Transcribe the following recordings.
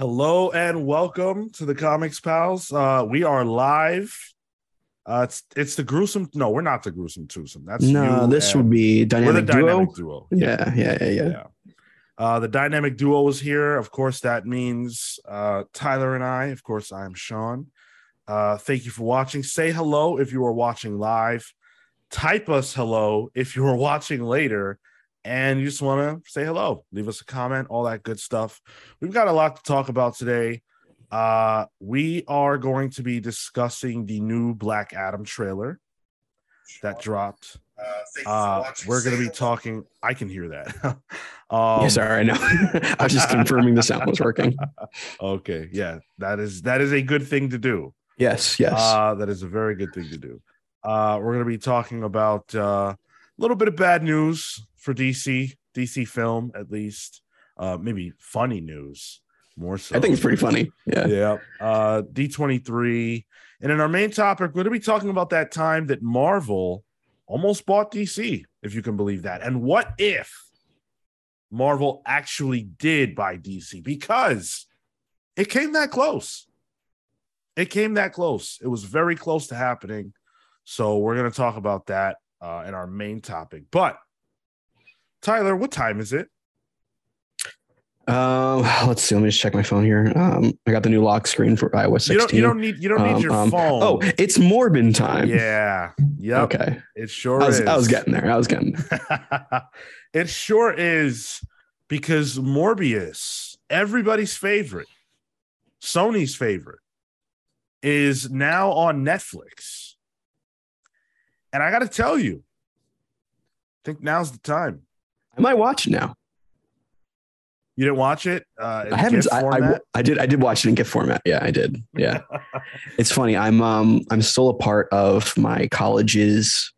Hello and welcome to the Comics Pals. Uh, we are live. Uh, it's it's the gruesome. No, we're not the gruesome twosome. That's No, this would be we're the dynamic duo. dynamic duo. Yeah, yeah, yeah, yeah. yeah. Uh, the dynamic duo is here. Of course, that means uh, Tyler and I. Of course, I'm Sean. Uh, thank you for watching. Say hello if you are watching live. Type us hello if you are watching later and you just want to say hello. Leave us a comment, all that good stuff. We've got a lot to talk about today. Uh, we are going to be discussing the new Black Adam trailer that dropped. Uh, we're going to be talking. I can hear that. um, yeah, sorry, I know. I was just confirming the sound was working. Okay, yeah, that is that is a good thing to do. Yes, yes. Uh, that is a very good thing to do. Uh, we're going to be talking about uh, a little bit of bad news for DC, DC film at least. Uh, maybe funny news more so. I think it's pretty funny. Yeah. Yeah. Uh, D23. And in our main topic, we're going to be talking about that time that Marvel almost bought DC, if you can believe that. And what if Marvel actually did buy DC? Because it came that close. It came that close. It was very close to happening. So we're going to talk about that uh, in our main topic. But Tyler, what time is it? Um, let's see. Let me just check my phone here. Um, I got the new lock screen for iOS 16. You don't. You don't need. You don't need Um, your um, phone. Oh, it's Morbin time. yeah. Yep. Okay. It sure I was, is. I was getting there. I was getting. it sure is because Morbius, everybody's favorite, Sony's favorite, is now on Netflix. And I got to tell you, I think now's the time. I might watch it now. You didn't watch it? Uh, in I haven't. I, I. I did. I did watch it in GIF format. Yeah, I did. Yeah. it's funny. I'm um I'm still a part of my college's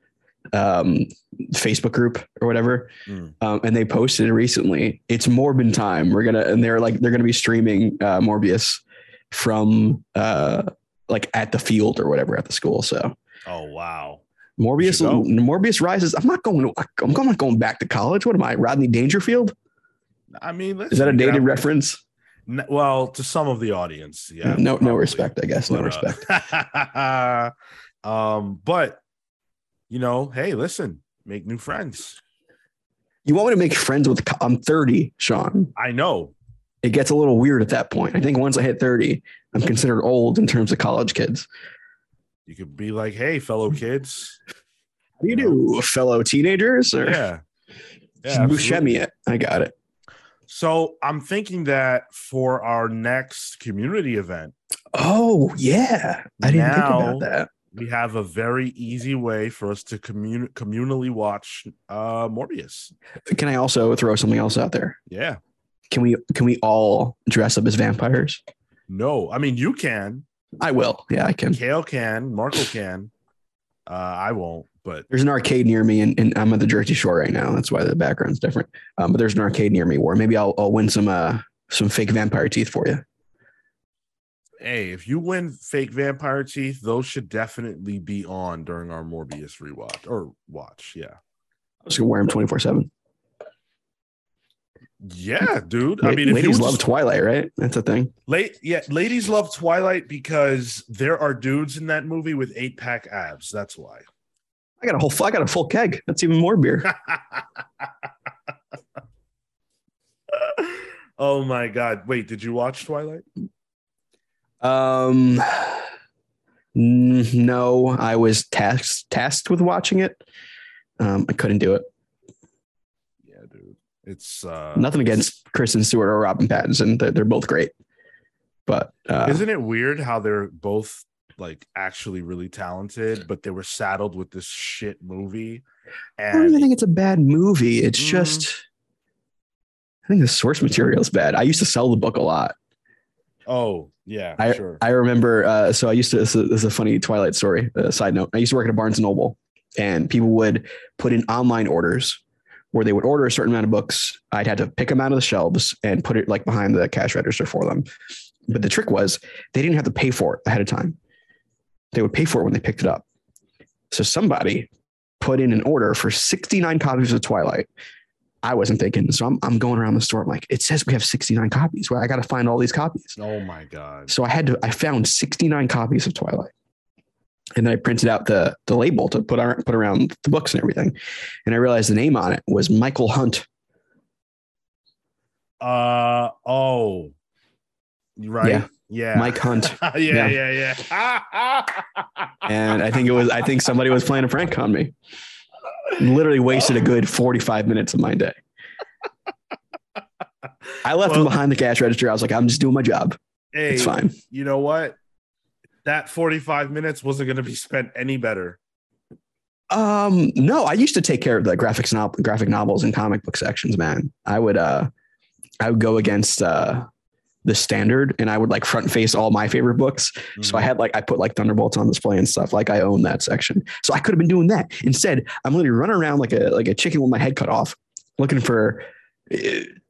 um Facebook group or whatever. Mm. Um, and they posted it recently. It's Morbin time. We're gonna and they're like they're gonna be streaming uh Morbius from uh like at the field or whatever at the school. So oh, wow. Morbius. Morbius rises. I'm not going to I'm not going back to college. What am I, Rodney Dangerfield? I mean, Is that a dated yeah, reference? n- Well, to some of the audience, yeah. no, no respect, I guess. No But, respect. uh, um, but you know, hey, listen, make new friends. You want me to make friends with? I'm 30, Sean. I know. It gets a little weird at that point. I think once I hit 30, I'm considered old in terms of college kids. You could be like, hey, fellow kids. How do you do, fellow teenagers? Or Yeah. Yeah, Buscemi it. I got it. So I'm thinking that for our next community event, Oh yeah, I didn't think Now- about that. we have a very easy way for us to commun- communally watch uh Morbius. Can I also throw something else out there? Yeah. Can we can we all dress up as vampires? No, I mean you can. I will. Yeah, I can. Cale can, Marco can. Uh, I won't, but There's an arcade near me, and, and I'm at the Jersey Shore right now. That's why the background's different. Um, but there's an arcade near me where maybe I'll, I'll win some uh some fake vampire teeth for you. hey, if you win fake vampire teeth, those should definitely be on during our Morbius rewatch or watch. Yeah. I was gonna wear them 24 seven. Yeah, dude. I mean, if ladies love just- Twilight, right? That's a thing. late, yeah, ladies love Twilight because there are dudes in that movie with eight pack abs. That's why. I got a whole I got a full keg. That's even more beer. oh my god! Wait, did you watch Twilight? Um, no, I was tasked tasked with watching it. Um, I couldn't do it. It's uh Nothing against Kristen Stewart or Robert Pattinson. They're, they're both great. But uh, Isn't it weird how they're both like actually really talented, but they were saddled with this shit movie? I don't even think it's a bad movie. It's Mm. just, I think the source material is bad. I used to sell the book a lot. oh yeah, I, sure. I remember, uh, so I used to, this is, this is a funny Twilight story, uh, side note. I used to work at a Barnes and Noble and people would put in online orders where they would order a certain amount of books. I'd had to pick them out of the shelves and put it like behind the cash register for them. But the trick was they didn't have to pay for it ahead of time. They would pay for it when they picked it up. So somebody put in an order for 69 copies of Twilight I wasn't thinking. So I'm, I'm going around the store. I'm like, it says we have 69 copies. Well, I got to find all these copies. Oh my god. So I had to, I found 69 copies of Twilight. And then I printed out the the label to put ar- put around the books and everything. And I realized the name on it was Michael Hunt. Uh oh. Right. Yeah. Yeah. Mike Hunt. yeah, yeah, yeah. And I think it was I think somebody was playing a prank on me. Literally wasted a good 45 minutes of my day. I left him behind the cash register. I was like, I'm just doing my job. hey, It's fine. you know what? That 45 minutes wasn't going to be spent any better. Um, no, I used to take care of the graphics novel, graphic novels and comic book sections, man. I would uh I would go against uh the standard and I would like front face all my favorite books. So I Mhm. had like I put like Thunderbolts on display and stuff. Like I own that section. So I could have been doing that. Instead, I'm literally running around like a like a chicken with my head cut off, looking for uh,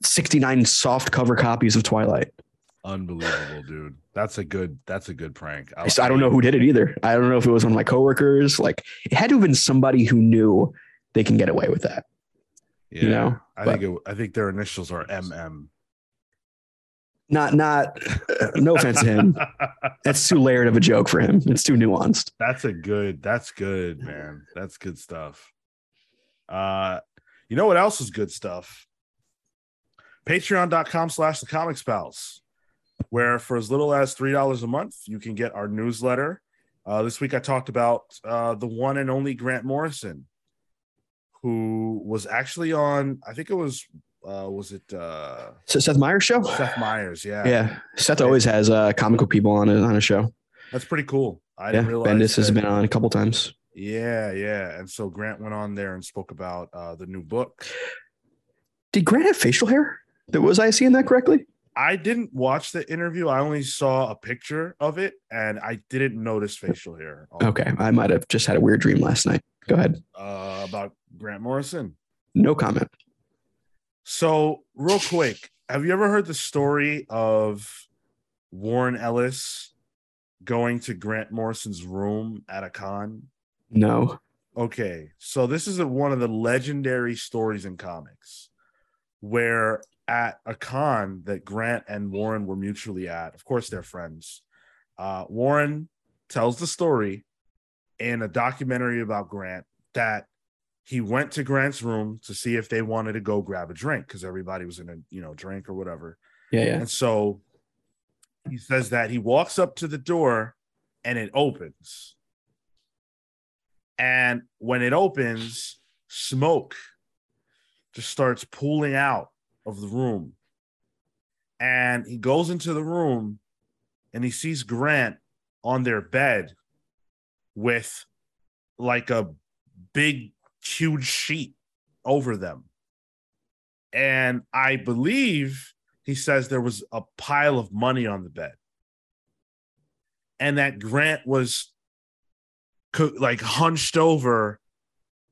69 soft cover copies of Twilight. Unbelievable, dude. That's a good that's a good prank. I, I don't know who did it either. I don't know if it was one of my coworkers. Like it had to have been somebody who knew they can get away with that. Yeah, you know, I but- think it, I think their initials are MM. Not not no offense to him. That's too layered of a joke for him. It's too nuanced. That's a good. That's good, man. That's good stuff. Uh, you know what else is good stuff? Patreon.com slash the comic pals, where for as little as three dollars a month, you can get our newsletter. Uh, this week I talked about uh, the one and only Grant Morrison, who was actually on, I think it was uh, was it uh, So Seth Meyers show? Seth Meyers? Yeah, Yeah. Seth always has uh comical people on a on a show. that's pretty cool. I Yeah. didn't realize Bendis has been on a couple times. Yeah, yeah. And so Grant went on there and spoke about uh, the new book. Did Grant have facial hair? Was I seeing that correctly? I didn't watch the interview. I only saw a picture of it and I didn't notice facial hair Okay. I might have just had a weird dream last night. Go ahead. uh, about Grant Morrison. No comment. So, real quick, have you ever heard the story of Warren Ellis going to Grant Morrison's room at a con? No. Okay, so this is a, one of the legendary stories in comics where at a con that Grant and Warren were mutually at, of course, they're friends. Uh, Warren tells the story in a documentary about Grant that he went to Grant's room to see if they wanted to go grab a drink because everybody was in a you know drink or whatever. Yeah, yeah. And so he says that he walks up to the door and it opens. And when it opens, smoke just starts pooling out of the room. And he goes into the room and he sees Grant on their bed with like a big, huge sheet over them. And I believe he says there was a pile of money on the bed and that grant was co- like hunched over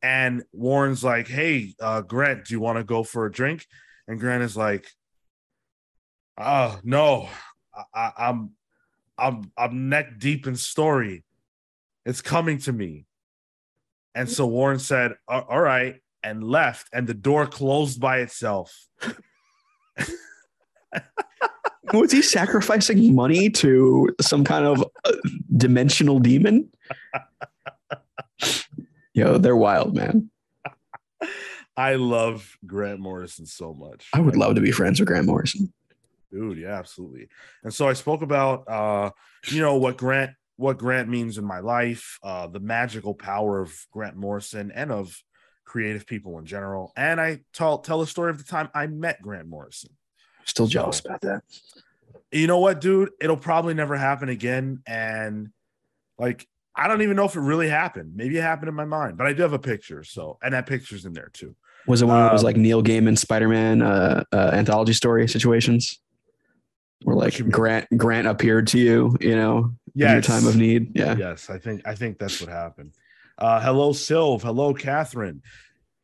and warren's like hey uh grant do you want to go for a drink and grant is like oh no I, I, i'm i'm i'm neck deep in story it's coming to me and so warren said all right and left and the door closed by itself Was he sacrificing money to some kind of uh, dimensional demon? Yo, they're wild, man. I love Grant Morrison so much. I would love to be friends with Grant Morrison. dude. Yeah, absolutely. And so I spoke about, uh, you know, what Grant, what Grant means in my life, uh, the magical power of Grant Morrison and of creative people in general. And I tell tell a story of the time I met Grant Morrison. Still jealous about that. You know what, dude? It'll probably never happen again. And like, I don't even know if it really happened. Maybe it happened in my mind, but I do have a picture. So, and that picture's in there too. Was it one of those Um, like Neil Gaiman Spider Man uh, uh, anthology story situations? Where like? Grant Grant appeared to you, you know, in your time of need. Yeah. Yes, I think I think that's what happened. Uh, hello, Sylv. Hello, Catherine.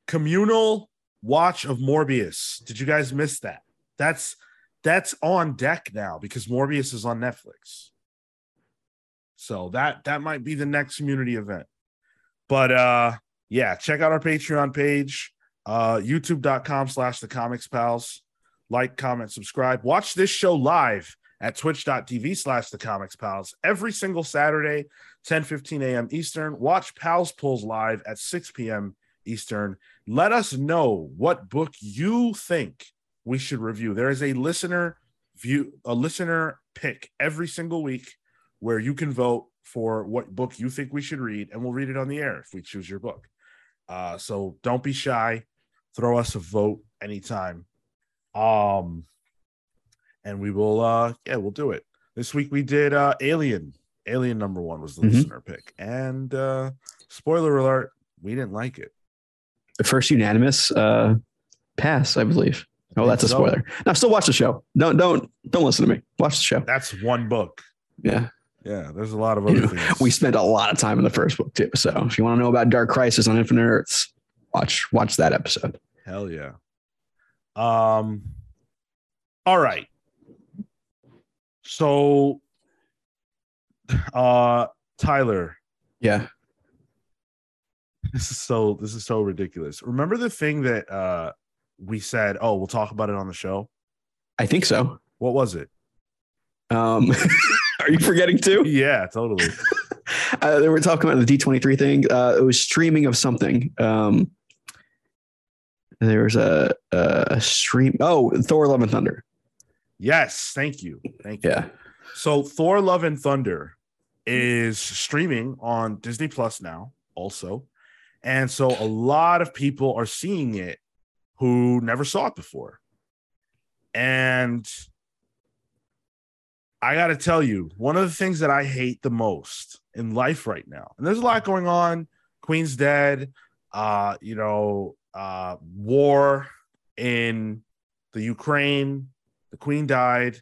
Communal watch of Morbius. Did you guys miss that? That's that's on deck now because Morbius is on Netflix. So that that might be the next community event. But uh yeah, check out our Patreon page. Uh, YouTube.com slash the comics pals. Like, comment, subscribe. Watch this show live at twitch.tv slash the comics pals every single Saturday, 10 15 a.m. Eastern. Watch Pals Pulls live at 6 p.m. Eastern. Let us know what book you think we should review. There is a listener view, a listener pick every single week where you can vote for what book you think we should read, and we'll read it on the air if we choose your book. Uh, so don't be shy. Throw us a vote anytime. Um, and we will uh yeah, we'll do it. This week we did uh Alien. Alien number one was the Mhm. listener pick. And uh spoiler alert, we didn't like it. The first unanimous uh, pass, I believe. Oh, that's a spoiler. Now, still watch the show. Don't don't don't listen to me. Watch the show. That's one book. Yeah, Yeah, there's a lot of other things. we spent a lot of time in the first book too. So if you want to know about Dark Crisis on Infinite Earths, watch watch that episode. Hell yeah. Um all right. So uh Tyler, Yeah. this is so this is so ridiculous. Remember the thing that uh we said, "Oh, we'll talk about it on the show." I think so. What was it? Um, are you forgetting too? Yeah, totally. Uh, they were talking about the D23 thing. Uh, it was streaming of something. Um, there was a, a stream. Oh, Thor: Love and Thunder. yes, thank you. Thank you. Yeah. So Thor Love and Thunder is streaming on Disney Plus now also. And so a lot of people are seeing it who never saw it before. And I got to tell you, one of the things that I hate the most in life right now, and there's a lot going on. Queen's dead, uh, you know, uh, war in the Ukraine, the Queen died,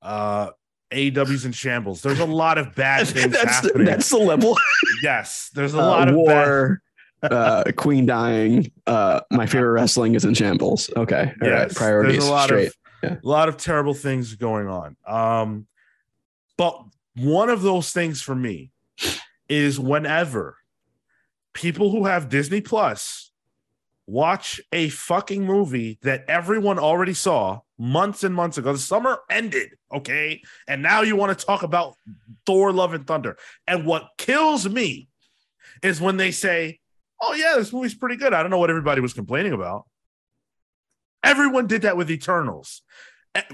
uh, AEW's in shambles. There's a lot of bad things that's the, that's the level. yes, there's a Uh, lot of bad. war. uh, Queen dying. Uh, my favorite wrestling is in shambles. Okay. All right. Yes, Priorities There's a lot straight. of Yeah. a lot of terrible things going on. Um, but one of those things for me is whenever people who have Disney Plus watch a fucking movie that everyone already saw months and months ago. The summer ended, okay? And now you want to talk about Thor Love and Thunder. And what kills me is when they say, "Oh yeah, this movie's pretty good." I don't know what everybody was complaining about. Everyone did that with Eternals.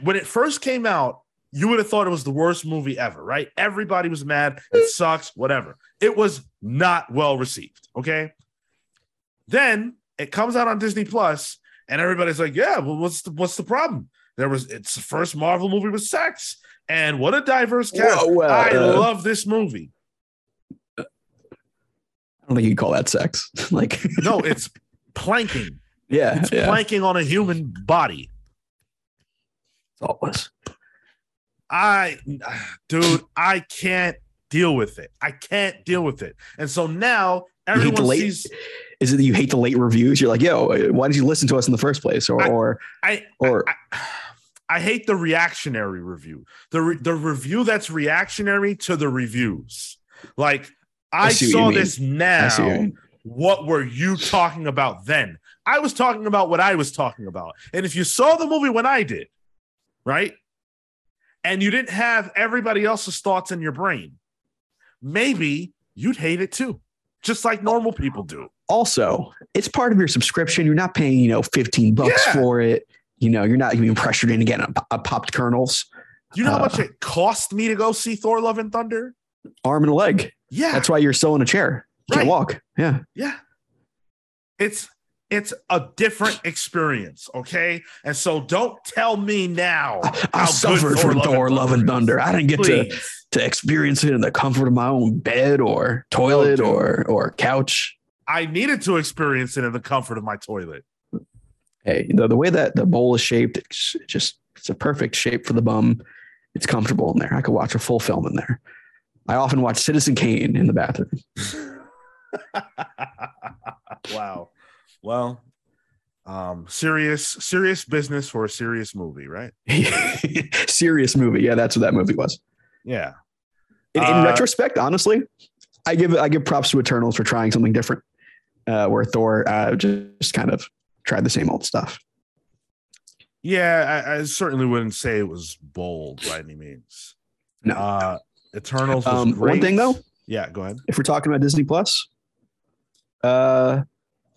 When it first came out, you would have thought it was the worst movie ever, right? Everybody was mad. It sucks, whatever. It was not well received. Okay. Then it comes out on Disney Plus, and everybody's like, "Yeah, well, what's the what's the problem?" There was it's the first Marvel movie with sex, and what a diverse cast! Whoa, well, I uh, love this movie. I don't think you'd call that sex. like, No, it's planking. yeah, It's yeah. planking on a human body. It's all it was. I, dude, I can't deal with it. I can't deal with it. And so now everyone sees. Is it that you hate the late reviews? You're like, yo, why did you listen to us in the first place? Or, I- or, I, or I, I hate the reactionary review. The re, the review that's reactionary to the reviews. Like I, you saw this now. what. What were you talking about then? I was talking about what I was talking about. And if you saw the movie when I did, right? And you didn't have everybody else's thoughts in your brain, maybe you'd hate it too, just like normal people do. Also, it's part of your subscription. You're not paying, you know, 15 bucks Yeah. for it. You know, you're not being pressured into getting a, a popped kernels, Do you know how much Uh. it cost me to go see Thor Love and Thunder? arm and a leg. Yeah. That's why you're still in a chair. You can't walk. Yeah. Yeah. It's it's a different experience, okay? And so don't tell me now. I, I suffered for Thor, Love and Thunder. I didn't get to, Please. to experience it in the comfort of my own bed or toilet dude. or or couch. I needed to experience it in the comfort of my toilet. Hey, the, the way that the bowl is shaped, it's just it's a perfect shape for the bum. It's comfortable in there. I could watch a full film in there. I often watch Citizen Kane in the bathroom. wow. Well, um, serious, serious business for a serious movie, right? Serious movie. Yeah, that's what that movie was. Yeah. In, in Uh, retrospect, honestly, I give I give props to Eternals for trying something different. Uh, where Thor uh, just kind of tried the same old stuff. Yeah, I, I certainly wouldn't say it was bold by any means. No. Uh, Eternals was Um, great. one thing though, Yeah, go ahead. if we're talking about Disney Plus, uh,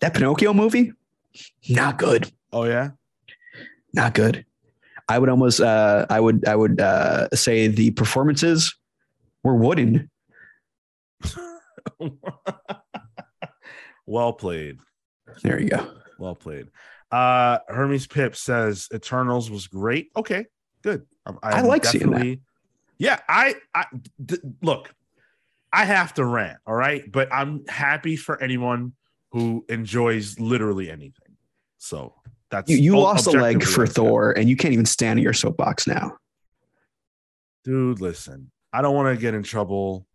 that Pinocchio movie, not good, Oh yeah. not good. I would almost, uh, I would, I would uh, say the performances were wooden. well played. There you go. Well played. Uh Hermes Pip says Eternals was great. Okay, good. I'm- I I'm like seeing that. Yeah, I, I d- look. I have to rant, all right, but I'm happy for anyone who enjoys literally anything. So that's You, you lost a leg for. Thor, and you can't even stand in your soapbox now. dude. Listen, I don't want to get in trouble,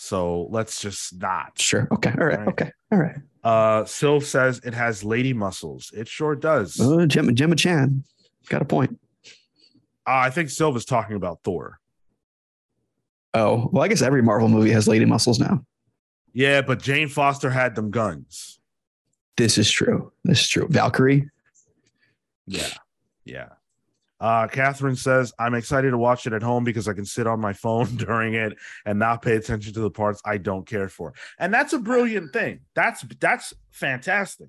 so let's just not. Sure. Okay. All right. Right. Okay. All right. Uh, Sylph says it has lady muscles. It sure does. Uh, Gemma, Gemma Chan got a point. Uh, I think Sylph is talking about Thor. Oh, well, I guess every Marvel movie has lady muscles now. Yeah, but Jane Foster had them guns. This is true. This is true. Valkyrie. Yeah. Yeah. Uh, Catherine says, I'm excited to watch it at home because I can sit on my phone during it and not pay attention to the parts I don't care for. And that's a brilliant thing. That's that's fantastic.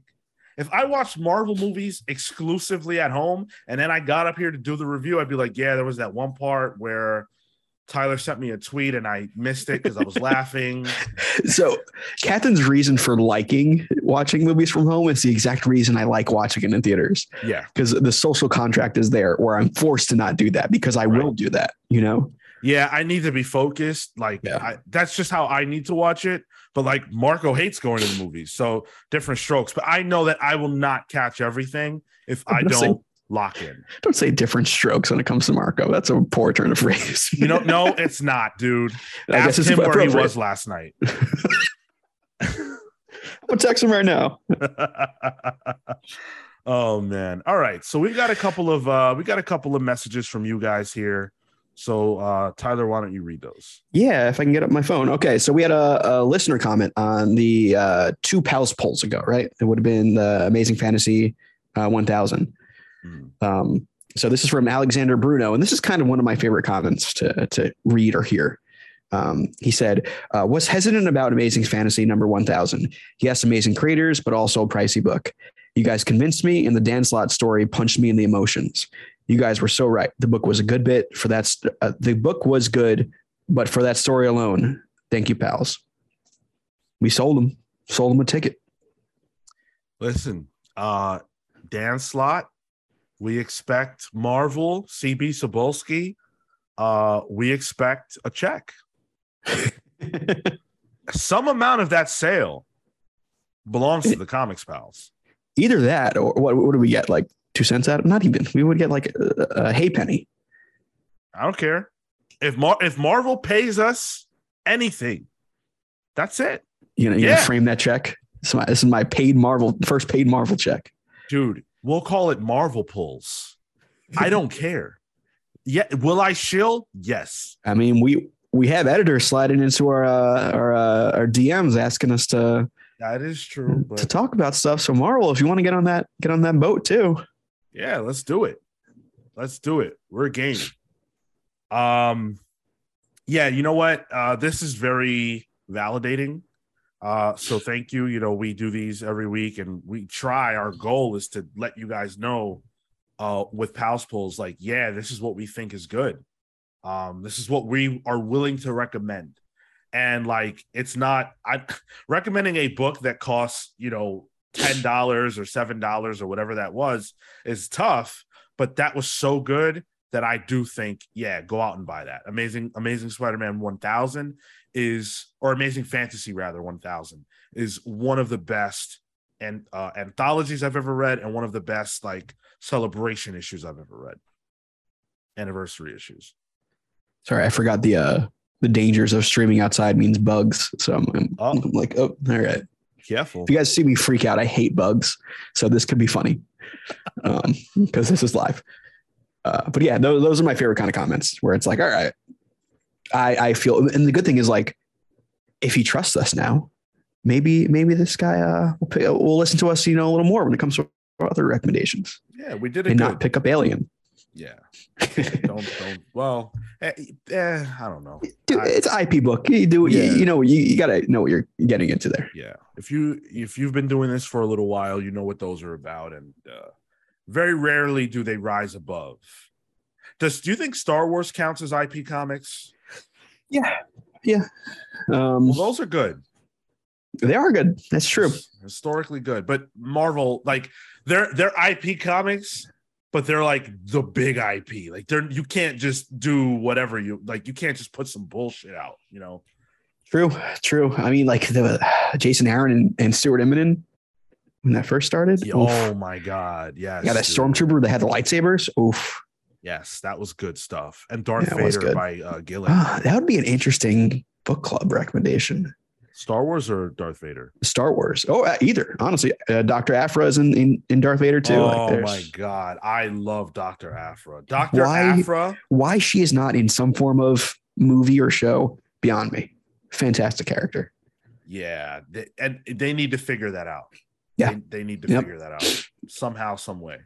If I watched Marvel movies exclusively at home and then I got up here to do the review, I'd be like, yeah, there was that one part where Tyler sent me a tweet and I missed it because I was laughing. So, Catherine's reason for liking watching movies from home is the exact reason I like watching it in theaters Yeah. because the social contract is there where I'm forced to not do that because I Right. will do that, you know? Yeah, I need to be focused. Like Yeah. I, that's just how I need to watch it. But like Marco hates going to the movies, so different strokes. But I know that I will not catch everything if I Let's don't lock in. Don't say different strokes when it comes to Marco. That's a poor turn of phrase. You know, no, it's not, dude. I guess Ask it's him where he was last night. I'm gonna text him right now. oh man. All right. So we've got a couple of uh we got a couple of messages from you guys here. So uh Tyler, why don't you read those? Yeah, if I can get up my phone. Okay, so we had a, a listener comment on the uh, two Pals Pulls ago, right? It would have been the Amazing Fantasy uh, 1000. Hmm. Um, so this is from Alexander Bruno, and this is kind of one of my favorite comments to to read or hear. Um, he said, uh, "Was hesitant about Amazing Fantasy number 1000. Yes, amazing creators, but also a pricey book. You guys convinced me, and the Dan Slott story punched me in the emotions. You guys were so right. The book was a good bit for that. St- uh, the book was good, but for that story alone, thank you, pals. We sold them, sold them a ticket. Listen, uh Dan Slott, we expect Marvel, CB Cebulski, uh, we expect a check. Some amount of that sale belongs to the comics pals. Either that, or what? What do we get? Like two cents out? of Not even. We would get like a, a hay penny. I don't care. If Mar- if Marvel pays us anything, that's it. You know, you Yeah. frame that check. This is, my, this is my paid Marvel first paid Marvel check. Dude, we'll call it Marvel pulls. I don't care. Yeah, will I shill? Yes. I mean, we we have editors sliding into our uh, our uh, our DMs asking us to That is true. to talk about stuff. So Marvel, if you want to get on that get on that boat too. yeah, let's do it. Let's do it. We're game. Um, yeah, you know what? Uh, this is very validating. Uh, so thank you. You know, we do these every week and we try. Our goal is to let you guys know uh with Pals Pulls, like, yeah, this is what we think is good. Um, this is what we are willing to recommend. And like it's not I recommending a book that costs, you know, ten dollars or seven dollars or whatever that was is tough, but that was so good that I do think, yeah, go out and buy that. Amazing, Amazing Spider-Man 1000 is, or Amazing Fantasy rather 1000 is one of the best and uh, anthologies I've ever read, and one of the best like celebration issues I've ever read. Anniversary issues. Sorry, I forgot the uh the dangers of streaming outside means bugs. So I'm, I'm, Oh. I'm like, oh, all right. Careful. If you guys see me freak out, I hate bugs. So this could be funny um, because this is live. Uh, but yeah, those, those are my favorite kind of comments where it's like, all right, I, I feel, and the good thing is like, if he trusts us now, maybe, maybe this guy uh, will, pay, will listen to us, you know, a little more when it comes to other recommendations Yeah, we did it and good. not pick up Alien. yeah. don't don't well eh, eh, I don't know. Dude, I- it's IP book. You do you, Yeah. you know you, you gotta know what you're getting into there. Yeah. If you if you've been doing this for a little while, you know what those are about. And uh very rarely do they rise above. Does do you think Star Wars counts as IP comics? Yeah, yeah. Um, Well, those are good. they are good. That's true. Historically good. But Marvel, like they're they're IP comics, but they're like the big IP. Like they're you can't just do whatever you like, you can't just put some bullshit out, you know. True, true. I mean, like the Jason Aaron and, and Stuart Immonen when that first started. Yeah, oh my god. Yes. yeah, that dude. stormtrooper that had the lightsabers. Oof. Yes, that was good stuff. And Darth Yeah, Vader by uh Gillen. Ah, that would be an interesting book club recommendation. Star Wars or Darth Vader? Star Wars. Oh, uh, either honestly, uh, Doctor Aphra is in, in in Darth Vader too. oh Like, my god, I love Doctor Aphra. Doctor Why- Aphra. Why she is not in some form of movie or show beyond me. Fantastic character. Yeah, they, and they need to figure that out. Yeah. they, they need to Yep. figure that out somehow, some way.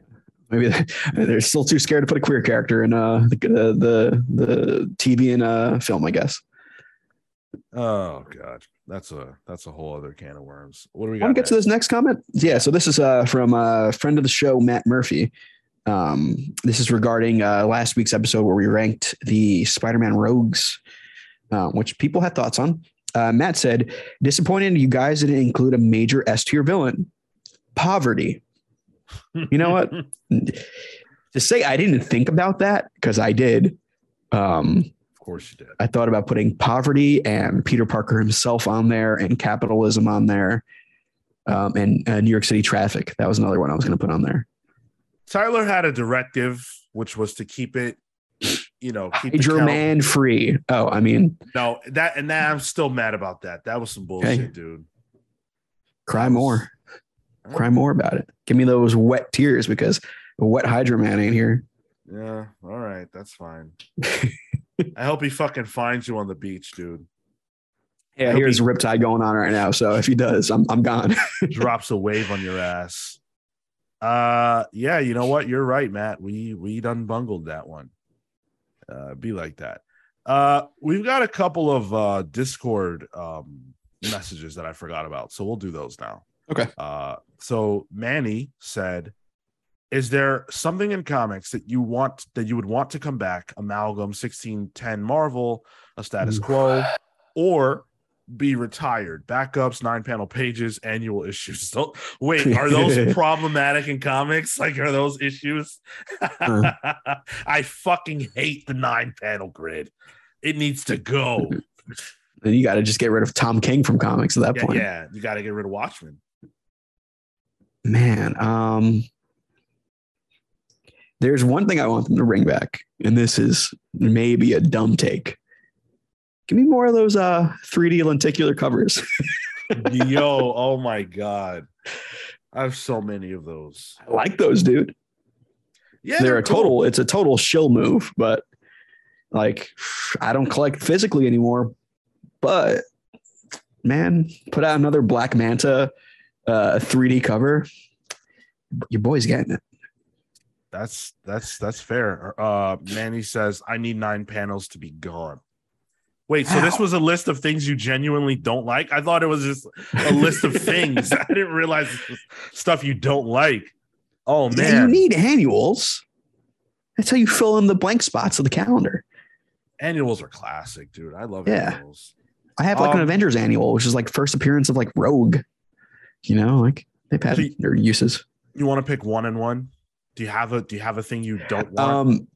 Maybe they're still too scared to put a queer character in uh, the, the the TV and uh, film. I guess. Oh god, that's a that's a whole other can of worms. What do we I got? want to get to this next comment. Yeah, so this is uh, from a friend of the show, Matt Murphy. Um, this is regarding uh, last week's episode where we ranked the Spider-Man rogues, uh, which people had thoughts on. Uh, Matt said, "Disappointed you guys didn't include a major S tier villain, poverty." You know what? to say I didn't think about that because I did. Um, of course you did. I thought about putting poverty and Peter Parker himself on there and capitalism on there. Um, and uh, New York City traffic. That was another one I was going to put on there. Tyler had a directive, which was to keep it, you know, keep count- Man free. Oh, I mean, No, that and that I'm still mad about that. That was some bullshit, Okay. dude. cry more. Cry more about it. Give me those wet tears because a wet Hydro Man ain't here. Yeah, all right, that's fine. I hope he fucking finds you on the beach, dude. Yeah, here's be- Riptide going on right now. So if he does, I'm I'm gone. Drops a wave on your ass. Uh yeah, you know what? You're right, Matt. We we done bungled that one. Uh be like that. Uh we've got a couple of uh Discord um messages that I forgot about. So we'll do those now. Okay. Uh so Manny said is there something in comics that you want that you would want to come back? Amalgam 1610 marvel a status quo or be retired? Backups nine panel pages annual issues. So, wait are those problematic in comics? Like are those issues? I fucking hate the nine panel grid. It needs to go. Then you got to just get rid of Tom King from comics at that yeah, point. yeah you got to get rid of watchmen Man, um, there's one thing I want them to bring back, and this is maybe a dumb take. Give me more of those uh 3D lenticular covers. yo oh my god i have so many of those I like those, dude. yeah they're a cool. total, it's a total shill move, but like I don't collect physically anymore. But man, put out another Black Manta uh 3D cover. Your boy's getting it. That's that's that's fair. Uh Manny says, I need nine panels to be gone. Wait, so this was a list of things you genuinely don't like? I thought it was just a list of things. I didn't realize this was stuff you don't like. Oh Yeah, you need annuals. That's how you fill in the blank spots of the calendar. annuals are classic, dude. I love Yeah. annuals. I have like an Um, Avengers annual, which is like first appearance of like Rogue. You know, like they've had So their uses. You want to pick one and one? Do you have a do you have a thing you don't want? Um,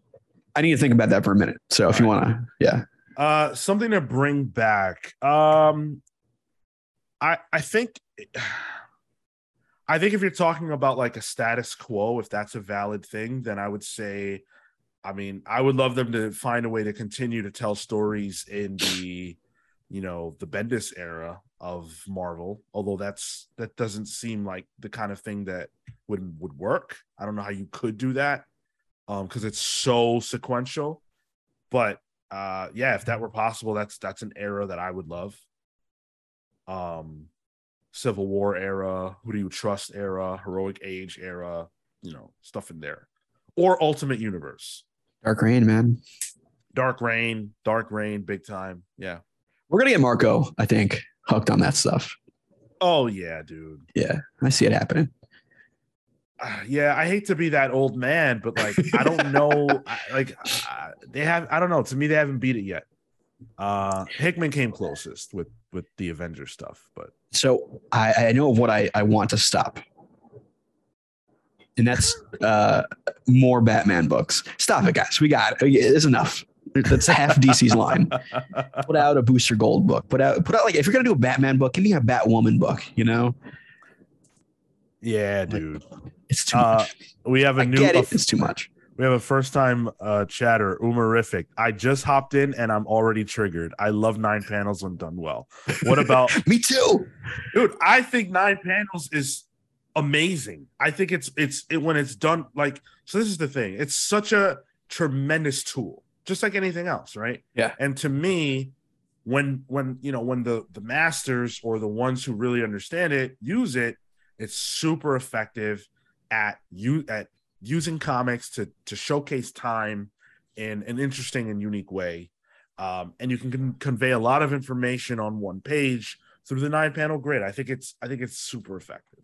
I need to think about that for a minute. So if you want to, yeah, Uh, something to bring back. Um, I I think, I think if you're talking about like a status quo, if that's a valid thing, then I would say, I mean, I would love them to find a way to continue to tell stories in the, you know, the Bendis era of Marvel. Although that's that doesn't seem like the kind of thing that would would work. I don't know how you could do that, um, because it's so sequential. But uh yeah if that were possible that's that's an era that i would love um Civil War era, Who Do You Trust era, Heroic Age era, you know, stuff in there, or Ultimate Universe. Dark Reign, man. Dark Reign, Dark Reign, big time. Yeah. We're gonna get Marco, I think, hooked on that stuff. Oh yeah, dude. Yeah, I see it happening. Uh, yeah, I hate to be that old man, but like I don't know, I, like uh, they have. I don't know. To me, they haven't beat it yet. Uh Hickman came closest with with the Avengers stuff, but So I, I know of what I, I want to stop. And that's uh, more Batman books. Stop it, guys. We got it. It's enough. That's half DC's line. Put out a Booster Gold book. Put out put out like if you're gonna do a Batman book, give me a Batwoman book. You know, yeah, dude. it's too Uh, much. We have a I new. it. It's too much. We have a first time uh, chatter, Umarific. I just hopped in and I'm already triggered. I love nine panels when done well. What about, Me too. dude? I think nine panels is amazing. I think it's it's it when it's done like so. This is the thing. It's such a tremendous tool, just like anything else, right? Yeah. And to me, when when you know when the the masters or the ones who really understand it use it, it's super effective at you at using comics to to showcase time in an interesting and unique way. Um, and you can con- convey a lot of information on one page through the nine panel grid. I think it's I think it's super effective.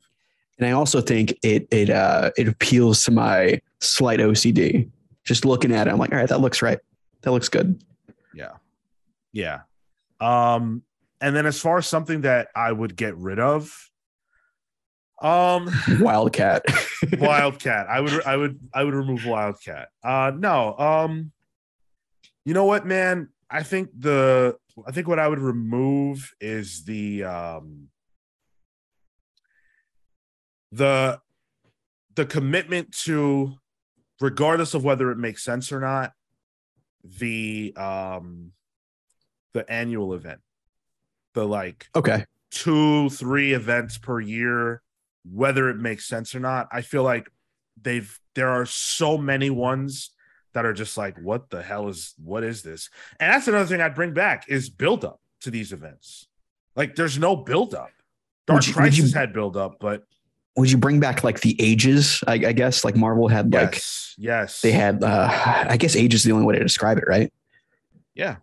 And I also think it it uh it appeals to my slight OCD. Just looking at it, I'm like, all right, that looks right. That looks good. Yeah. Yeah. Um, and then as far as something that I would get rid of, um Wildcat. Wildcat. I would I would I would remove Wildcat. Uh no. Um you know what, man? I think the I think what I would remove is the um the the commitment to regardless of whether it makes sense or not the um the annual event the like okay. two three events per year whether it makes sense or not i feel like they've there are so many ones that are just like what the hell is what is this? And that's another thing i'd bring back is build up to these events. Like there's no build up. Dark Would you- would you- crisis had build up but Would you bring back like the ages? I, I guess like Marvel had like yes yes they had uh I guess age is the only way to describe it, right? yeah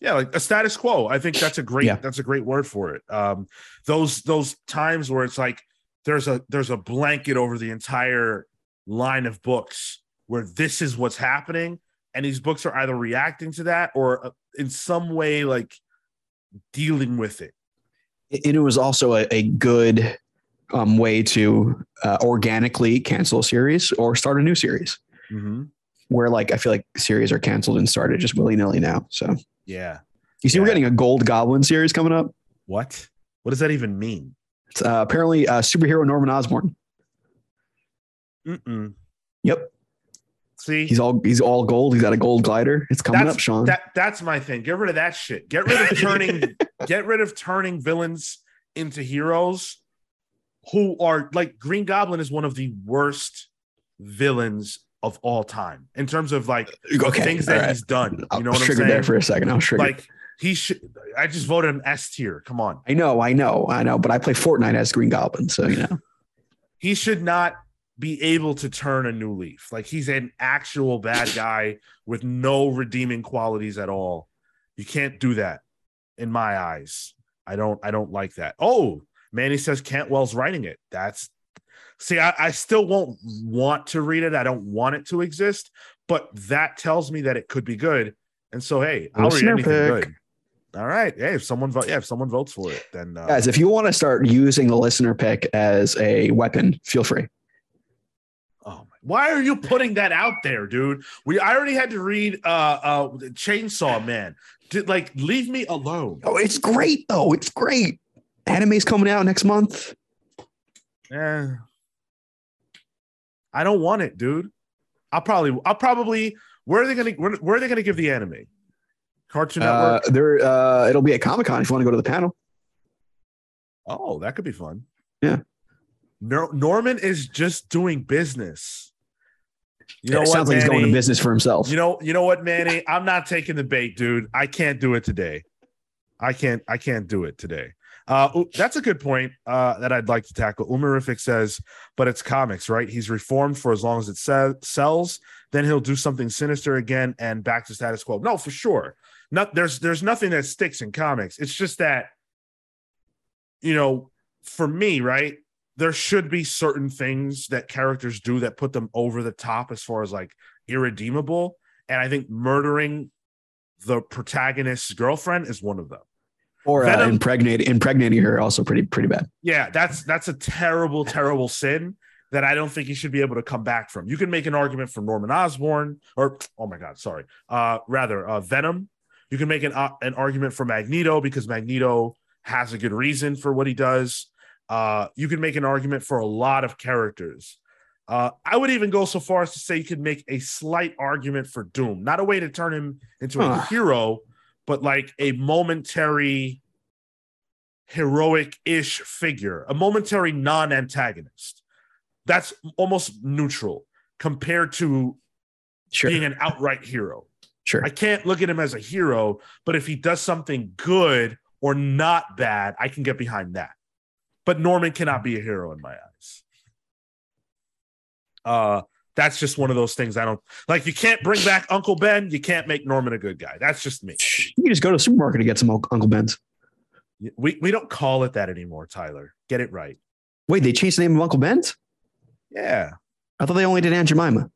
yeah like a status quo i think that's a great Yeah. that's a great word for it um those those times where it's like there's a there's a blanket over the entire line of books where this is what's happening and these books are either reacting to that or uh, in some way like dealing with it And it was also a, a good um way to uh, organically cancel a series or start a new series. mm-hmm. Where like I feel like series are canceled and started just willy nilly now. So yeah you see, we're getting a Gold Goblin series coming up. what what does that even mean It's uh, apparently uh, superhero Norman Osborn. Mm-mm. Yep, see he's all he's all gold. He's got a gold glider. It's coming That's- up, Sean. That that's my thing. Get rid of that shit. Get rid of turning get rid of turning villains into heroes who are like Green Goblin is one of the worst villains of all time in terms of like okay, things that right. he's done. You know what I'm triggered saying? there for a second. I was triggered. like he should I just voted him S tier. Come on. I know, I know, I know, but I play Fortnite as Green Goblin, so you know. He should not be able to turn a new leaf. Like he's an actual bad guy with no redeeming qualities at all. You can't do that in my eyes. I don't I don't like that. Oh, Manny says Cantwell's writing it. That's see, I, I still won't want to read it. I don't want it to exist, but that tells me that it could be good. And so hey, I'll read anything pick. good. All right. Hey, if someone vote, yeah, if someone votes for it, then uh, Guys, if you want to start using the listener pick as a weapon, feel free. Oh my! Why are you putting that out there, dude? We I already had to read uh uh Chainsaw Man. Did like leave me alone. Oh, it's great though. It's great. Anime's coming out next month. Yeah. I don't want it, dude. I'll probably I'll probably where are they gonna where, where are they gonna give the anime? Cartoon Uh, Network. there, uh, it'll be at Comic Con if you want to go to the panel. oh, that could be fun. Yeah. Nor- Norman is just doing business. You know it what, sounds like he's going to business for himself. You know, you know what, Manny? I'm not taking the bait, dude. I can't do it today. I can't. I can't do it today. Uh, that's a good point uh, that I'd like to tackle. Umarific says, but it's comics, right? He's reformed for as long as it se- sells. Then he'll do something sinister again and back to status quo. No, for sure. Not there's there's nothing that sticks in comics. It's just that, you know, for me, right? There should be certain things that characters do that put them over the top as far as like irredeemable. And I think murdering the protagonist's girlfriend is one of them. Or uh, Venom- impregnate, impregnating her also pretty pretty bad. Yeah, that's that's a terrible, terrible sin that I don't think he should be able to come back from. You can make an argument for Norman Osborn, or oh my god, sorry, uh, rather uh, Venom. You can make an uh, an argument for Magneto because Magneto has a good reason for what he does. Uh, you can make an argument for a lot of characters. Uh, I would even go so far as to say you could make a slight argument for Doom, not a way to turn him into a Huh. hero, but like a momentary heroic-ish figure, a momentary non-antagonist. That's almost neutral compared to Sure, being an outright hero. sure. I can't look at him as a hero, but if he does something good or not bad, I can get behind that. But Norman cannot be a hero in my eyes. Uh that's just one of those things I don't like. You can't bring back Uncle Ben. You can't make Norman a good guy. That's just me. You just go to the supermarket and get some Uncle Ben's. We we don't call it that anymore, Tyler. Get it right. Wait, they changed the name of Uncle Ben's? Yeah. I thought they only did Aunt Jemima.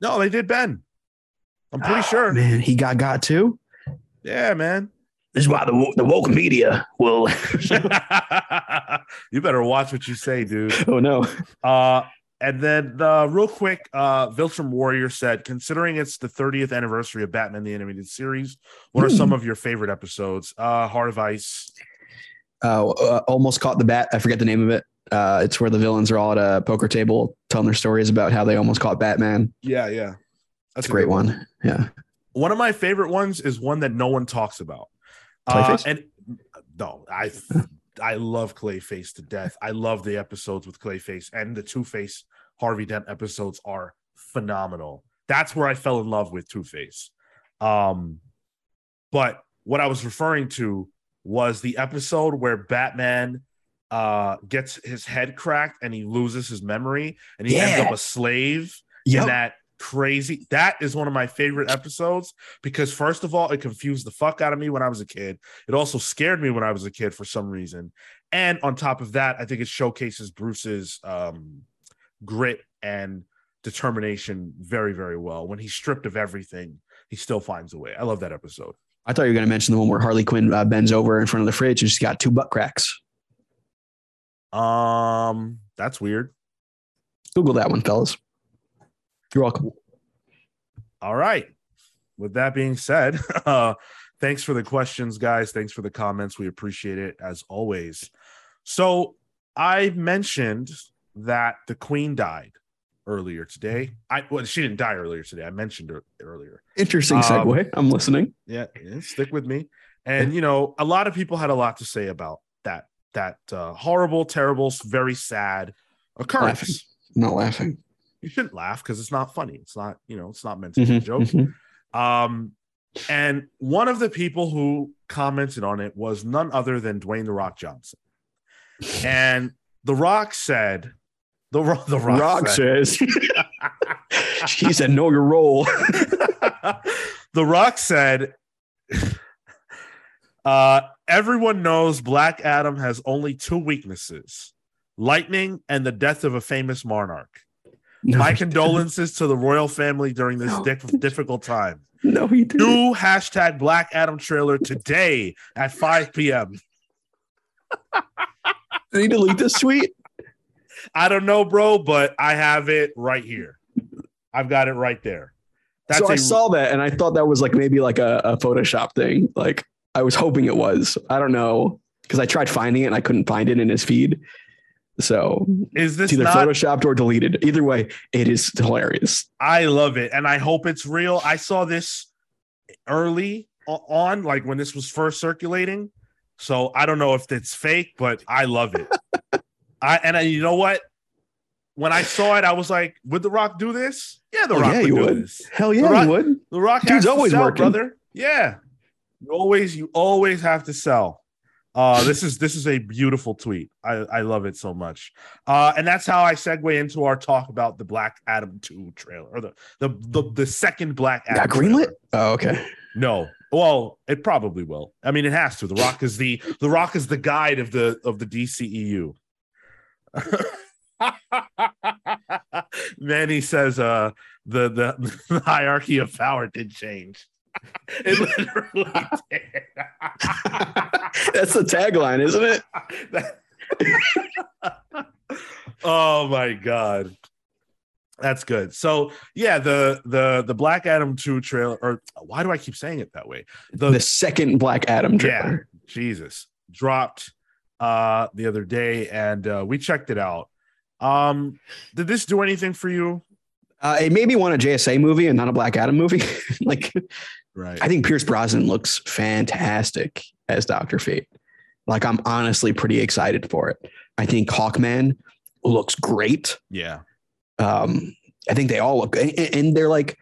No, they did Ben. I'm pretty Oh, sure. Man, he got got too. Yeah, man. This is why the the woke media will. you better watch what you say, dude. oh no. Uh, and then uh, real quick, uh, Viltrum Warrior said, considering it's the 30th anniversary of Batman the Animated Series, what are Hmm. some of your favorite episodes? Uh, Heart of Ice. Uh, uh, almost caught the bat. I forget the name of it. Uh, it's where the villains are all at a poker table telling their stories about how they almost caught Batman. Yeah, yeah. That's a great good one. Yeah. One of my favorite ones is one that no one talks about. Uh, and no, I I love Clayface to death. I love the episodes with Clayface and the Two Face Harvey Dent episodes are phenomenal. That's where I fell in love with Two Face. Um, but what I was referring to was the episode where Batman uh gets his head cracked and he loses his memory and he ends up a slave in that crazy. That is one of my favorite episodes because first of all it confused the fuck out of me when i was a kid. It also scared me when i was a kid for some reason. And on top of that i think it showcases bruce's um grit and determination very very well. When he's stripped of everything he still finds a way. I love that episode. I thought you were going to mention the one where Harley Quinn uh, bends over in front of the fridge and she's got two butt cracks. um that's weird. Google that one, fellas. You're welcome. All right. With that being said, uh, thanks for the questions, guys. Thanks for the comments. We appreciate it as always. So I mentioned that the queen died earlier today. I well, she didn't die earlier today. I mentioned her earlier. Interesting Um, segue. I'm listening. Yeah, yeah, stick with me. And you know, a lot of people had a lot to say about that that uh, horrible, terrible, very sad occurrence. Laughing. Not laughing. You shouldn't laugh because it's not funny. It's not, you know, it's not meant to be a Mhm, joke. mhm. Um, and one of the people who commented on it was none other than Dwayne the Rock Johnson. And the Rock said, the, Ro- the Rock, Rock said, says. he said, "Know your role." the Rock said, uh, everyone knows Black Adam has only two weaknesses lightning and the death of a famous monarch. No, My condolences to the royal family during this No. diff- difficult time. No, he didn't. New hashtag Black Adam trailer today at 5 p.m. Did he delete this tweet? I don't know, bro, but I have it right here. I've got it right there. That's so I saw that and I thought that was like maybe like a, a Photoshop thing. Like I was hoping it was. I don't know because I tried finding it and I couldn't find it in his feed. So is this either not? photoshopped or deleted. Either way, it is hilarious. I love it, and I hope it's real. I saw this early on, like when this was first circulating. So I don't know if it's fake, but I love it. I and I, you know what? When I saw it, I was like, "Would The Rock do this?" Yeah, The Oh, Rock yeah, would would. this. Hell yeah, Right. you would. The Rock Dude's has to always sell, working. brother. Yeah, you always you always have to sell. Uh, this is this is a beautiful tweet. I, I love it so much. Uh, and that's how I segue into our talk about the Black Adam 2 trailer or the the the, the second Black Adam. Greenlit? trailer. Oh, okay. No. Well, it probably will. I mean, it has to. The Rock is the the Rock is the guide of the of the DCEU. Manny says uh the, the the hierarchy of power did change. It literally did. That's the tagline, isn't it? oh my god. That's good. So yeah, the the the Black Adam 2 trailer, or why do I keep saying it that way? The, The second Black Adam yeah, trailer. Jesus dropped uh the other day and uh we checked it out. Um did this do anything for you? Uh, it made me want a JSA movie and not a Black Adam movie. like, Right. I think Pierce Brosnan looks fantastic as Doctor Fate. Like, I'm honestly pretty excited for it. I think Hawkman looks great. yeah. Um, I think they all look, and, and they're like,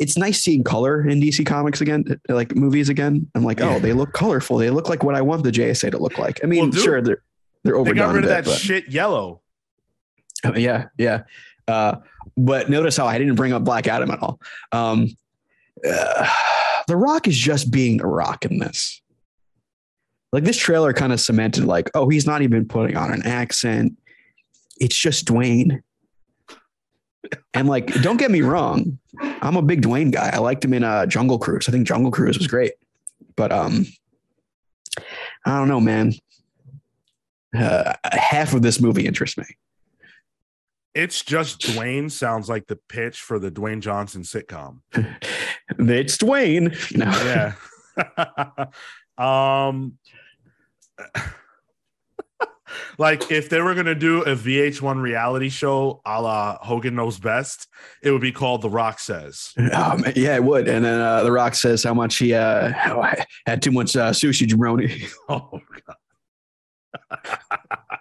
it's nice seeing color in DC Comics again, like movies again. I'm like, Yeah. oh, they look colorful. They look like what I want the JSA to look like. I mean, Well, dude, sure, they're they're They overdone got rid of bit, that but- shit yellow. Oh, yeah, yeah. Uh, but notice how I didn't bring up Black Adam at all. Um, uh, the Rock is just being the Rock in this. Like this trailer kind of cemented, like, oh, he's not even putting on an accent. It's just Dwayne. And like, don't get me wrong, I'm a big Dwayne guy. I liked him in uh, Jungle Cruise. I think Jungle Cruise was great, but um, I don't know, man. Uh, half of this movie interests me. It's just Dwayne sounds like the pitch for the Dwayne Johnson sitcom. It's Dwayne. No. Yeah. um like if they were gonna do a VH1 reality show a la Hogan Knows Best, it would be called The Rock Says. Um, yeah, it would. And then uh, The Rock says how much he uh, had too much uh, sushi jabroni. Oh god.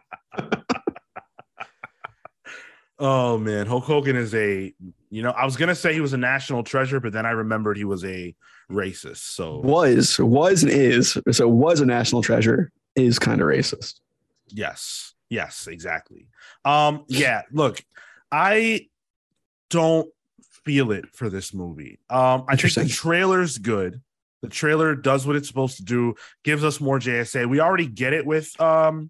Oh man, Hulk Hogan is a you know, I was gonna say he was a national treasure, but then I remembered he was a racist. So Was, was, and is. So was a national treasure, is kind of racist. Yes. Yes, exactly. Um yeah, look, I don't feel it for this movie. Um I think the trailer's good. The trailer does what it's supposed to do, gives us more JSA. We already get it with um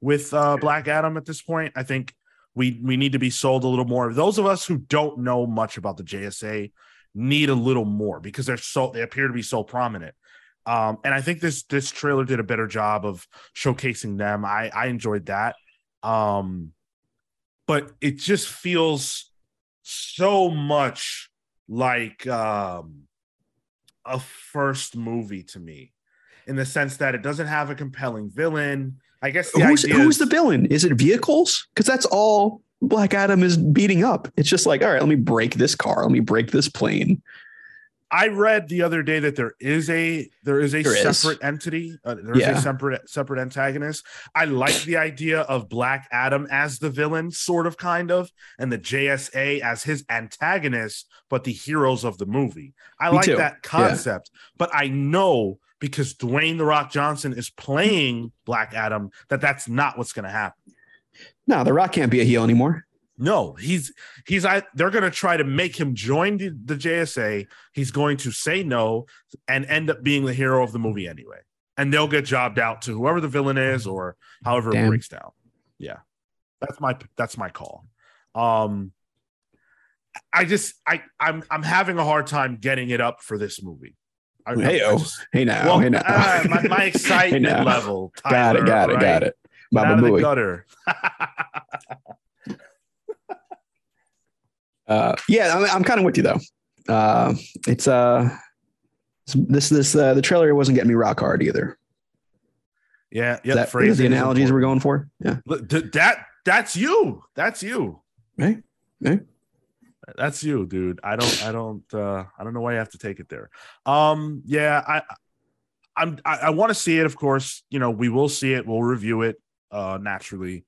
with uh Black Adam at this point. I think we we need to be sold a little more. Those of us who don't know much about the JSA need a little more because they're so they appear to be so prominent. Um, and I think this this trailer did a better job of showcasing them. I I enjoyed that. Um, but it just feels so much like um a first movie to me in the sense that it doesn't have a compelling villain. I guess the Who's, who's is- the villain? Is it vehicles? Because that's all Black Adam is beating up. It's just like, all right, let me break this car. Let me break this plane. I read the other day that there is a there is a There is. separate entity. Uh, there's Yeah. a separate separate antagonist. I like the idea of Black Adam as the villain, sort of, kind of, and the JSA as his antagonist, but the heroes of the movie. I Me like too. that concept, but I know because Dwayne the Rock Johnson is playing Black Adam that that's not what's going to happen. No, The Rock can't be a heel anymore. No, he's he's I they're gonna try to make him join the, the JSA. He's going to say no and end up being the hero of the movie anyway. And they'll get jobbed out to whoever the villain is or however it breaks down. Yeah. That's my that's my call. Um I just I I'm I'm having a hard time getting it up for this movie. I, Hey, oh, hey now, well, hey now. ah, my, my excitement now. level. got it, got it, right? got it. Out of the gutter. Uh, yeah, I'm, I'm kind of with you though. Uh, it's uh, this this uh, the trailer wasn't getting me rock hard either. yeah, yeah. That, is the analogies we're going for? Yeah. Look, th- that that's you. That's you. Right. Right. That's you, dude. I don't I don't uh I don't know why you have to take it there. Um yeah, I I'm I, I want to see it, of course. You know, we will see it, we'll review it uh naturally.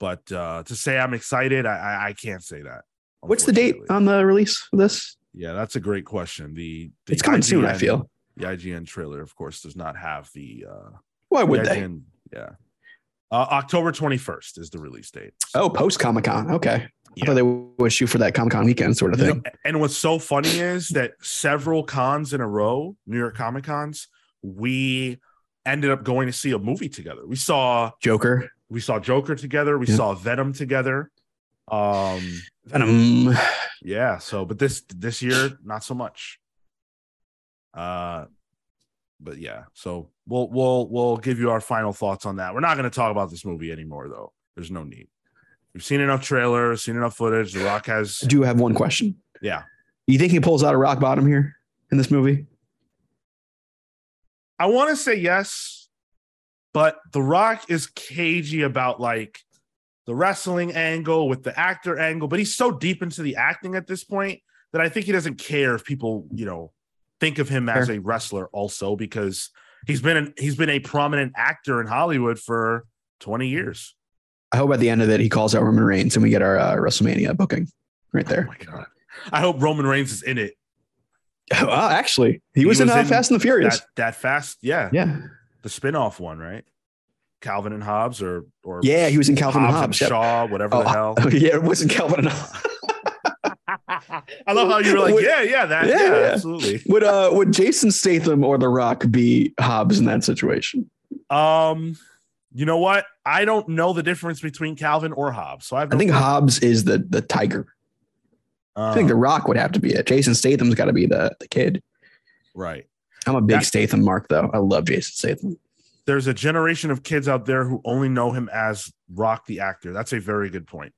But uh to say I'm excited, I I, I can't say that. What's the date on the release of this? Yeah, that's a great question. The, the It's coming soon. I feel. the IGN trailer, of course, does not have the uh Why would Yeah, they? Jan- yeah. Uh, October 21st is the release date. Oh, post Comic Con. Okay. I thought they would shoot for that Comic Con weekend sort of You know, thing. and what's so funny is that several cons in a row, New York Comic Cons, we ended up going to see a movie together. We saw Joker, we saw Joker together, we Yeah. saw Venom together. Um Venom. yeah, so but this this year not so much. Uh but yeah, so we'll we'll we'll give you our final thoughts on that. We're not going to talk about this movie anymore though. There's no need. We've seen enough trailers, seen enough footage. The Rock has I do have one question. yeah. You think he pulls out a rock bottom here in this movie? I want to say yes, but The Rock is cagey about like the wrestling angle with the actor angle, but he's so deep into the acting at this point that I think he doesn't care if people, you know, think of him as a wrestler also because he's been an, he's been a prominent actor in Hollywood for 20 years. I hope at the end of it he calls out Roman Reigns and we get our uh, WrestleMania booking right Oh there. my god. I hope Roman Reigns is in it. Oh, actually, he, He was, in, was uh, in Fast and the Furious. That that fast, yeah. yeah, The spin-off one, right? Calvin and Hobbes, or or yeah, he was in Calvin and and Hobbs. yep. Shaw, whatever Oh, the hell. yeah, it wasn't Calvin and Hobbs. I love how you were like, Would- yeah, yeah, that, Yeah, yeah, yeah. absolutely. Would uh would Jason Statham or The Rock be Hobbs in that situation? Um, you know what? I don't know the difference between Calvin or Hobbs, so I've I think Hobbs is the the tiger. I think The Rock would have to be it. Jason Statham's got to be the the kid. right. I'm a big That- Statham mark though. I love Jason Statham. There's a generation of kids out there who only know him as Rock the actor. That's a very good point.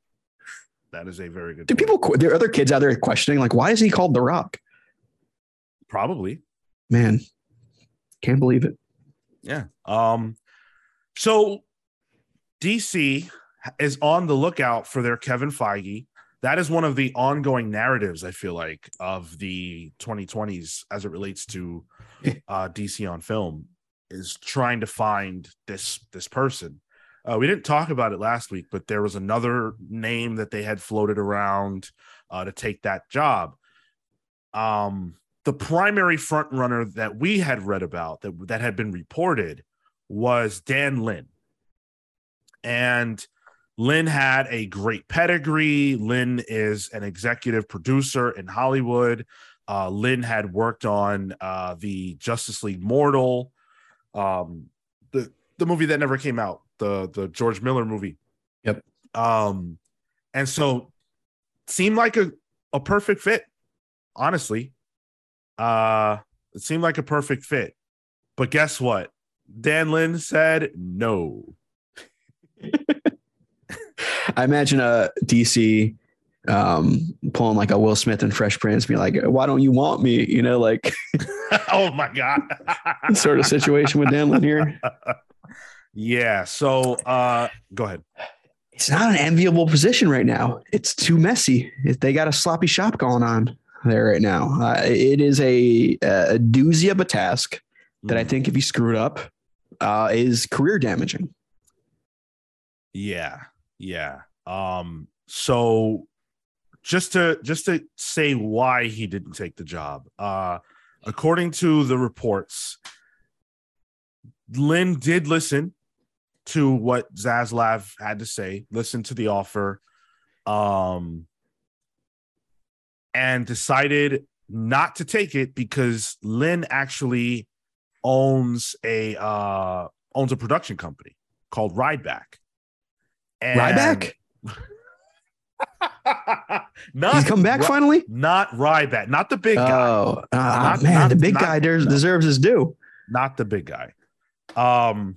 That is a very good. Do point. people? There are other kids out there questioning like, why is he called The Rock? probably? Man, can't believe it. Yeah. Um. So DC is on the lookout for their Kevin Feige. That is one of the ongoing narratives I feel like of the 2020s as it relates to uh, DC on film is trying to find this this person. Uh, we didn't talk about it last week, but there was another name that they had floated around uh, to take that job. Um, the primary front runner that we had read about that that had been reported was Dan Lin, and Lin had a great pedigree. Lin is an executive producer in Hollywood. Uh, Lin had worked on uh, the Justice League Mortal, um, the the movie that never came out, the the George Miller movie. Yep. Um, and so seemed like a a perfect fit, honestly. Uh, it seemed like a perfect fit, but guess what? Dan Lin said no. I imagine a DC um pulling like a Will Smith and Fresh Prince, be like, why don't you want me? You know, like oh my god. sort of situation with Dan Lin here. Yeah. So uh go ahead. It's not an enviable position right now. It's too messy. They got a sloppy shop going on there right now. Uh, it is a, a doozy of a task that I Mm, think if you screw it up, uh, is career damaging. yeah. Yeah. Um, so just to just to say why he didn't take the job. Uh according to the reports, Lin did listen to what Zaslav had to say, listen to the offer, um, and decided not to take it because Lin actually owns a uh owns a production company called Rideback. And Ryback? not He's come back Ri- finally? not Ryback, not the big guy. Oh, ah, Not- man, not- the big not- guy des- deserves his due. not the big guy. Um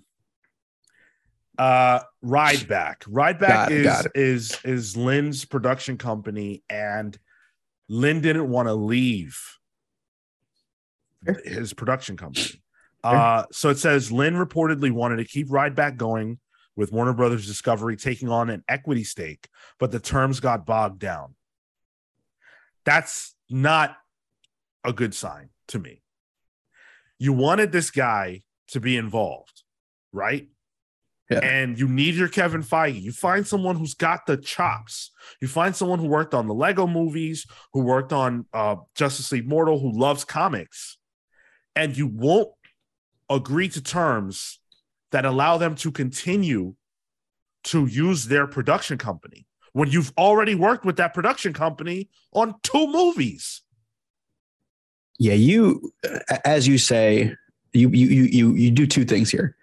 uh Rideback. Rideback Got it, is it. is is Lin's production company and Lin didn't want to leave his production company. Uh so it says Lin reportedly wanted to keep Rideback going with Warner Brothers Discovery taking on an equity stake, but the terms got bogged down. That's not a good sign to me. You wanted this guy to be involved, right? Yeah. And you need your Kevin Feige. You find someone who's got the chops. You find someone who worked on the Lego movies, who worked on uh, Justice League Mortal, who loves comics, and you won't agree to terms that allow them to continue to use their production company when you've already worked with that production company on two movies. Yeah, you, as you say, you you you you you do two things here.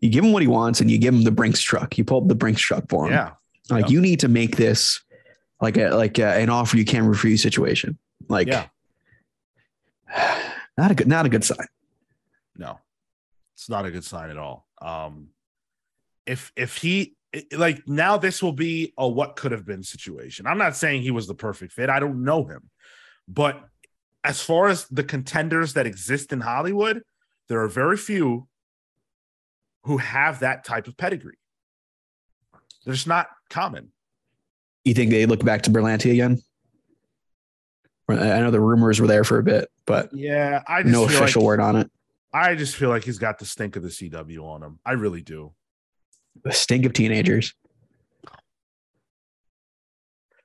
You give him what he wants, and you give him the Brinks truck. You pull up the Brinks truck for him. Yeah. Like Yep. you need to make this like a like a, an offer you can't refuse situation. Like, Yeah. not a good not a good sign. No, it's not a good sign at all. Um, if if he like now this will be a what could have been situation. I'm not saying he was the perfect fit. I don't know him, but as far as the contenders that exist in Hollywood, there are very few who have that type of pedigree. They're just not common. You think they look back to Berlanti again? I know the rumors were there for a bit, but Yeah, I just no official like, word on it. I just feel like he's got the stink of the CW on him. I really do. The stink of teenagers.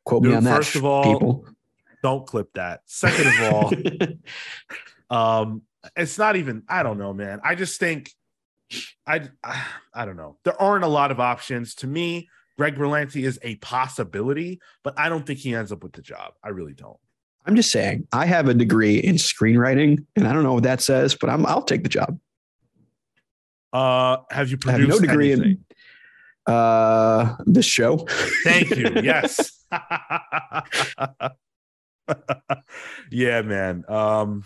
Quote me on that, first of all, people. Don't clip that. Second of all, um it's not even i don't know man i just think i i don't know there aren't a lot of options to me greg berlanti is a possibility but i don't think he ends up with the job i really don't I'm just saying, I have a degree in screenwriting, and I don't know what that says, but I'm I'll take the job. uh have you I have no degree anything? in uh this show. thank you yes yeah man um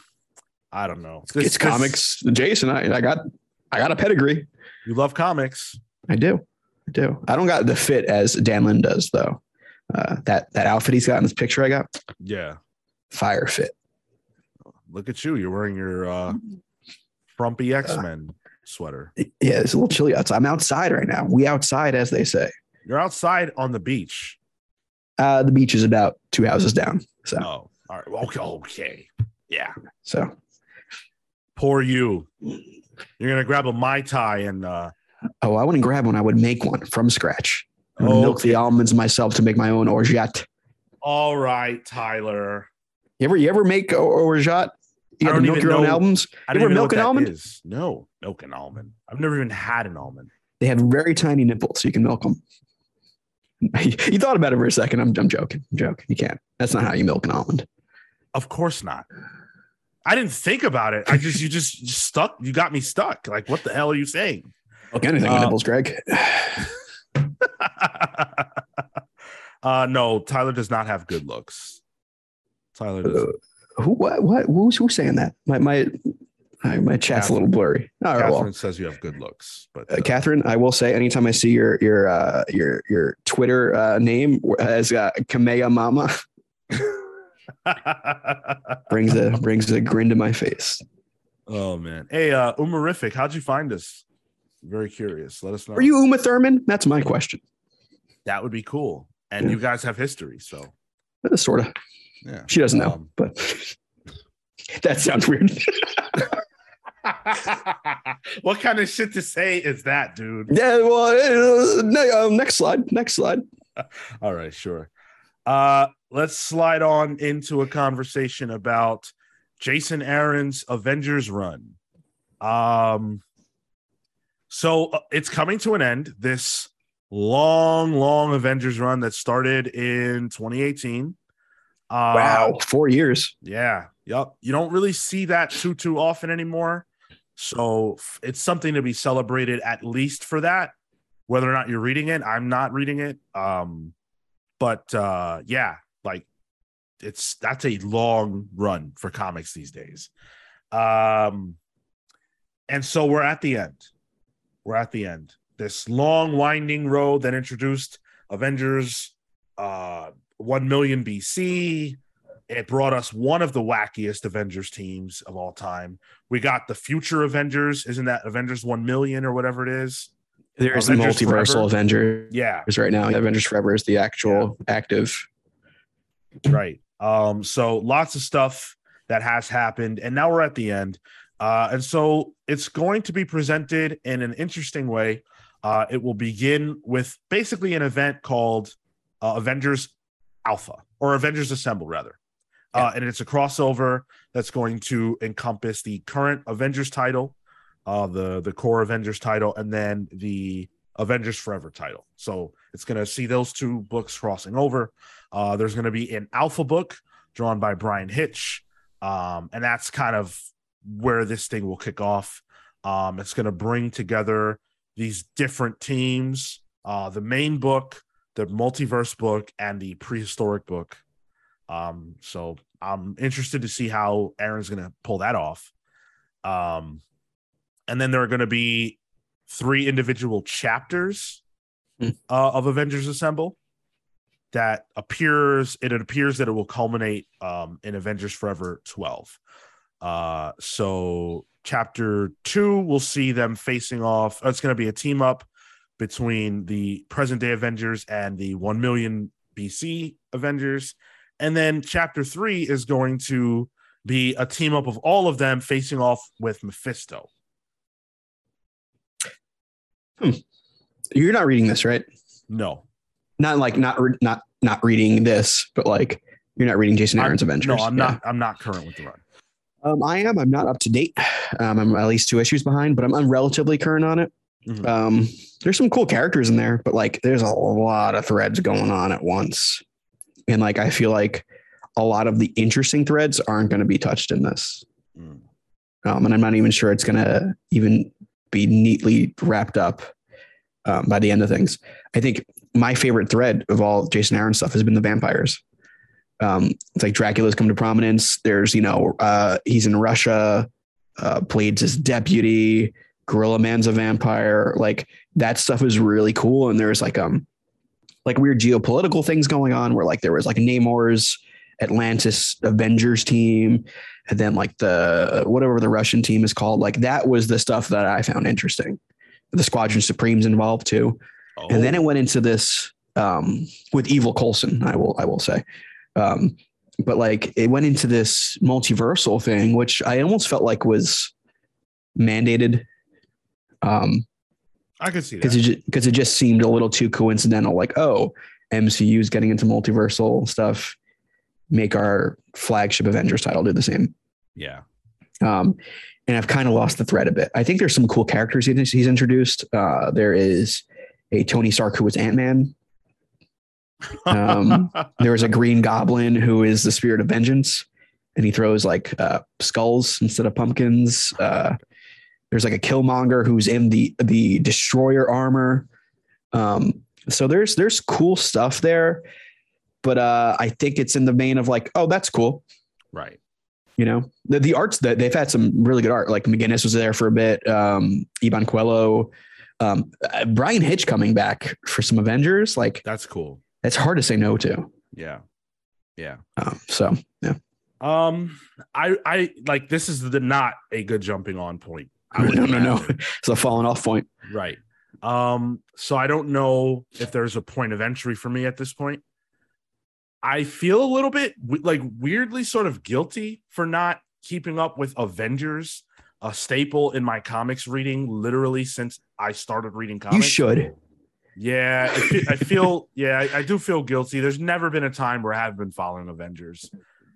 i don't know This- it's this- comics. Jason, I, I got I got a pedigree. you love comics I do. I do. I don't got the fit as Dan Lin does though. Uh, that that outfit he's got in this picture I got, yeah fire fit. look at you you're wearing your uh frumpy x-men sweater Yeah, it's a little chilly outside. I'm outside right now. We outside, as they say. you're outside on the beach Uh, the beach is about two houses down. So Oh, all right. Okay. Okay. Yeah. so Poor you. You're gonna grab a mai tai and uh oh, I wouldn't grab one. I would make one from scratch. I would milk the almonds myself to make my own orgeat. all right, Tyler. You ever you ever make or- orgeat? You I ever don't milk even your own know- almonds? I You ever milk an almond? is. No, milk an almond. I've never even had an almond. They have very tiny nipples, so you can milk them. you thought about it for a second. I'm, I'm joking. I'm joking. You can't. That's not how you milk an almond. Of course not. I didn't think about it. I just you just stuck. You got me stuck. Like, what the hell are you saying? Milk anything Uh, nipples, Greg. uh no, Tyler does not have good looks. Tyler does. Uh, who? What? What? Who's who's saying that? My my my, chat's a little blurry. All right. Catherine Well, says you have good looks, but uh, uh, Catherine, I will say, anytime I see your your uh, your your Twitter uh, name as uh, Kamea Mama, brings a brings a grin to my face. Oh man. Hey, uh Umarific, how'd you find us? Very curious. Let us know. Are you Uma Thurman? That's my question. that would be cool. And Yeah. you guys have history, so sort of. yeah. She doesn't know, Um, but that sounds weird. what kind of shit to say is that, dude? yeah. Well, uh, uh, next slide. Next slide. All right, sure. Uh let's slide on into a conversation about Jason Aaron's Avengers run. Um so uh, it's coming to an end. This long, long Avengers run that started in 2018. Uh, Wow, four years. Yeah. Yep. You don't really see that too too often anymore. So it's something to be celebrated at least for that. Whether or not you're reading it, I'm not reading it. Um, but uh, yeah, like it's that's a long run for comics these days. Um, and so we're at the end. We're at the end. This long winding road that introduced Avengers uh 1 million BC. It brought us one of the wackiest Avengers teams of all time. We got the future Avengers. Isn't that Avengers 1 million or whatever it is? There's the multiversal Forever. Avengers Yeah, right now. Avengers Forever is the actual active. Right. Um, so lots of stuff that has happened, and now we're at the end. Uh, and so it's going to be presented in an interesting way. Uh, it will begin with basically an event called uh, Avengers Alpha or Avengers Assemble, rather. Uh, and it's a crossover that's going to encompass the current Avengers title, uh, the the core Avengers title, and then the Avengers Forever title. So it's going to see those two books crossing over. Uh, there's going to be an Alpha book drawn by Bryan Hitch, um, and that's kind of where this thing will kick off. Um, it's going to bring together these different teams, uh, the main book, the multiverse book, and the prehistoric book. Um, so I'm interested to see how Aaron's going to pull that off. Um, and then there are going to be three individual chapters Hmm. uh, of Avengers Assemble that appears. It appears that it will culminate um, in Avengers Forever 12. Uh, so chapter two, we'll see them facing off. It's going to be a team up between the present day Avengers and the 1 million BC Avengers. And then chapter three is going to be a team up of all of them facing off with Mephisto. You're not reading this, right? No, Not like not re- not not reading this, but like you're not reading Jason I'm- Aaron's Avengers. no, I'm Yeah. not. I'm not current with the run. Um, I am. I'm not up to date. Um, I'm at least two issues behind, but I'm, I'm relatively current on it. Mhm. Um, there's some cool characters in there, but like there's a lot of threads going on at once, and like I feel like a lot of the interesting threads aren't going to be touched in this. Mm. Um, and I'm not even sure it's going to even be neatly wrapped up um, by the end of things. I think my favorite thread of all Jason Aaron stuff has been the vampires. Um, it's like Dracula's come to prominence. There's, you know, uh, he's in Russia, uh, played his deputy. Gorilla Man's a vampire. Like that stuff is really cool. And there's like um, like weird geopolitical things going on where like there was like Namor's Atlantis Avengers team, and then like the whatever the Russian team is called. Like that was the stuff that I found interesting. The Squadron Supreme's involved too. And then it went into this um, with Evil Coulson, I will I will say. Um, but like it went into this multiversal thing, which I almost felt like was mandated. Um, I could see that. because it because it just seemed a little too coincidental. Like, oh, MCU's getting into multiversal stuff. Make our flagship Avengers title do the same. yeah. Um, and I've kind of lost the thread a bit. I think there's some cool characters he's introduced. Uh, there is a Tony Stark who was Ant Man. Um, There was a Green Goblin who is the spirit of vengeance, and he throws like uh, skulls instead of pumpkins. Uh, there's like a Killmonger who's in the the Destroyer armor. Um, so there's there's cool stuff there, but uh, I think it's in the vein of like, oh, that's cool. right. You know, the, the arts that they've had some really good art. Like McGuinness was there for a bit. Um, Iban Coello, um, uh, Bryan Hitch coming back for some Avengers. Like That's cool. it's hard to say no to. Yeah. Yeah. Um, so yeah, Um, I I like this is the not a good jumping on point. I no, no, no. It's a falling off point. Right. Um, so I don't know if there's a point of entry for me at this point. I feel a little bit like weirdly sort of guilty for not keeping up with Avengers, a staple in my comics reading literally since I started reading comics. You should. Yeah, I fe- I feel, yeah, I, I do feel guilty. There's never been a time where I have been following Avengers.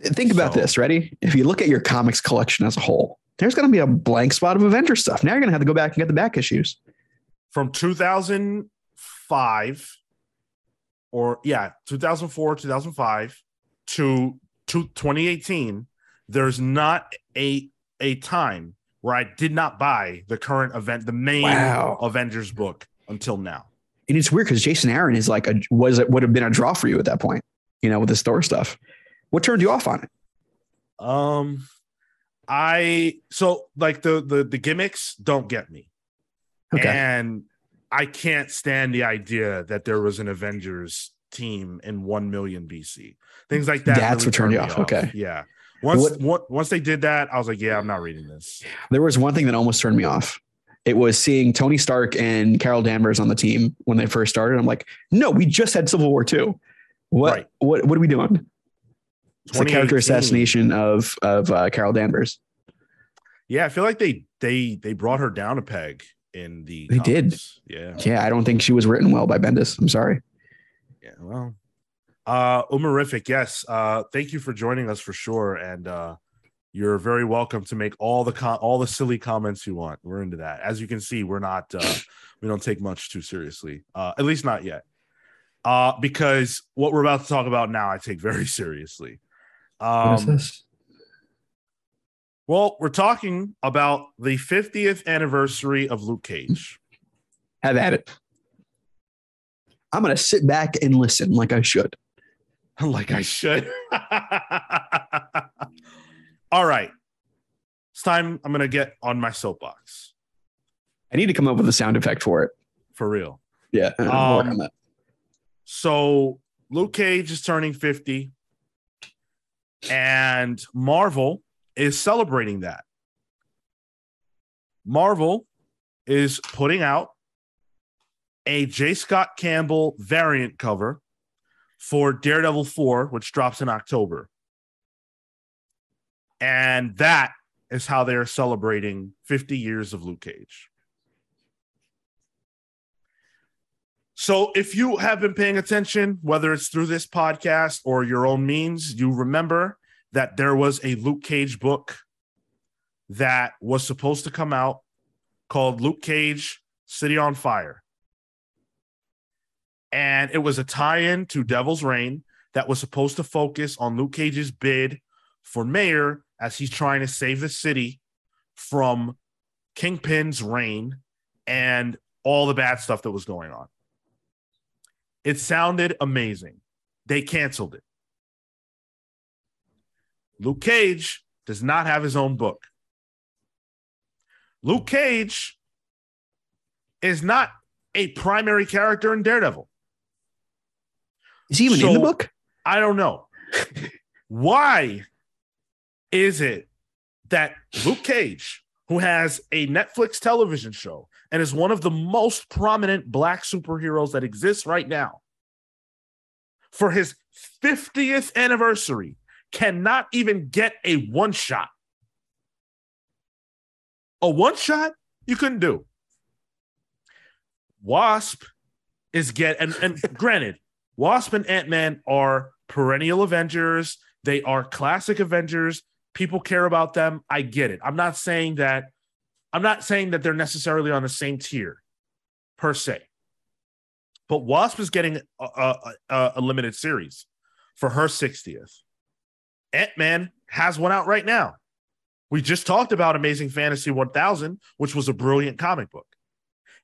Think about So- this. Ready? If you look at your comics collection as a whole, there's going to be a blank spot of Avengers stuff. Now you're going to have to go back and get the back issues. From 2005, or yeah, 2004, 2005 to, to 2018, there's not a a time where I did not buy the current event, the main Wow. Avengers book until now. And it's weird because Jason Aaron is like a was it would have been a draw for you at that point, you know, with the store stuff. What turned you off on it? Um, I so like the the the gimmicks don't get me. Okay. And I can't stand the idea that there was an Avengers team in 1 million BC. Things like that. That's what turned you me off. Okay. Yeah. Once What- once they did that, I was like, yeah, I'm not reading this. There was one thing that almost turned me off. It was seeing Tony Stark and Carol Danvers on the team when they first started. I'm like, no, we just had Civil War two. What Right. what what are we doing? It's the character assassination of of uh, Carol Danvers. Yeah, I feel like they they they brought her down a peg in the They did. Yeah. Yeah, I don't think she was written well by Bendis. I'm sorry. Yeah, well, uh, Umarific, yes. Uh, thank you for joining us for sure. And uh, you're very welcome to make all the com- all the silly comments you want. We're into that. As you can see, we're not uh, we don't take much too seriously. Uh, at least not yet. Uh, because what we're about to talk about now, I take very seriously. What is Um, this? Well, we're talking about the 50th anniversary of Luke Cage. Have at it. I'm gonna sit back and listen like I should. like I should. All right. It's time I'm going to get on my soapbox I need to come up with a sound effect for it. for real. Yeah, Um. So Luke Cage is turning 50, and Marvel is celebrating that. Marvel is putting out a J. Scott Campbell variant cover for Daredevil 4, which drops in October. And that is how they're celebrating 50 years of Luke Cage. So, if you have been paying attention, whether it's through this podcast or your own means, you remember that there was a Luke Cage book that was supposed to come out called Luke Cage City on Fire. And it was a tie in to Devil's Reign that was supposed to focus on Luke Cage's bid for mayor as he's trying to save the city from Kingpin's reign and all the bad stuff that was going on. It sounded amazing. They canceled it. Luke Cage does not have his own book. Luke Cage is not a primary character in Daredevil. Is he even in the book? I don't know. Why is it that Luke Cage, who has a Netflix television show and is one of the most prominent black superheroes that exists right now, for his 50th anniversary, cannot even get a one shot? A one shot you couldn't do. Wasp is get and, and granted, Wasp and Ant Man are perennial Avengers. They are classic Avengers. People care about them. I get it. I'm not saying that. I'm not saying that they're necessarily on the same tier, per se. But Wasp is getting a, a, a, a limited series for her 60th. Ant Man has one out right now. We just talked about Amazing Fantasy 1000, which was a brilliant comic book.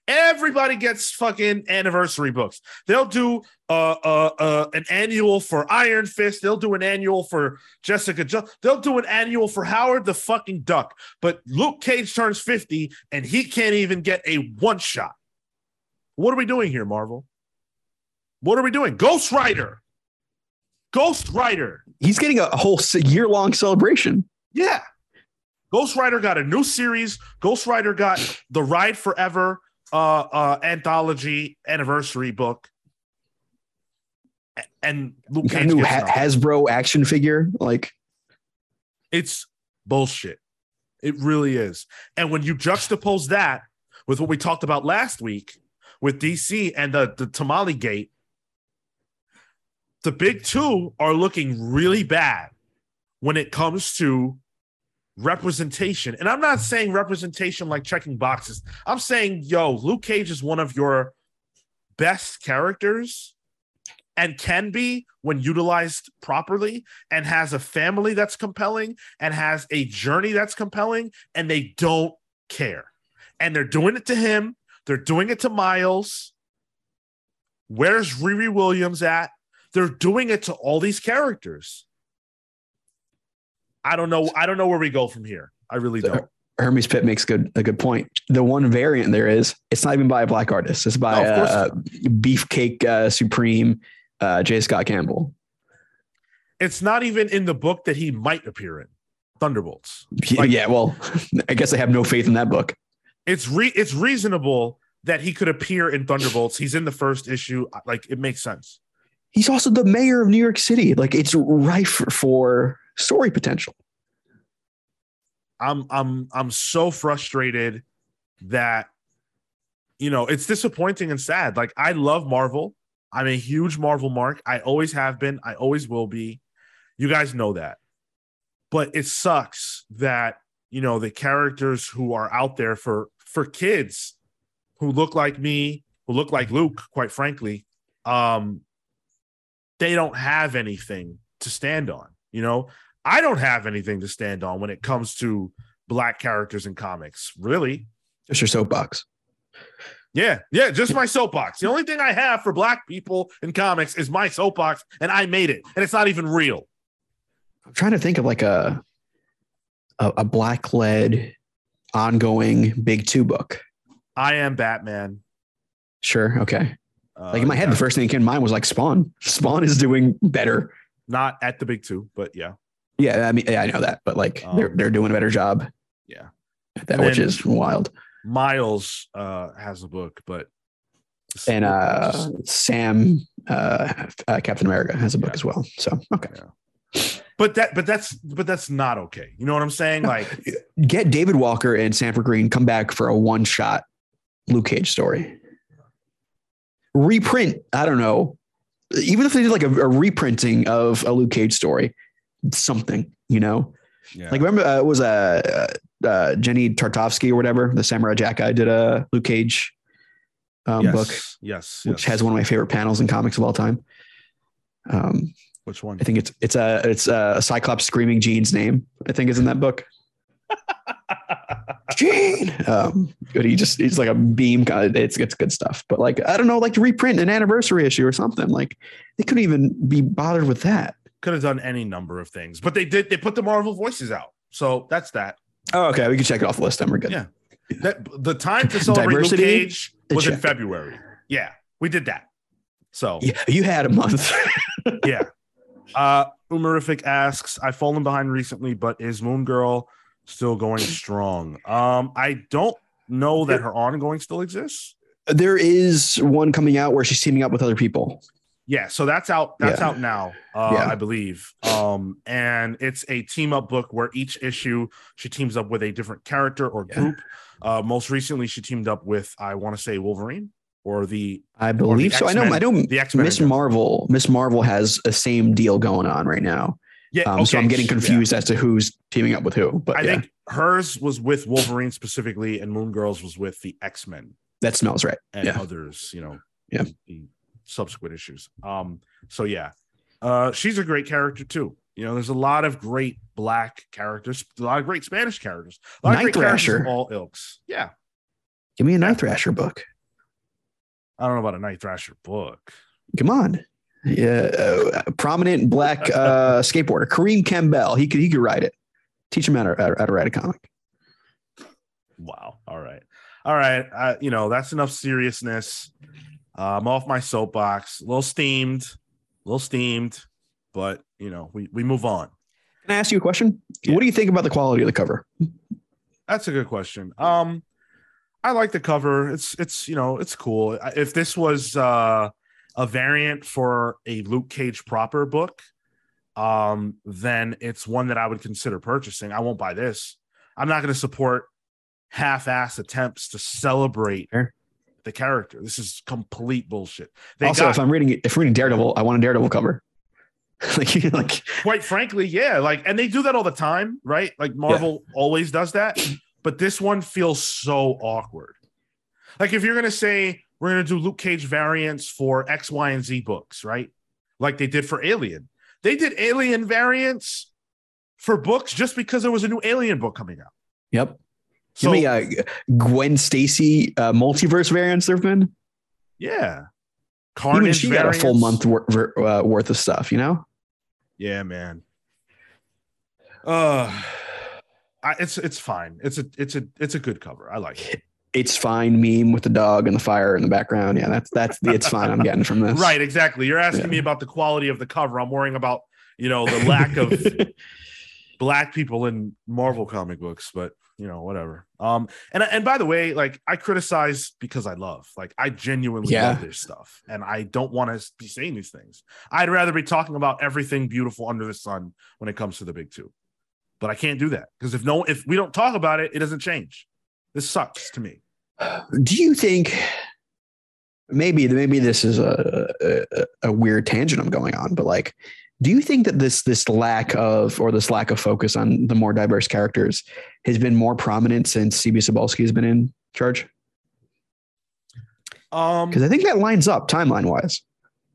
Everybody gets fucking anniversary books. They'll do uh, uh, uh, an annual for Iron Fist. They'll do an annual for Jessica. They'll do an annual for Howard the fucking Duck. But Luke Cage turns 50 and he can't even get a one shot. What are we doing here, Marvel? What are we doing? Ghost Rider. Ghost Rider. He's getting a whole year long celebration. Yeah. Ghost Rider got a new series. Ghost Rider got the Ride Forever uh uh anthology anniversary book. And Luke Cage new ha- Hasbro action figure. Like, it's bullshit. It really is. And when you juxtapose that with what we talked about last week with DC and the, the Tamale Gate, the big two are looking really bad when it comes to representation. And I'm not saying representation like checking boxes. I'm saying, yo, Luke Cage is one of your best characters and can be when utilized properly and has a family that's compelling and has a journey that's compelling and they don't care. And they're doing it to him, they're doing it to Miles. Where's Riri Williams at? They're doing it to all these characters. I don't know. I don't know where we go from here. I really don't. Hermes Pitt makes good a good point. The one variant there is it's not even by a black artist. It's by No, uh, Beefcake uh, Supreme uh, J. Scott Campbell. It's not even in the book that he might appear in. Thunderbolts. Like- yeah, well, I guess I have no faith in that book. It's re- it's reasonable that he could appear in Thunderbolts. He's in the first issue. Like it makes sense. He's also the mayor of New York City. Like it's rife for story potential. I'm I'm I'm so frustrated that you know it's disappointing and sad. Like I love Marvel. I'm a huge Marvel mark. I always have been. I always will be. You guys know that. but it sucks that you know the characters who are out there for for kids who look like me, who look like Luke, quite frankly, um, they don't have anything to stand on. You know, I don't have anything to stand on when it comes to black characters in comics. Really, Just your soapbox. yeah, yeah, just my soapbox. The only thing I have for black people in comics is my soapbox, and I made it, and it's not even real. I'm trying to think of like a a, a black led ongoing big two book. I am Batman. Sure. Okay. Uh, Like in my head, yeah, the first thing that came to mind was like Spawn. Spawn is doing better. not at the big two, but yeah, Yeah, I mean, yeah, I know that, but like they're Um, they're doing a better job. yeah. That which is wild. Miles uh, has a book, but And uh, Sam, uh, uh, Captain America, has a book Yeah. as well. So okay, but that, but that's, but that's not okay. You know what I'm saying? Like, get David Walker and Sanford Greene come back for a one shot Luke Cage story. Reprint. I don't know. Even if they did like a, a reprinting of a Luke Cage story, something you know. yeah. Like remember uh, it was a uh, uh, Jenny Tartovsky or whatever the Samurai Jack guy did a Luke Cage um, yes, book, yes, which yes. has one of my favorite panels in comics of all time. Um, which one? I think it's it's a it's a Cyclops screaming Jean's name. I think is in that book. Jean. Um, but he just he's like a beam. of- It's it's good stuff. But like I don't know, like to reprint an anniversary issue or something. Like they couldn't even be bothered with that. Could have done any number of things, but they did. They put the Marvel voices out, so that's that. Oh, okay. We can check it off the list. Then we're good. Yeah. That the time to celebrate Diversity? Luke Cage was in February. Yeah, we did that. So You, you had a month. yeah. Uh Umarific asks, I've fallen behind recently, but is Moon Girl still going strong? Um, I don't know that her ongoing still exists. there is one coming out where she's teaming up with other people. Yeah, so that's out. That's Yeah. out now, uh, Yeah. I believe. Um, and it's a team up book where each issue she teams up with a different character or Yeah. group. Uh, most recently, she teamed up with I want to say Wolverine or the I believe so. I know. I know. the X Miss Marvel. Miss Marvel has a same deal going on right now. Yeah, Um, so I'm getting yeah. confused as to who's teaming up with who. But I yeah, think hers was with Wolverine specifically, and Moon Girls was with the X Men that smells right. and Yeah. others. You know, Yeah. the subsequent issues. Um, so yeah, uh, she's a great character too. You know, there's a lot of great black characters, a lot of great Spanish characters, a lot of Night great characters of all ilks. Yeah, Give me a Night Thrasher book. I don't know about a Night Thrasher book. Come on. Yeah, uh, prominent black uh, skateboarder Kareem Campbell. He could he could ride it. Teach him how to, how to- write a comic. Wow. All right. All right. Uh, you know, that's enough seriousness. Uh, I'm off my soapbox. A little steamed, a little steamed, but you know, we we move on. Can I ask you a question? Yeah. What do you think about the quality of the cover? That's a good question. Um, I like the cover. It's it's you know it's cool. If this was uh, a variant for a Luke Cage proper book, um, then it's one that I would consider purchasing. I won't buy this. I'm not going to support half-ass attempts to celebrate Fair. the character. This is complete bullshit. They also, got, if I'm reading if I'm reading Daredevil, I want a Daredevil cover. like like quite frankly, yeah, like, and they do that all the time, right? Like Marvel always does that, but this one feels so awkward. Like, if you're gonna say we're gonna do Luke Cage variants for X, Y, and Z books, right? Like they did for Alien, they did Alien variants for books just because there was a new Alien book coming out. yep. So, Give me uh, Gwen Stacy uh, multiverse variants. There've been yeah, even Carnage she got a full month wor- ver- uh, worth of stuff. You know. Yeah, man. Uh, I, it's it's fine. It's a it's a it's a good cover. I like it. It's fine meme with the dog and the fire in the background. Yeah, that's that's the it's fine. I'm getting from this. Right, exactly. You're asking Yeah. me about the quality of the cover. I'm worrying about, you know, the lack of black people in Marvel comic books, but you know, whatever. Um, and and by the way, like I criticize because I love, like I genuinely Yeah. love this stuff, and I don't want to be saying these things. I'd rather be talking about everything beautiful under the sun when it comes to the big two, but I can't do that because if no, if we don't talk about it, it doesn't change. This sucks to me. Do you think maybe maybe this is a, a a weird tangent I'm going on, but like, Do you think that this this lack of or this lack of focus on the more diverse characters has been more prominent since CB Cebulski has been in charge? Um, Because I think that lines up timeline wise.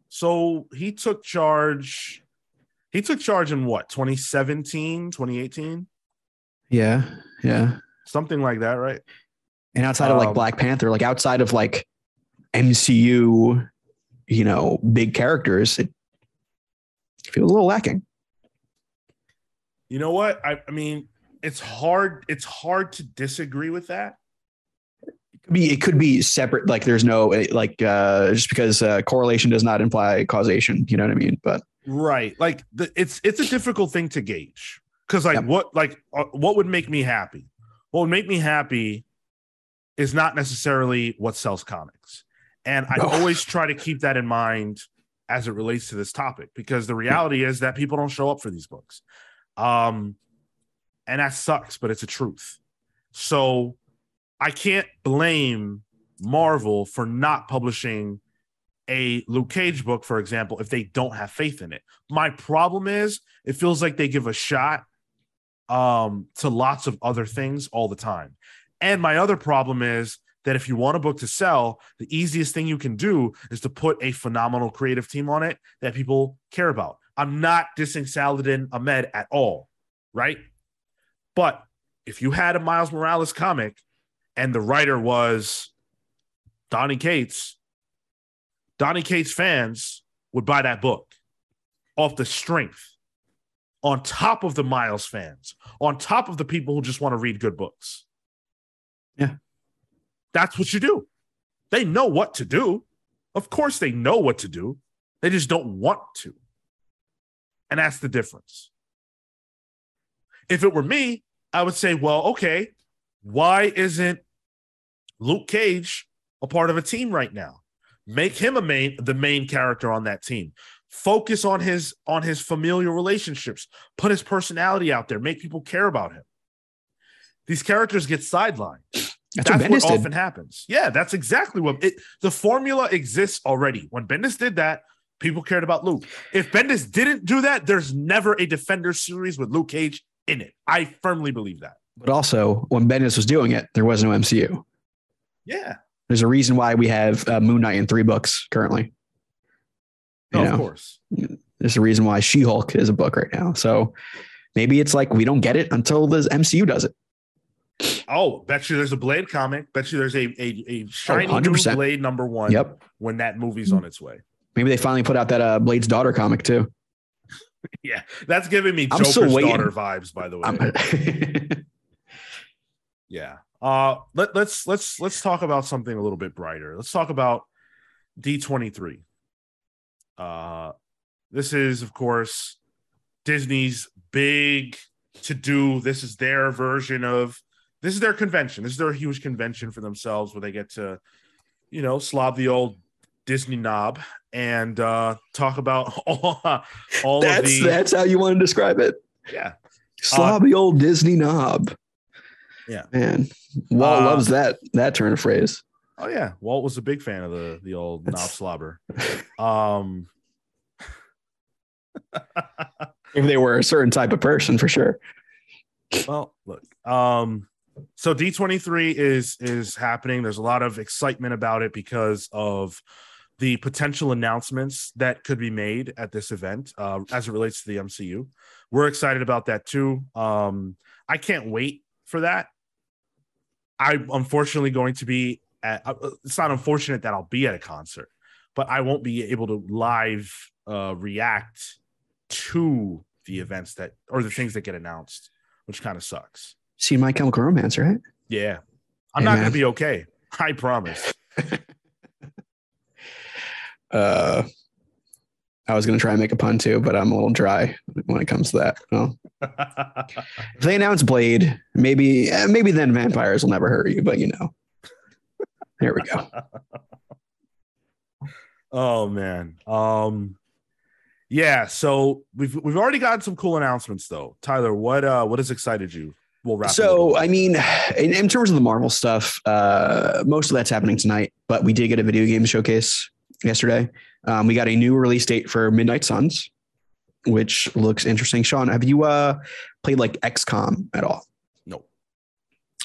so he took charge. He took charge in what 2017, 2018, Yeah, yeah. something like that, right? And outside of like Um, Black Panther, like outside of like MCU, you know, big characters, it feels a little lacking. You know what? I, I mean, it's hard. It's hard to disagree with that. Could be it could be separate. Like there's no like uh just because uh, correlation does not imply causation. You know what I mean? But Right. Like the, it's it's a difficult thing to gauge because like Yep. what like uh, what would make me happy? What would make me happy is not necessarily what sells comics, and I No. always try to keep that in mind as it relates to this topic because the reality is that people don't show up for these books, um, and that sucks, but it's a truth. So I can't blame Marvel for not publishing a Luke Cage book, for example, if they don't have faith in it. My problem is it feels like they give a shot um, to lots of other things all the time. And my other problem is that if you want a book to sell, the easiest thing you can do is to put a phenomenal creative team on it that people care about. I'm not dissing Saladin Ahmed at all, right? But if you had a Miles Morales comic and the writer was Donny Cates, Donny Cates fans would buy that book off the strength, on top of the Miles fans, on top of the people who just want to read good books. Yeah. That's what you do. They know what to do. Of course, they know what to do. They just don't want to. And that's the difference. If it were me, I would say, well, okay, why isn't Luke Cage a part of a team right now? Make him a main the main character on that team. Focus on his on his familial relationships. Put his personality out there. Make people care about him. These characters get sidelined. that's, That's, what what, did. often happens. Yeah, that's exactly what it. The formula exists already. When Bendis did that, people cared about Luke. If Bendis didn't do that, there's never a Defender series with Luke Cage in it. I firmly believe that. But also, when Bendis was doing it, there was no MCU. Yeah, There's a reason why we have uh, Moon Knight in three books currently. You of know, course. there's a reason why She Hulk is a book right now. So maybe it's like we don't get it until the MCU does it. Oh, bet you there's a Blade comic. Bet you there's a a, a shiny new Blade number one. Yep. When that movie's on its way. Maybe they finally put out that uh, Blade's daughter comic too. Yeah, that's giving me I'm Joker's daughter vibes. By the way. Yeah. Uh let, let's let's let's talk about something a little bit brighter. Let's talk about D23. Uh this is of course Disney's big to do. This is their version of this is their convention. This is their huge convention for themselves where they get to you know, slob the old Disney knob and uh talk about all, all of that's the that's how you want to describe it. yeah. Slobby old Disney knob. Yeah. man. Walt Uh, loves that that turn of phrase. Oh yeah, Walt was a big fan of the the old knob slobber. Um, If they were a certain type of person, for sure. well, look. Um, so D twenty three is is happening. There's a lot of excitement about it because of the potential announcements that could be made at this event uh, as it relates to the MCU. We're excited about that too. Um, I can't wait for that. I'm unfortunately going to be at. uh, It's not unfortunate that I'll be at a concert, but I won't be able to live uh, react to the events that or the things that get announced, which kind of sucks. Seen My Chemical Romance, right? Yeah, I'm Hey, not going to be okay. I promise. Uh, I was going to try and make a pun too, but I'm a little dry when it comes to that. Well, if they announce Blade, maybe eh, maybe then vampires will never hurt you, but you know. There we go. oh man. Um yeah, so we've we've already gotten some cool announcements though. Tyler, what uh what has excited you? We'll wrap So. I mean, in, in terms of the Marvel stuff, uh, most of that's happening tonight, but we did get a video game showcase yesterday. Um, we got a new release date for Midnight Suns. which looks interesting. Sean, have you uh, played like XCOM at all? No.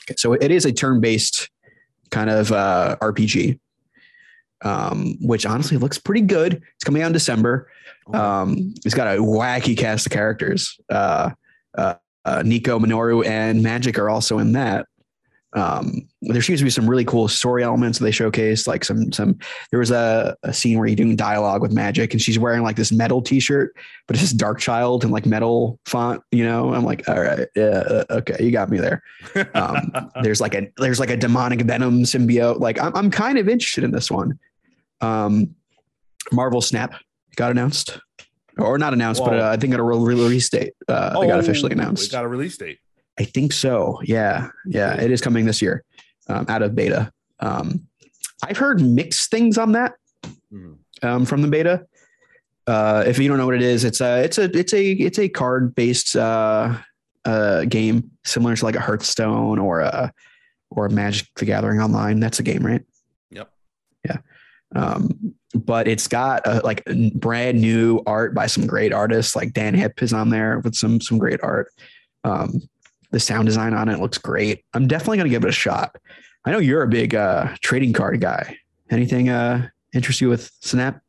Okay, so it is a turn-based kind of uh, RPG, um, which honestly looks pretty good. It's coming out in December. Um, it's got a wacky cast of characters. Uh, uh, uh, Nico Minoru and Magik are also in that. Um, there seems to be some really cool story elements that they showcase, Like some some there was a, a scene where you're doing dialogue with Magik, and she's wearing like this metal T-shirt, but it's just Darkchilde and like metal font. You know, I'm like, all right, yeah, uh, okay, you got me there. Um, there's like a there's like a demonic venom symbiote. Like I'm I'm kind of interested in this one. Um, Marvel Snap got announced, or not announced, but uh, I think got a re- release date. Uh, they got officially Oh, announced. It got a release date. I think so. Yeah. Yeah. It is coming this year um, out of beta. Um, I've heard mixed things on that Mhm. um, from the beta. Uh, if you don't know what it is, it's a it's a it's a it's a card based uh, uh, game similar to like a Hearthstone or a or a Magic the Gathering Online. That's a game, right? Yep. Yeah. Um, but it's got uh like brand new art by some great artists. Like Dan Hipp is on there with some some great art. Um, the sound design on it looks great. I'm definitely gonna give it a shot. I know you're a big uh, trading card guy. Anything uh, interest you with Snap?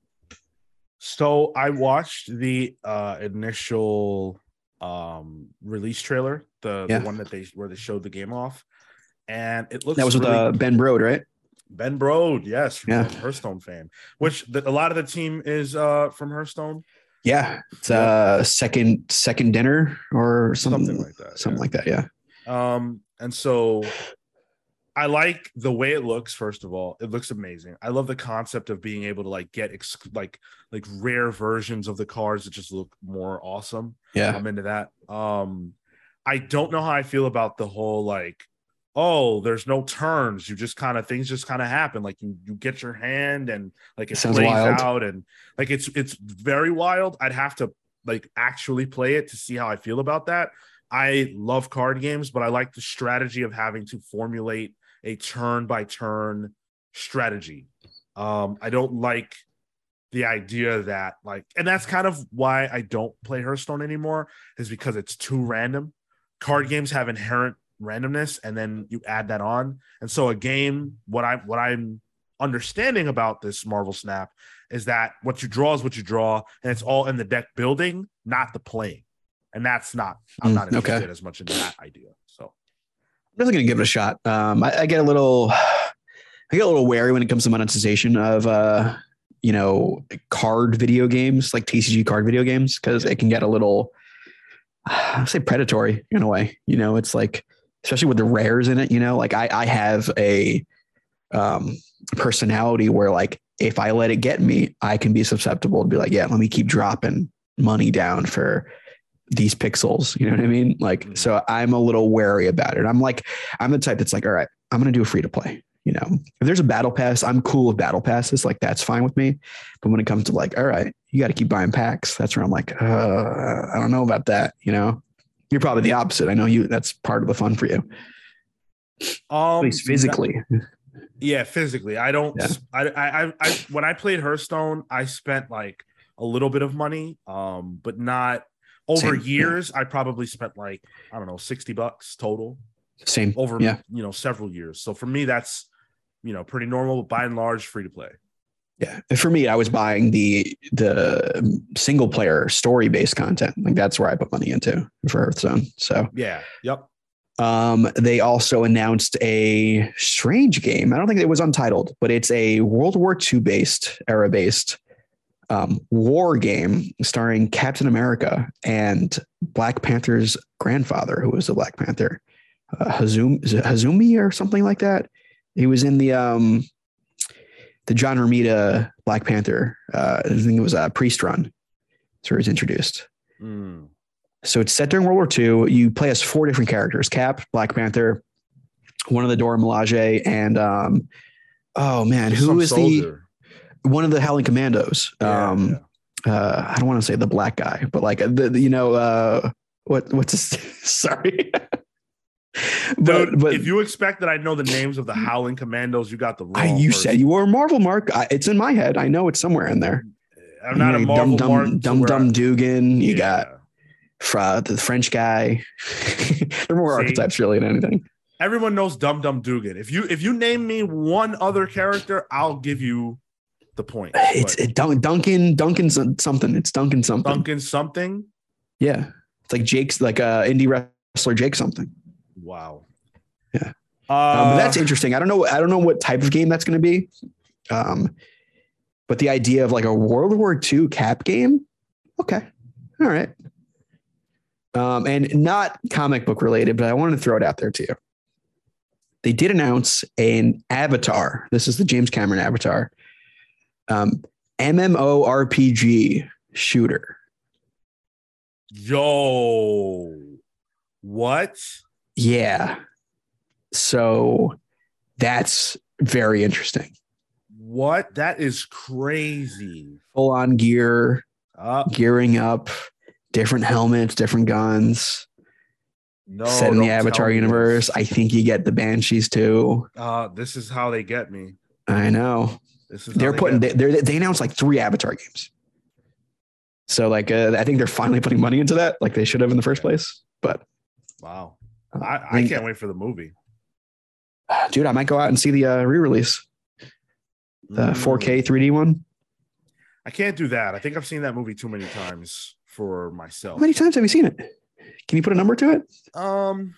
So I watched the uh initial um release trailer, the, Yeah. the one that they where they showed the game off, and it looks That was with really uh, Ben Brode, right? Ben Brode, yes, from Yeah. Hearthstone fan. Which the, a lot of the team is uh from Hearthstone, Yeah, it's uh second second dinner or something, something like that. something yeah. like that. Yeah, Um, and so I like the way it looks. First of all, it looks amazing. I love the concept of being able to like get ex- like like rare versions of the cards that just look more awesome. yeah. I'm into that. Um, I don't know how I feel about the whole like, oh, there's no turns. You just kind of things just kind of happen. Like you you get your hand and like it plays wild. out and like it's it's very wild. I'd have to like actually play it to see how I feel about that. I love card games, but I like the strategy of having to formulate a turn by turn strategy. Um, I don't like the idea that like, and that's kind of why I don't play Hearthstone anymore, is because it's too random. Card games have inherent randomness, and then you add that on. And so a game, what I what I'm understanding about this Marvel Snap is that what you draw is what you draw, and it's all in the deck building, not the playing. And that's not, I'm Mm, not okay. interested as much in that idea. So I'm definitely gonna give it a shot. Um, I, I get a little, I get a little wary when it comes to monetization of, uh, you know, card video games like TCG card video games because it can get a little, I'll say predatory in a way. You know, it's like, especially with the rares in it. You know, like I, I have a um, personality where like if I let it get me, I can be susceptible to be like, yeah, let me keep dropping money down for these pixels. You know what I mean? Like, Mhm. so I'm a little wary about it. I'm like, I'm the type that's like, all right, I'm going to do a free to play. You know, if there's a battle pass, I'm cool with battle passes. Like, that's fine with me. But when it comes to like, all right, you got to keep buying packs, that's where I'm like, uh, I don't know about that. You know, you're probably the opposite. I know you, that's part of the fun for you, um at least physically. Yeah, physically. I don't. Yeah. I, I, I, when I played Hearthstone, I spent like a little bit of money, um, but not over Same, yeah. years. I probably spent like I don't know, sixty bucks total Same. over Yeah. you know several years. So for me, that's you know pretty normal. But by and large, free to play. Yeah. For me, I was buying the the single player story based content. Like that's where I put money into for Hearthstone. So Yeah. Yep. um, they also announced a strange game. I don't think it was untitled, but it's a World War II based era based um, war game starring Captain America and Black Panther's grandfather, who was the Black Panther, uh, Hazum, Hazumi or something like that. He was in the um, the John Romita Black Panther. Uh, I think it was a priest run. Where he was introduced. Mm. So it's set during World War II. You play as four different characters: Cap, Black Panther, one of the Dora Milaje, and um, oh man, who Some is the one of the Howling Commandos? Yeah, um, Uh, I don't want to say the black guy, but like the, the- you know uh, what what's his? sorry, but Dude, but if you expect that I know the names of the Howling Commandos, you got the wrong. I, you person. said you were a Marvel mark. I, it's in my head. I know it's somewhere in there. I'm not a You know, Marvel Dum mark Dum to Dum Dum Dugan. You got Fra, the French guy. They're more See? archetypes really than anything. everyone knows Dum Dum Dugan. If you if you name me one other character, I'll give you the point. It's it, Dun- Duncan Duncan something. It's Duncan something. Duncan something. Yeah, it's like Jake's like uh indie wrestler Jake something. Wow. Yeah. Uh, Um, that's interesting. I don't know. I don't know what type of game that's going to be. Um, but the idea of like a World War II cap game, okay, all right. Um, and not comic book related, but I wanted to throw it out there to you. They did announce an Avatar. This is the James Cameron Avatar, um, MMORPG shooter. yo. What? Yeah. So that's very interesting. What? That is crazy. Full on gear, Uh, gearing up, different helmets, different guns, no. set in the Avatar universe. I think you get the Banshees too. Uh, this is how they get me. I know. This is They're they putting, they, they're, they announced like three Avatar games. So, like, uh, I think they're finally putting money into that, like they should have in the first place. But, wow. Uh, I, I can't wait for the movie. dude, I might go out and see the uh, re release, the Mm. 4K 3D one. I can't do that. I think I've seen that movie too many times for myself. How many times have you seen it? Can you put a number to it? Um,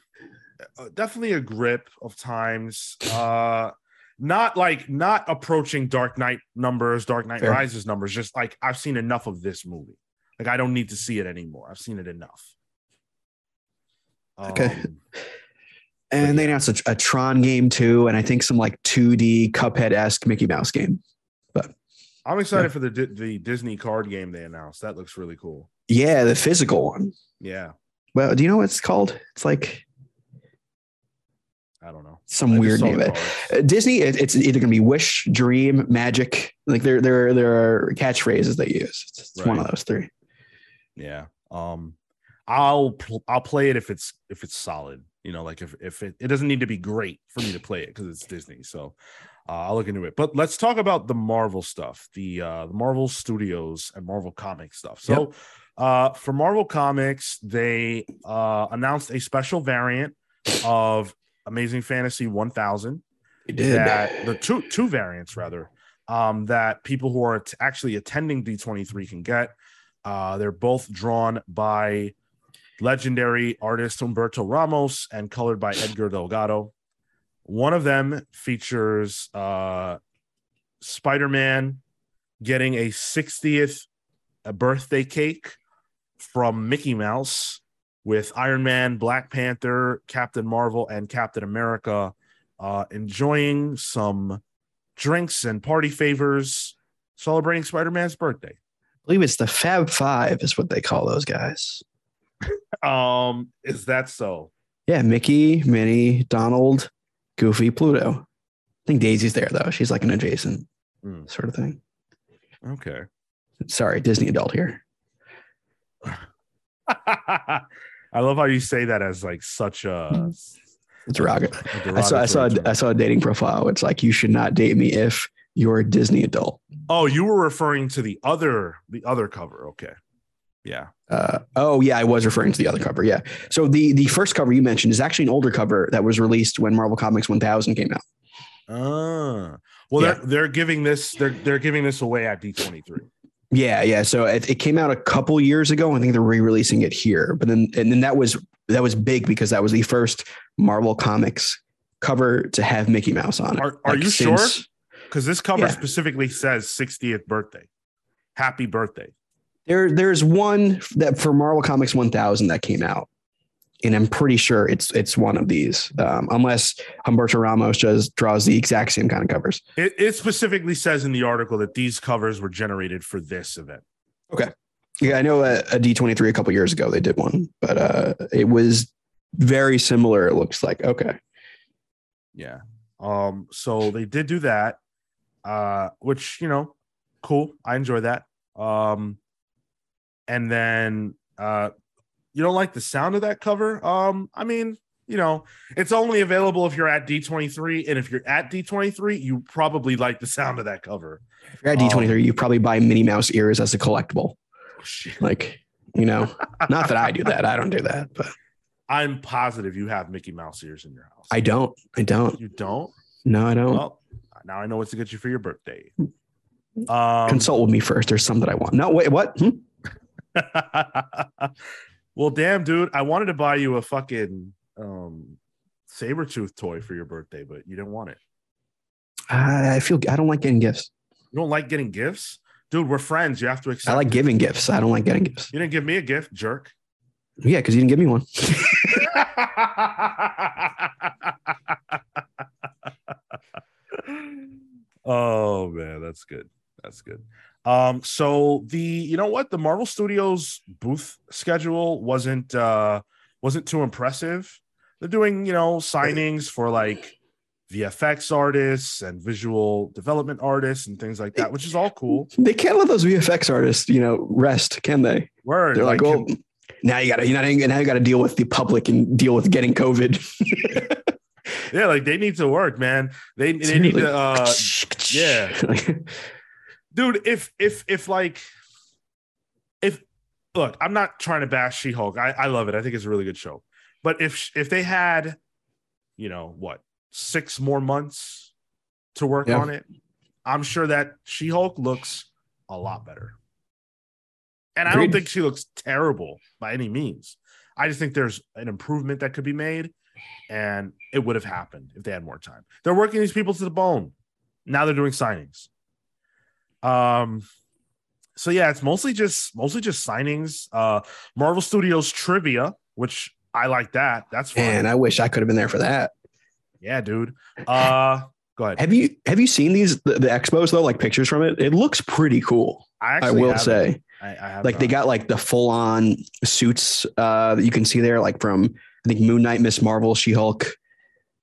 uh, definitely a grip of times. Uh, not like not approaching Dark Knight numbers, Dark Knight Fair. Rises numbers. Just like I've seen enough of this movie. Like I don't need to see it anymore. I've seen it enough. Okay. Um, And they announced a, a Tron game too, and I think some like 2D Cuphead esque Mickey Mouse game. But I'm excited for the the Disney card game they announced. That looks really cool. Yeah, the physical one. Yeah, Well, do you know what it's called? It's like I don't know. some I weird name. the Uh. Disney, it, it's either going to be Wish, Dream, Magic. Like there, there, there are catchphrases they use. It's, it's one of those three. Yeah. Um, I'll pl- I'll play it if it's if it's solid. You know, like if if it, it doesn't need to be great for me to play it because it's Disney. So uh, I'll look into it. But let's talk about the Marvel stuff, the uh, the Marvel Studios and Marvel Comics stuff. So uh, for Marvel Comics, they uh, announced a special variant of Amazing Fantasy 1000 They did. that the two two variants rather um, that people who are t- actually attending D23 can get. Uh, they're both drawn by legendary artist Humberto Ramos and colored by Edgar Delgado. One of them features uh, Spider-Man getting a 60th birthday cake from Mickey Mouse with Iron Man, Black Panther, Captain Marvel, and Captain America uh, enjoying some drinks and party favors celebrating Spider-Man's birthday. I believe it's the Fab Five, is what they call those guys. Um, is that so? Yeah, Mickey, Minnie, Donald, Goofy, Pluto. I think Daisy's there though. She's like an adjacent Hmm. sort of thing. Okay. Sorry, Disney adult here. I love how you say that as like such a, It's a I saw, I saw. I saw a dating profile. It's like you should not date me if you're a Disney adult. Oh, you were referring to the other the other cover. Okay. Yeah. Uh, oh yeah, I was referring to the other cover. Yeah. So the the first cover you mentioned is actually an older cover that was released when Marvel Comics 1000 came out. Ah. Well, Yeah. they're they're giving this they're they're giving this away at D23. Yeah, yeah. So it, it came out a couple years ago. I think they're re-releasing it here, but then and then that was that was big because that was the first Marvel Comics cover to have Mickey Mouse on it. Are- are Like, you sure? Because this cover Yeah. specifically says 60th birthday. Happy birthday. There, there's one that for Marvel Comics 1000 that came out, and I'm pretty sure it's it's one of these, um, unless Humberto Ramos just draws the exact same kind of covers. It, it specifically says in the article that these covers were generated for this event. Okay. Yeah, I know a, a D23 a couple years ago they did one, but uh, it was very similar. It looks like okay. Yeah. Um, so they did do that. Uh, which, you know, cool. I enjoy that. Um, and then uh you don't like the sound of that cover? Um, I mean, you know, it's only available if you're at D23. And if you're at D23, you probably like the sound of that cover. If you're at D23, Um, you probably buy Minnie Mouse ears as a collectible. Oh, shit. Like, you know, not that I do that. I don't do that, but I'm positive you have Mickey Mouse ears in your house. I don't. I don't. you don't? No, I don't. Well, now I know what to get you for your birthday. Um, Consult with me first. There's some that I want. No, wait, what? Hmm? well, damn, dude, I wanted to buy you a fucking um saber tooth toy for your birthday, but you didn't want it. I I feel I don't like getting gifts. You don't like getting gifts, dude. We're friends. You have to accept. I like it. giving gifts. I don't like getting gifts. You didn't give me a gift, jerk. Yeah, because you didn't give me one. oh man, that's good. That's good. Um, so the you know what the Marvel Studios booth schedule wasn't uh wasn't too impressive. They're doing you know signings for like VFX artists and visual development artists and things like that, which is all cool. They can't let those VFX artists, you know, rest, can they? Word, They're like, well, now you gotta, you know, now you gotta deal with the public and deal with getting COVID. yeah, like they need to work, man. They they need to uh yeah. dude if if if like if look i'm not trying to bash she-hulk. I, I love it. I think it's a really good show. But if if they had you know what six more months to work Yeah. on it i'm sure that she-hulk looks a lot better. And i don't think she looks terrible by any means. I just think there's an improvement that could be made and it would have happened if they had more time. They're working these people to the bone. Now they're doing signings um, so yeah, it's mostly just mostly just signings. Uh, Marvel Studios trivia, which I like that. That's fun. Man, I wish I could have been there for that. yeah, dude. Uh, go ahead. Have you have you seen these the, the expos though? Like pictures from it? It looks pretty cool. I I will say. I, I have Like they got like the full on suits uh, that you can see there, like from I think Moon Knight, Miss Marvel, She Hulk,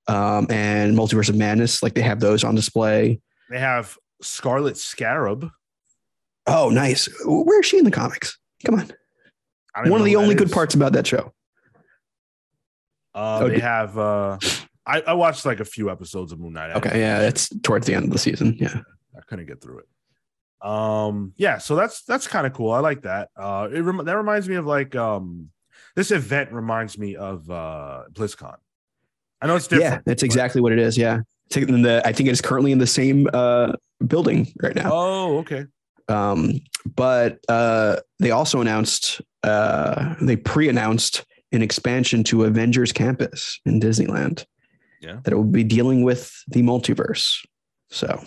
um, and Multiverse of Madness. Like they have those on display. they have Scarlet Scarab. Oh, nice. Where is she in the comics? Come on. One of the only good is. parts about that show. Uh, Oh, they have. Uh, I, I watched like a few episodes of Moon Knight. Okay, yeah, it's towards the end of the season. Yeah. I couldn't get through it. Um, yeah, so that's that's kind of cool. I like that. Uh, it rem- that reminds me of like um, this event reminds me of uh BlizzCon. I know it's different. Yeah, that's exactly what it is. Yeah. It's in the, I think it is currently in the same uh, building right now. Oh, okay. Um, but uh, they also announced, uh, they pre-announced an expansion to Avengers Campus in Disneyland. Yeah. That it will be dealing with the multiverse. So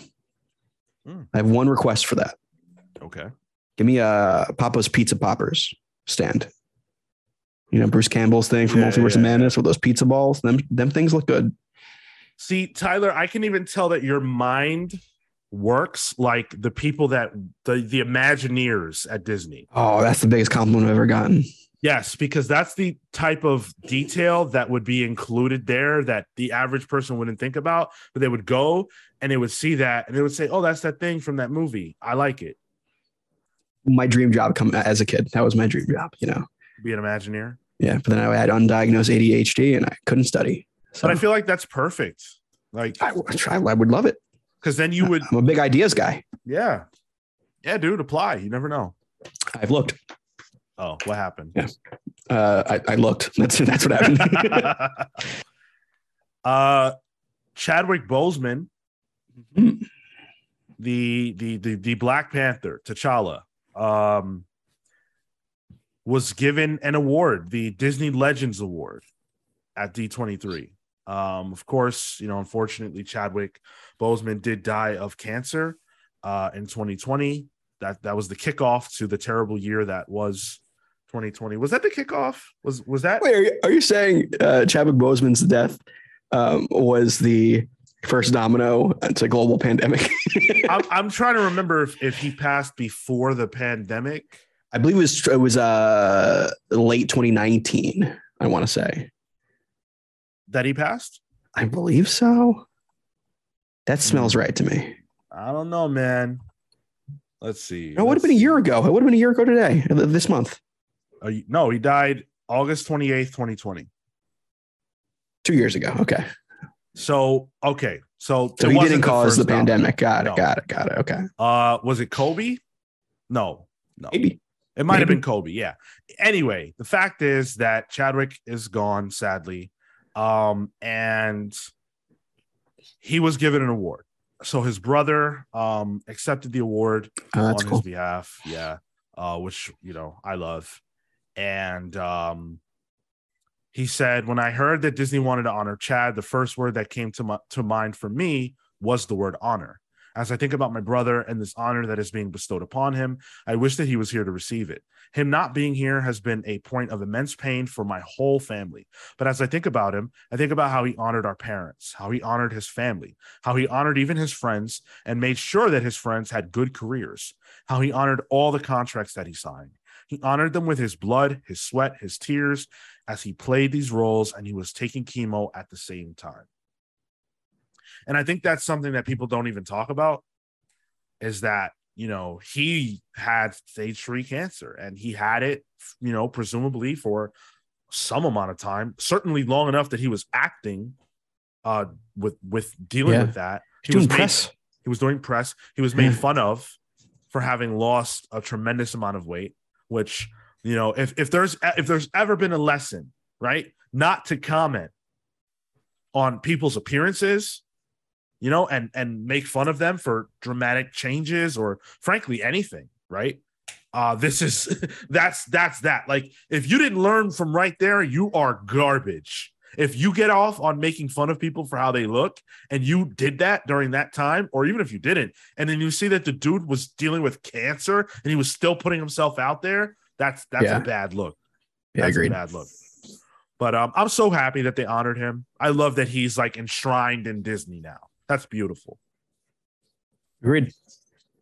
Hmm. I have one request for that. Okay. Give me a Papa's Pizza Poppers stand. You know, Bruce Campbell's thing from Yeah, Multiverse yeah, of Madness with those pizza balls. Them, them things look good. See, Tyler, I can even tell that your mind works like the people that the the Imagineers at Disney. Oh, that's the biggest compliment I've ever gotten. Yes, because that's the type of detail that would be included there that the average person wouldn't think about, but they would go and they would see that and they would say, "Oh, that's that thing from that movie. I like it." My dream job come as a kid. That was my dream job, you know. Be an Imagineer. Yeah, but then I had undiagnosed ADHD and I couldn't study. So But I feel like that's perfect. Like, I, I would love it. Because then you would, I'm a big ideas guy. yeah, yeah, dude, apply. You never know. I've looked. Oh, what happened? Yeah. Uh, I, I looked. That's that's what happened. uh, Chadwick Boseman, Hmm. the, the the the Black Panther, T'Challa, um, was given an award, the Disney Legends Award, at D23. Um, of course, you know, unfortunately, Chadwick Boseman did die of cancer uh, in 2020. That that was the kickoff to the terrible year that was 2020. Was that the kickoff? Was was that? Wait, are you, are you saying uh, Chadwick Boseman's death um, was the first domino to global pandemic? I'm, I'm trying to remember if, if he passed before the pandemic. I believe it was it was uh, late 2019. I want to say. That he passed? I believe so. That smells right to me. I don't know, man. Let's see. It would have been a year ago. It would have been a year ago today, this month. Uh, no, he died August 28th, 2020. Two years ago. Okay. So okay, so So he didn't cause first the pandemic. Got it. No. Got it. Got it. Okay. Uh, was it Kobe? No, no. Maybe. It might have been Kobe. Yeah. Anyway, the fact is that Chadwick is gone, sadly. Um, and he was given an award. So his brother um accepted the award Oh, on cool. his behalf. Yeah. Uh, which you know, I love. And um he said, when I heard that Disney wanted to honor Chad, the first word that came to my, to mind for me was the word honor. As I think about my brother and this honor that is being bestowed upon him, I wish that he was here to receive it. Him not being here has been a point of immense pain for my whole family. But as I think about him, I think about how he honored our parents, how he honored his family, how he honored even his friends and made sure that his friends had good careers, how he honored all the contracts that he signed. He honored them with his blood, his sweat, his tears as he played these roles and he was taking chemo at the same time. And I think that's something that people don't even talk about is that, you know, he had stage three cancer and he had it, you know, presumably for some amount of time, certainly long enough that he was acting uh with with dealing Yeah. with that. He Doing was made- press. he was doing press. He was made fun of for having lost a tremendous amount of weight, which, you know, if if there's if there's ever been a lesson, right? Not to comment on people's appearances, you know, and and make fun of them for dramatic changes or frankly anything, right? Uh this is that's that's that. Like if you didn't learn from right there, you are garbage. If you get off on making fun of people for how they look, and you did that during that time, or even if you didn't, and then you see that the dude was dealing with cancer and he was still putting himself out there, that's that's Yeah. a bad look. Yeah, That's agreed. a bad look. But um, I'm so happy that they honored him. I love that he's like enshrined in Disney now. That's beautiful. Agreed.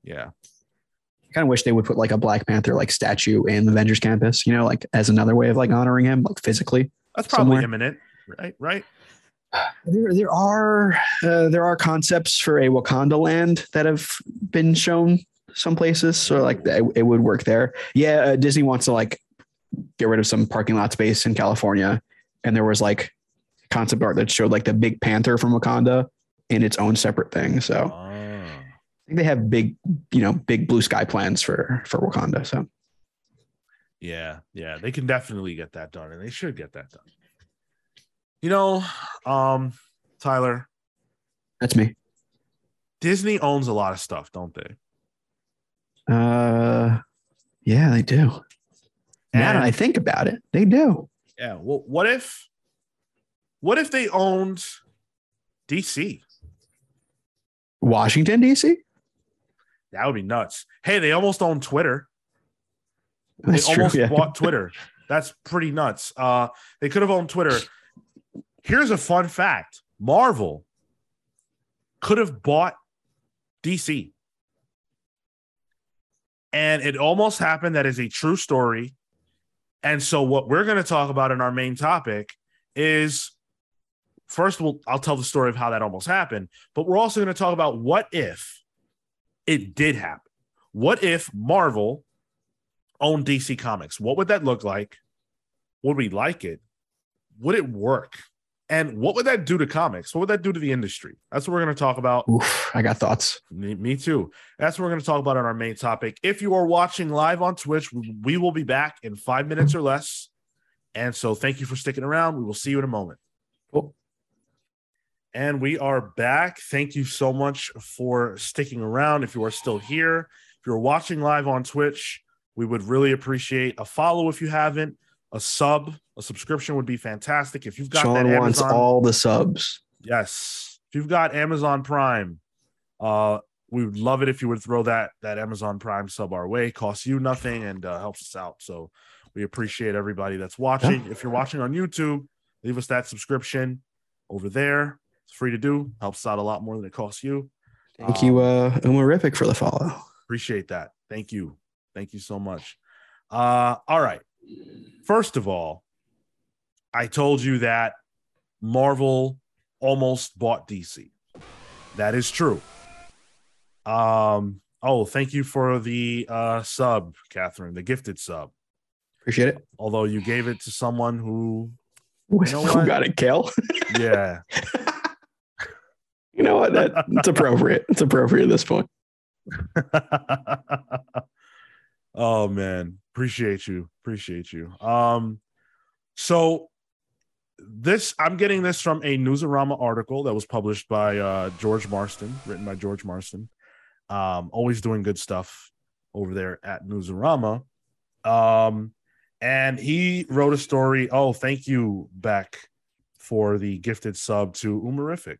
Yeah. I kind of wish they would put like a Black Panther like statue in the Avengers campus, you know, like as another way of like honoring him, like physically. That's probably Somewhere. imminent, right? Right. There, there are uh, there are concepts for a Wakanda land that have been shown some places, so like it, it would work there. Yeah, uh, Disney wants to like get rid of some parking lot space in California, and there was like concept art that showed like the big panther from Wakanda in its own separate thing. So Oh. I think they have big, you know, big blue sky plans for for Wakanda. So Yeah, yeah, they can definitely get that done, and they should get that done. You know, um, Tyler, that's me. Disney owns a lot of stuff, don't they? Uh, yeah, they do. now that And- I think about it, they do. Yeah. Well, what if, what if they owned DC? Washington D.C. That would be nuts. Hey, they almost own Twitter. That's they true. almost Yeah. bought Twitter. That's pretty nuts. Uh, they could have owned Twitter. Here's a fun fact: Marvel could have bought DC, and it almost happened. That is a true story. And so, what we're going to talk about in our main topic is first, we'll, I'll tell the story of how that almost happened, but we're also going to talk about what if it did happen. What if Marvel owned DC Comics. What would that look like? Would we like it? Would it work? And what would that do to comics? What would that do to the industry? That's what we're going to talk about. Oof, I got thoughts. Me, me too. That's what we're going to talk about on our main topic. If you are watching live on Twitch, we, we will be back in five minutes or less. And so thank you for sticking around. We will see you in a moment. And we are back. Thank you so much for sticking around. If you are still here, if you're watching live on Twitch, we would really appreciate a follow if you haven't, a sub, a subscription would be fantastic. If you've got that Sean wants all the subs. yes, if you've got Amazon Prime, uh, we would love it if you would throw that that Amazon Prime sub our way. Costs you nothing and uh, helps us out. So we appreciate everybody that's watching. If you're watching on YouTube, leave us that subscription over there. It's free to do. Helps out a lot more than it costs you. Thank you, Um, uh, Umarific, for the follow. Appreciate that. Thank you. Thank you so much. Uh, all right. First of all, I told you that Marvel almost bought DC. That is true. Um, oh, thank you for the uh sub, Catherine, the gifted sub. Appreciate it. Although you gave it to someone who Who know what? got it, Cale? Yeah. You know what? That, it's appropriate. It's appropriate at this point. oh man, appreciate you. Appreciate you. Um so this I'm getting this from a Newsarama article that was published by uh George Marston, written by George Marston. Um always doing good stuff over there at Newsarama. Um and he wrote a story. Oh, thank you, Beck, for the gifted sub to Umarific.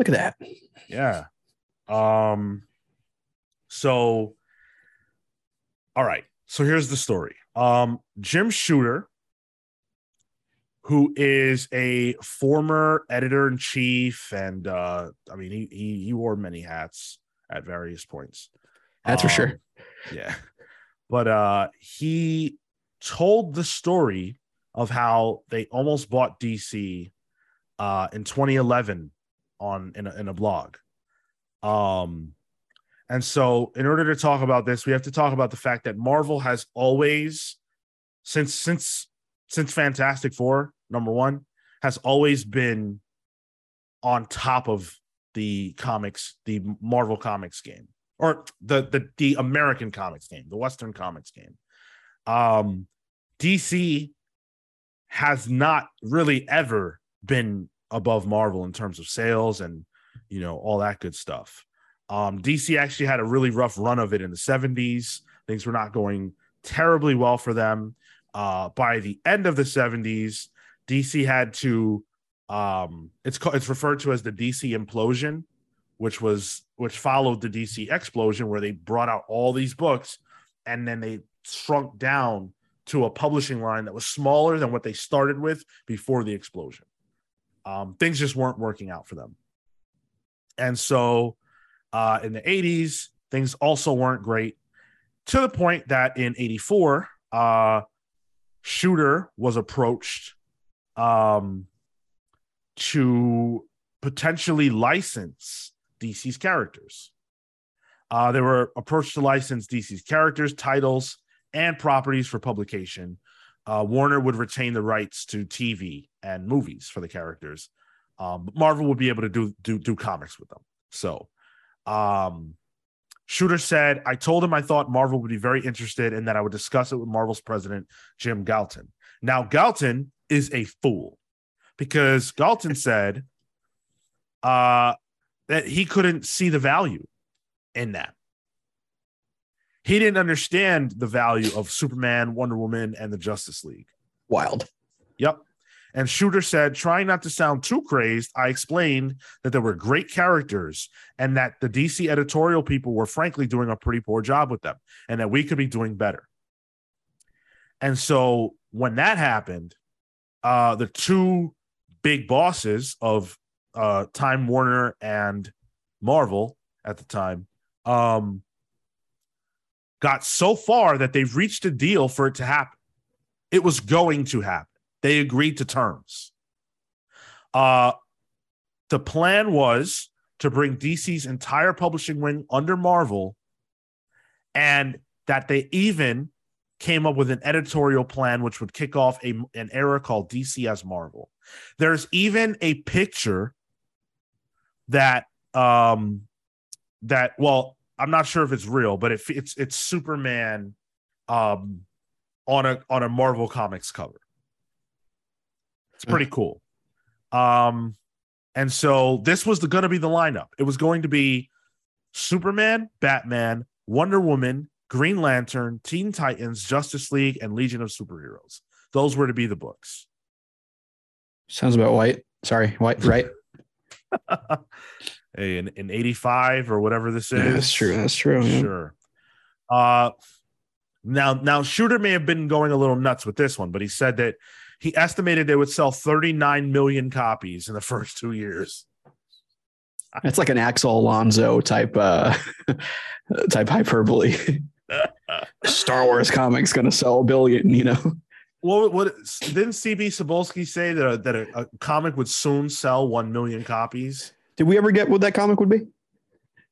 Look at that. Yeah. Um so all right. So here's the story. Um Jim Shooter who is a former editor in chief and uh I mean he he, he wore many hats at various points. That's for Um, sure. Yeah. But uh he told the story of how they almost bought DC uh in 2011 on in a, in a blog. Um and so in order to talk about this, we have to talk about the fact that Marvel has always since since since Fantastic 4 number 1 has always been on top of the comics, the Marvel comics game or the the the American comics game, the Western comics game. Um, DC has not really ever been above Marvel in terms of sales and you know all that good stuff. Um, DC actually had a really rough run of it in the 70s. Things were not going terribly well for them. Uh, by the end of the 70s, DC had to um, it's called it's referred to as the DC implosion, which was which followed the DC explosion, where they brought out all these books and then they shrunk down to a publishing line that was smaller than what they started with before the explosion. Um, things just weren't working out for them. And so uh, in the 80s, things also weren't great to the point that in 84, uh, Shooter was approached um, to potentially license DC's characters. Uh, they were approached to license DC's characters, titles, and properties for publication. Uh, Warner would retain the rights to TV and movies for the characters, um, but Marvel would be able to do do do comics with them. So, um, Shooter said, "I told him I thought Marvel would be very interested, and that I would discuss it with Marvel's president Jim Galton." Now, Galton is a fool because Galton said uh, that he couldn't see the value in that. He didn't understand the value of Superman, Wonder Woman, and the Justice League. Wild. Yep. And Shooter said, trying not to sound too crazed, I explained that there were great characters and that the DC editorial people were frankly doing a pretty poor job with them and that we could be doing better. And so when that happened, uh, the two big bosses of uh, Time Warner and Marvel at the time um, got so far that they've reached a deal for it to happen. It was going to happen. They agreed to terms. Uh, the plan was to bring DC's entire publishing wing under Marvel, and that they even came up with an editorial plan which would kick off a, an era called DC as Marvel. There's even a picture that um that well I'm not sure if it's real, but it, it's it's Superman um on a on a Marvel Comics cover. It's pretty cool. Um and so this was the going to be the lineup. It was going to be Superman, Batman, Wonder Woman, Green Lantern, Teen Titans, Justice League, and Legion of Superheroes. Those were to be the books. Sounds about white. Sorry, white, right? Hey, in, in 85 or whatever this is. Yeah, that's true. That's true. yeah. Sure. Uh now now Shooter may have been going a little nuts with this one, but he said that he estimated they would sell 39 million copies in the first two years. It's like an Axel Alonso type uh type hyperbole. Star Wars comics gonna sell a billion, you know. What what didn't CB Cebulski say that a, that a, a comic would soon sell 1 million copies? Did we ever get what that comic would be?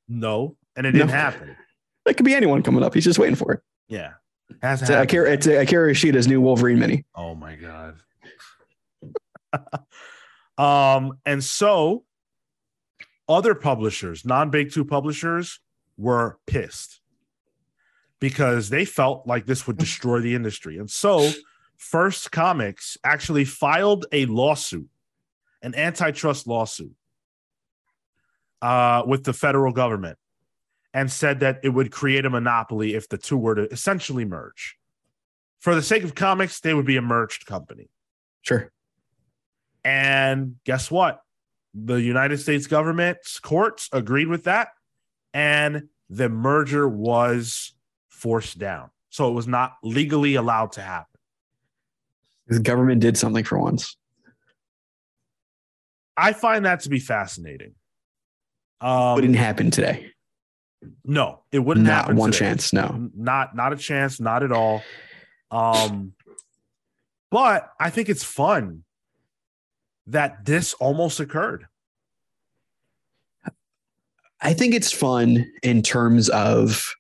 No, and it didn't No. happen. It could be anyone coming up. He's just waiting for it. Yeah. Has It's Akira, it's Akira Ishida's new Wolverine mini. Oh my god. um, and so other publishers, non-big two publishers, were pissed because they felt like this would destroy the industry. And so First Comics actually filed a lawsuit, an antitrust lawsuit, uh, with the federal government and said that it would create a monopoly if the two were to essentially merge. For the sake of comics, they would be a merged company. Sure. And guess what? The United States government's courts agreed with that, and the merger was forced down. So it was not legally allowed to happen. The government did something for once. I find that to be fascinating. Um, Wouldn't happen today. No, it wouldn't not happen. one today. chance. No, not not a chance. Not at all. Um, but I think it's fun that this almost occurred. I think it's fun in terms of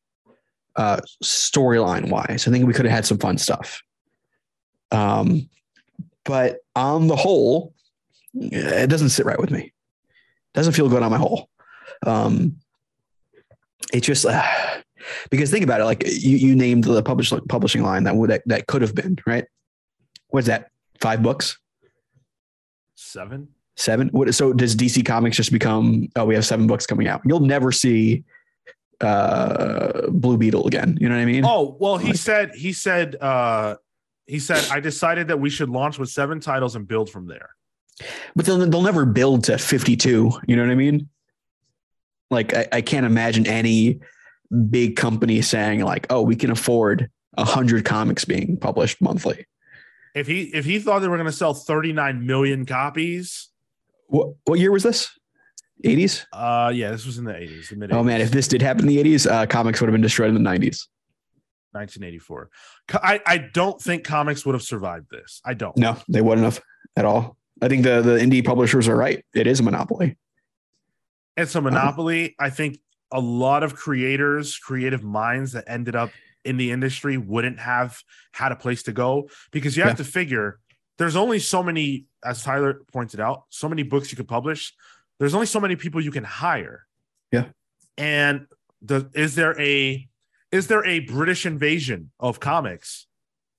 uh, storyline wise. I think we could have had some fun stuff. Um, but on the whole, it doesn't sit right with me. It doesn't feel good on my whole. Um, it just uh, because think about it, like you you named the publish, publishing line that would that, that could have been right. What's that? Five books? Seven? Seven? What? So does DC Comics just become? Oh, we have seven books coming out. You'll never see uh Blue Beetle again. You know what I mean? Oh well, he like, said he said uh he said I decided that we should launch with seven titles and build from there. But they'll they'll never build to fifty two. You know what I mean? Like I, I can't imagine any big company saying like, "Oh, we can afford a hundred comics being published monthly." If he if he thought they were going to sell 39 million copies, what what year was this? 80s? Uh, yeah, this was in the 80s. The mid oh man, if this did happen in the 80s, uh, comics would have been destroyed in the 90s. 1984. I, I don't think comics would have survived this. I don't. No, they wouldn't have at all. I think the the indie publishers are right. It is a monopoly. It's a monopoly. I think a lot of creators, creative minds that ended up in the industry wouldn't have had a place to go because you have yeah. to figure there's only so many, as Tyler pointed out, so many books you could publish. There's only so many people you can hire. Yeah. And the is there a is there a British invasion of comics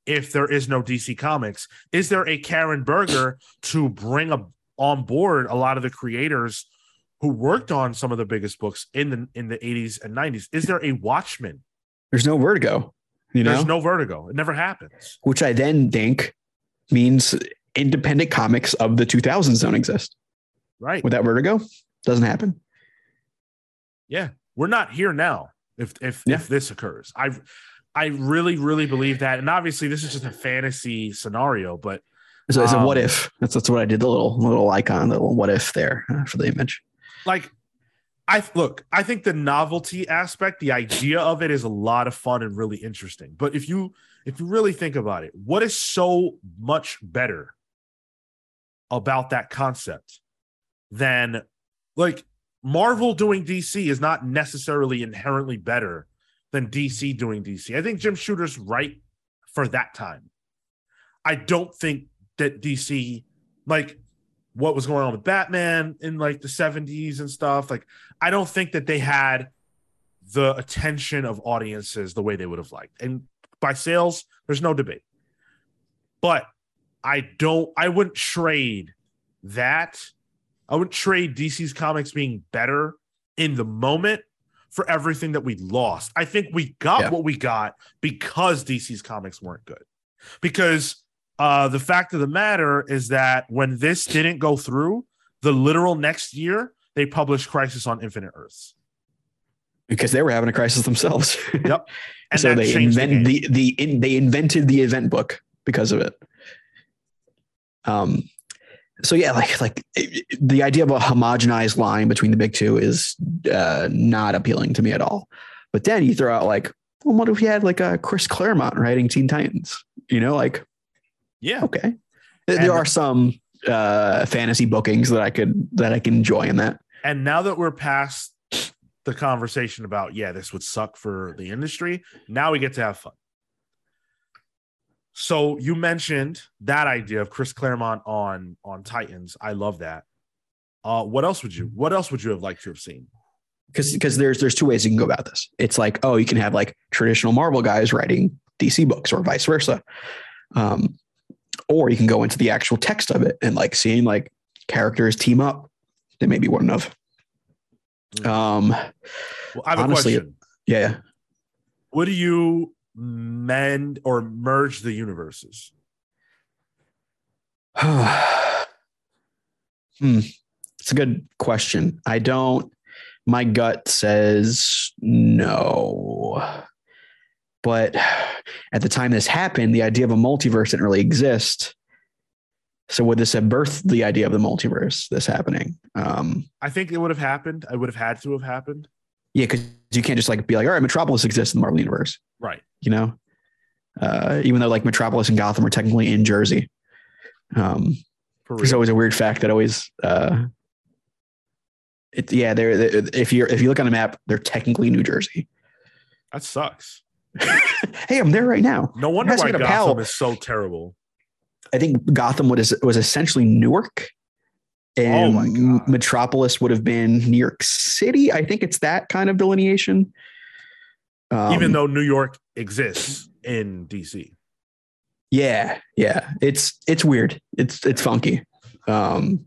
if there is no DC Comics? Is there a Karen Berger to bring a, on board a lot of the creators who worked on some of the biggest books in the in the 80s and 90s. Is there a Watchmen? There's no Vertigo. You know, there's no Vertigo. It never happens. Which I then think means independent comics of the 2000s don't exist. Right. Without Vertigo, doesn't happen. Yeah, we're not here now. If if yeah. if this occurs, I I really really believe that, and obviously this is just a fantasy scenario, but so it's um, a what if. That's that's what I did. The little little icon, the little what if there uh, for the image like I look, I think the novelty aspect, the idea of it is a lot of fun and really interesting. But if you if you really think about it, what is so much better about that concept than like Marvel doing DC is not necessarily inherently better than DC doing DC. I think Jim Shooter's right for that time. I don't think that DC like what was going on with Batman in like the 70s and stuff. Like, I don't think that they had the attention of audiences the way they would have liked. And by sales, there's no debate. But I don't, I wouldn't trade that. I wouldn't trade DC's comics being better in the moment for everything that we lost. I think we got yeah. what we got because DC's comics weren't good. Because uh, the fact of the matter is that when this didn't go through, the literal next year they published Crisis on Infinite Earths because they were having a crisis themselves. Yep. And so they invent the, the, the in, they invented the event book because of it. Um. So yeah, like like the idea of a homogenized line between the big two is uh, not appealing to me at all. But then you throw out like, well, what if you had like a Chris Claremont writing Teen Titans? You know, like yeah. Okay. There and, are some uh, fantasy bookings that I could that I can enjoy in that. And now that we're past the conversation about yeah, this would suck for the industry, now we get to have fun. So you mentioned that idea of Chris Claremont on on Titans. I love that. Uh, what else would you? What else would you have liked to have seen? because because there's there's two ways you can go about this. It's like oh, you can have like traditional Marvel guys writing DC books or vice versa, um, or you can go into the actual text of it and like seeing like characters team up that maybe wouldn't have. Um, Well, I have Honestly, a question. yeah, Would you mend or merge the universes? hmm. It's a good question. I don't. My gut says no. But at the time this happened, the idea of a multiverse didn't really exist. So would this have birthed the idea of the multiverse? This happening? Um, I think it would have happened. I would have had to have happened. yeah, because you can't just like be like, all right, Metropolis exists in the Marvel universe. Right. You know, uh, even though like Metropolis and Gotham are technically in Jersey. Um, real. always a weird fact that always, uh, it, yeah, they're, they if you're, if you look on a map, they're technically New Jersey. That sucks. Hey, I'm there right now. No wonder to why a Gotham pal. is so terrible. I think Gotham was, was essentially Newark and Oh. Metropolis would have been New York City. I think it's that kind of delineation. Um, Even though New York exists in DC. Yeah, yeah, it's it's weird. It's it's funky. Um,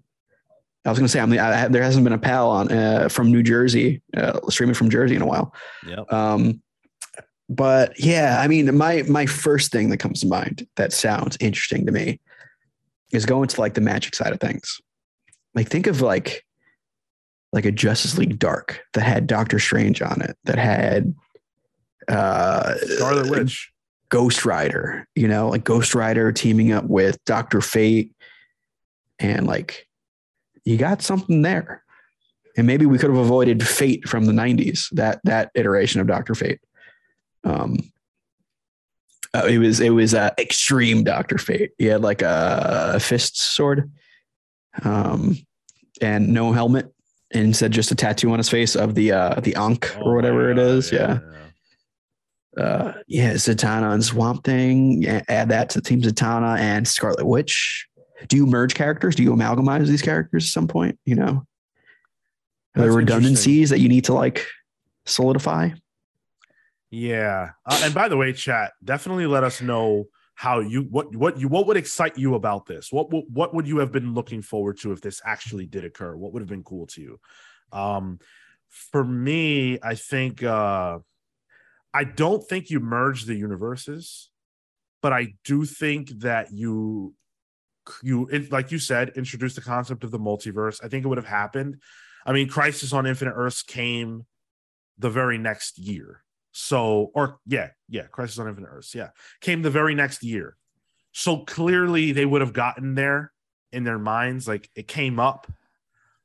I was gonna say I'm the, I, there hasn't been a pal on uh, from New Jersey uh, streaming from Jersey in a while. Yep. Um, but yeah, I mean, my my first thing that comes to mind that sounds interesting to me is going to like the magic side of things. Like think of like like a Justice League Dark that had Doctor Strange on it, that had uh Scarlet Witch. Ghost Rider, you know, like Ghost Rider teaming up with Doctor Fate, and like you got something there. And maybe we could have avoided Fate from the '90s, that that iteration of Doctor Fate. Um, uh, it was it was uh, extreme Doctor Fate. He had like a, fist sword, um, and no helmet, and instead just a tattoo on his face of the uh, the Ankh Oh or whatever it is. yeah uh yeah Zatanna and Swamp Thing. Add that to the Team Zatanna and Scarlet Witch. Do you merge characters? Do you amalgamize these characters at some point? You know, are there redundancies that you need to like solidify? Yeah. Uh, and by the way, chat, definitely let us know how you what what you what would excite you about this? What what, what would you have been looking forward to if this actually did occur? What would have been cool to you? Um for me, I think uh I don't think you merge the universes, but I do think that you you like you said introduce the concept of the multiverse. I think it would have happened. I mean, Crisis on Infinite Earths came the very next year. So, or yeah, yeah, Crisis on Infinite Earths, yeah, came the very next year. So clearly they would have gotten there in their minds, like it came up.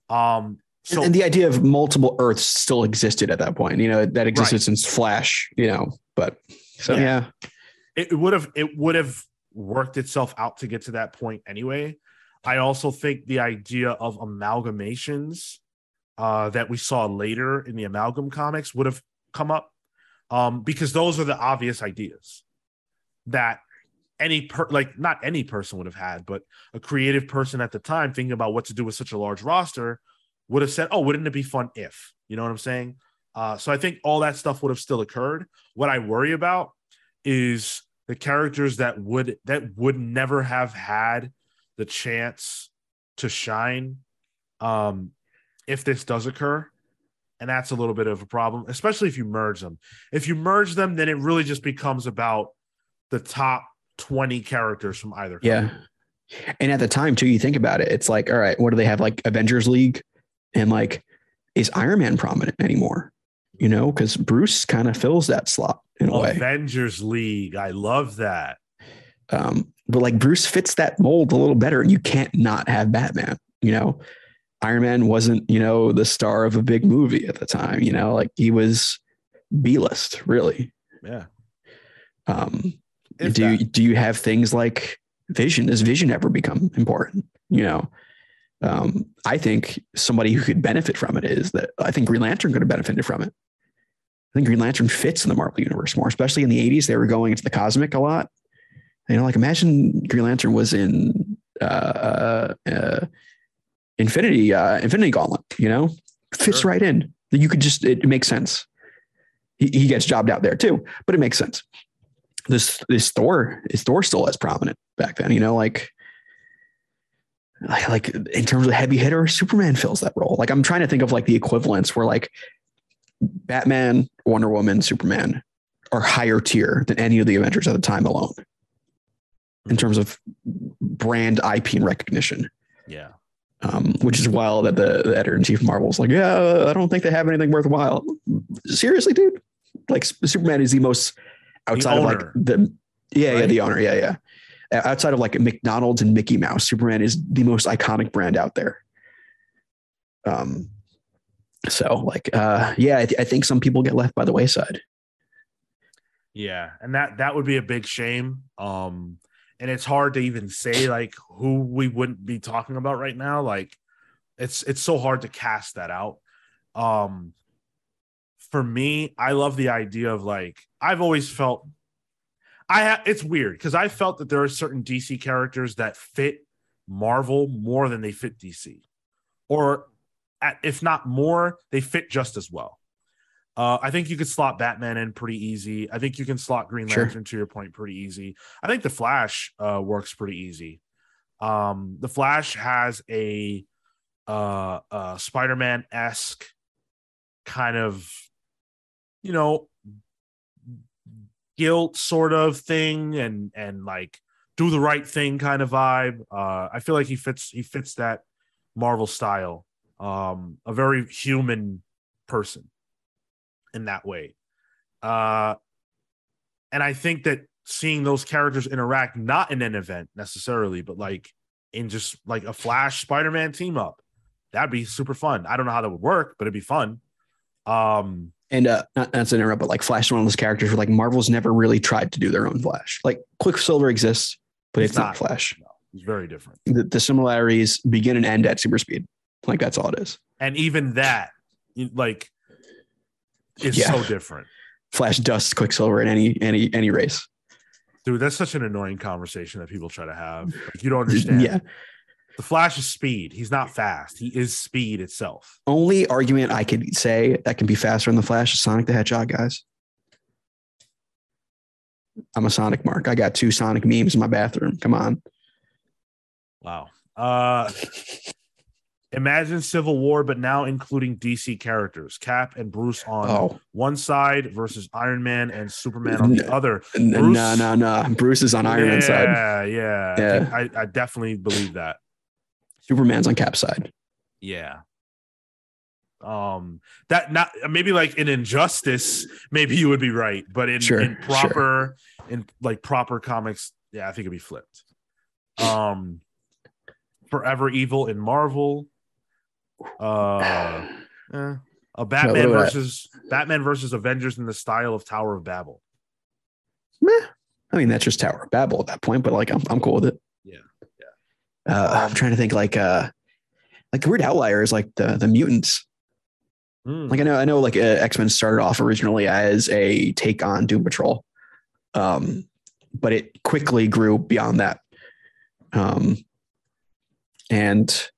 Um, so and the idea of multiple Earths still existed at that point. You know, that existed Right. since Flash. You know, but so Yeah. yeah, it would have it would have worked itself out to get to that point anyway. I also think the idea of amalgamations uh, that we saw later in the amalgam comics would have come up um, because those are the obvious ideas that any per like not any person would have had, but a creative person at the time thinking about what to do with such a large roster would have said, "Oh, wouldn't it be fun if?" You know what I'm saying? Uh, so I think all that stuff would have still occurred. What I worry about is the characters that would that would never have had the chance to shine um if this does occur and that's a little bit of a problem especially if you merge them if you merge them then it really just becomes about the top 20 characters from either yeah. And at the time too, you think about it, it's like, all right, what do they have? Like Avengers League, and like, is Iron Man prominent anymore? You know, because Bruce kind of fills that slot in a way. avengers league i love that Um, but like Bruce fits that mold a little better, and you can't not have Batman. You know, Iron Man wasn't, you know, the star of a big movie at the time. You know, like he was B list, really. yeah Um, If do you, that. do you have things like Vision? Does Vision ever become important? You know, um, I think somebody who could benefit from it is that I think Green Lantern could have benefited from it. I think Green Lantern fits in the Marvel universe more, especially in the '80s. They were going into the cosmic a lot. You know, like imagine Green Lantern was in uh, uh, uh, Infinity uh, Infinity Gauntlet. You know, fits Sure. right in. That you could just it, makes sense. He, he gets jobbed out there too, but it makes sense. This this Thor is Thor still as prominent back then. You know, like like, like in terms of heavy hitter, Superman fills that role. Like I'm trying to think of like the equivalents where like Batman, Wonder Woman, Superman are higher tier than any of the Avengers at the time alone in terms of brand IP and recognition. Yeah. Um, which is wild that the, the editor in chief of Marvel like, yeah, I don't think they have anything worthwhile. Seriously, dude. Like Superman is the most outside of like the yeah, yeah, the owner, yeah, yeah. Uh, Outside of like McDonald's and Mickey Mouse, Superman is the most iconic brand out there. Um, so like, uh, yeah, I, th- I think some people get left by the wayside. Yeah, and that that would be a big shame. Um, and it's hard to even say like who we wouldn't be talking about right now. Like, it's it's so hard to cast that out. Um, for me, I love the idea of like I've always felt. I ha- it's weird because I felt that there are certain DC characters that fit Marvel more than they fit DC, or at, if not more, they fit just as well. Uh, I think you could slot Batman in pretty easy. I think you can slot Green Sure. Lantern to your point pretty easy. I think the Flash uh, works pretty easy. Um, the Flash has a uh, uh, Spider-Man esque kind of, you know, guilt sort of thing, and and like do the right thing kind of vibe. Uh, I feel like he fits he fits that Marvel style. Um, a very human person in that way. Uh, and I think that seeing those characters interact, not in an event necessarily, but like in just like a Flash Spider Man team up, that'd be super fun. I don't know how that would work, but it'd be fun. Um, And uh, not, not to interrupt, but like Flash is one of those characters where like Marvel's never really tried to do their own Flash. Like Quicksilver exists, but It's it's, not, not. Flash. it's very different. The, the similarities begin and end at super speed. Like that's all it is. And even that, like, is Yeah. so different. Flash dust Quicksilver in any any any race. Dude, that's such an annoying conversation that people try to have. Like, you don't understand. Yeah. The Flash is speed. He's not fast. He is speed itself. Only argument I could say that can be faster than the Flash is Sonic the Hedgehog, guys. I'm a Sonic mark. I got two Sonic memes in my bathroom. Come on. Wow. Uh imagine Civil War, but now including DC characters, Cap and Bruce on Oh one side versus Iron Man and Superman on the other. Bruce- no, no, no. Bruce is on Iron Man's side. Yeah, yeah. I, I, I definitely believe that. Superman's on Cap's side. Yeah. Um that not maybe like in injustice, maybe you would be right, but in, Sure, in sure. proper in like proper comics, yeah, I think it'd be flipped. Um Forever Evil in Marvel. Uh eh, a Batman what about- versus Batman versus Avengers in the style of Tower of Babel. Meh. I mean, that's just Tower of Babel at that point, but like I'm, I'm cool with it. Yeah, Uh, I'm trying to think like uh like the weird outlier is like the the mutants. Hmm. Like I know I know like uh, X Men started off originally as a take on Doom Patrol, um, but it quickly grew beyond that. Um, and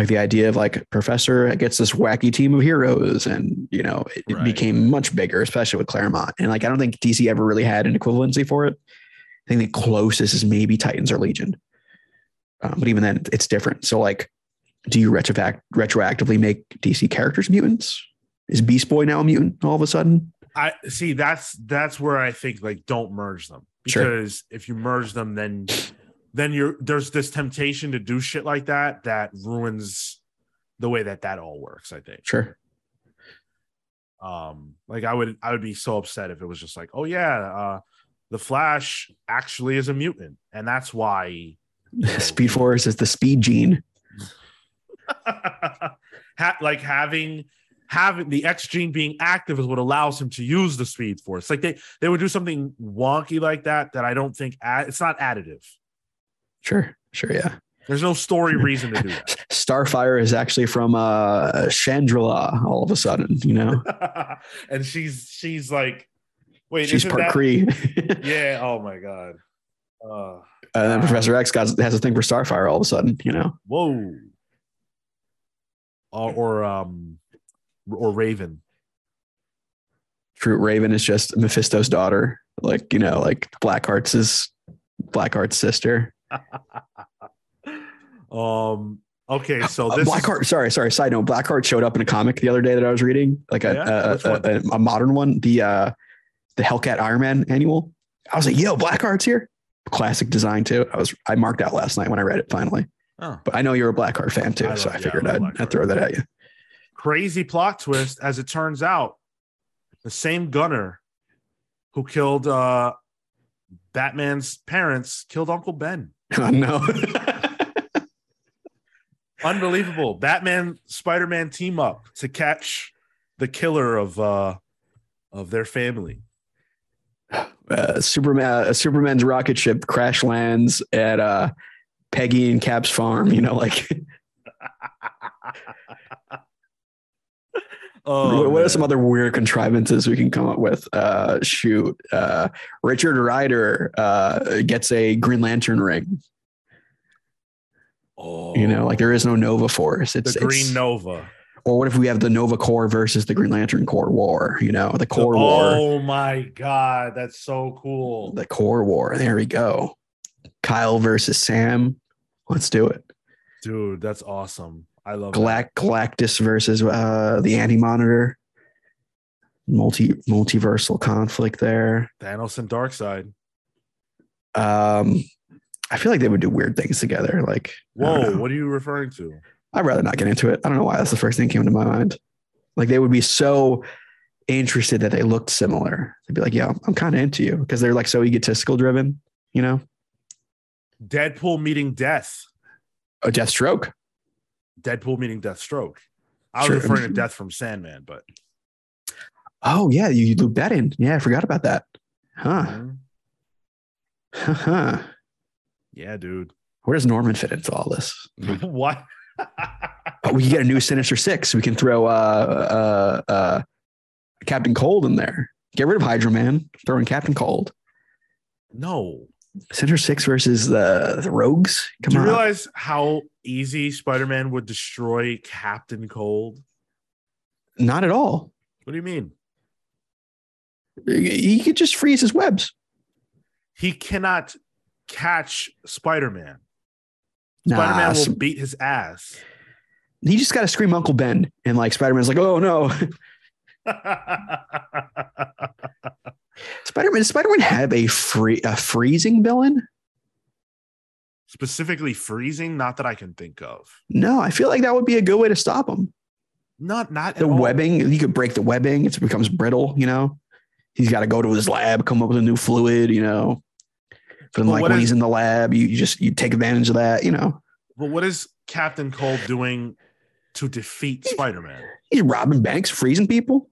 like the idea of like Professor gets this wacky team of heroes, and you know it, Right. became much bigger, especially with Claremont. And like I don't think DC ever really had an equivalency for it. I think the closest is maybe Titans or Legion, um, but even then it's different. So like do you retroact retroactively make DC characters mutants? Is Beast Boy now a mutant all of a sudden? I see that's that's where I think like don't merge them Sure. because if you merge them then then you're there's this temptation to do shit like that that ruins the way that that all works I think Sure. um like I would I would be so upset if it was just like oh yeah uh the Flash actually is a mutant and that's why Speed Force is the speed gene. ha- like having having the X gene being active is what allows him to use the speed force. Like they they would do something wonky like that that I don't think add, it's not additive. Sure. Sure. Yeah. There's no story reason to do that. Starfire is actually from uh Chandrila all of a sudden, you know. and she's she's like, wait, She's part that- Kree. Yeah. Oh my god. Uh, And then. Professor X got, has a thing for Starfire all of a sudden, you know. whoa. Or, or um, or Raven. True Raven is just Mephisto's daughter, like you know, like Blackheart's is Blackheart's sister. Um. Okay, so Uh, this is- Blackheart, sorry, sorry. Side note: Blackheart showed up in a comic the other day that I was reading, like a Yeah? a, a, a, modern one, the uh the Hellcat Iron Man annual. I was like, "Yo, Blackheart's here!" Classic design too. I was I marked out last night when I read it finally. Oh. But I know you're a Blackheart fan too, I so I yeah, figured I love I'd, I'd throw that at you. crazy plot twist as it turns out the same gunner who killed uh batman's parents killed uncle ben Oh no. unbelievable batman spider-man team up to catch the killer of uh of their family uh, Superman, uh, Superman's rocket ship crash lands at uh, Peggy and Cap's farm. You know, like oh what, what are some other weird contrivances we can come up with? Uh, shoot, uh, Richard Ryder uh, gets a Green Lantern ring. oh You know, like there is no Nova Force. the It's green it's- nova Or what if we have the Nova Corps versus the Green Lantern Corps War? You know, the Corps War. oh my god that's so cool The Corps War. There we go. Kyle versus Sam. Let's do it. dude that's awesome i love. Galact- Galactus versus uh, the Anti Monitor. Multi multiversal conflict there. thanos and darkseid Um, I feel like they would do weird things together. Like, whoa what are you referring to I'd rather not get into it. I don't know why that's the first thing that came to my mind. Like, they would be so interested that they looked similar. They'd be like, "Yeah, I'm kind of into you," because they're like so egotistical driven. You know, Deadpool meeting Death. a Deathstroke. Deadpool meaning Deathstroke. I was Sure. referring to Death from Sandman, but Oh yeah, you, you looped that in. Yeah, I forgot about that. Huh. Mhm. Huh. yeah, dude. Where does Norman fit into all this? what? Oh, we can get a new Sinister Six. We can throw uh, uh, uh, Captain Cold in there. Get rid of Hydro Man. Throw in Captain Cold. no. Sinister Six versus the, the Rogues. Come Do you on. realize how easy Spider-Man would destroy Captain Cold? Not at all. What do you mean? He could just freeze his webs. He cannot catch Spider-Man. Nah, Spider-Man will beat his ass. he just got to scream Uncle Ben, and like Spider Man's like, oh no. Spider Man. Does Spider Man have a free a freezing villain? Specifically freezing, not that I can think of. No, I feel like that would be a good way to stop him. Not not The at all. webbing, you could break the webbing. It becomes brittle. You know, he's got to go to his lab, come up with a new fluid. You know, but like when is- he's in the lab, you, you just you take advantage of that. You know, But what is Captain Cold doing to defeat Spider-Man? he's robbing banks, freezing people,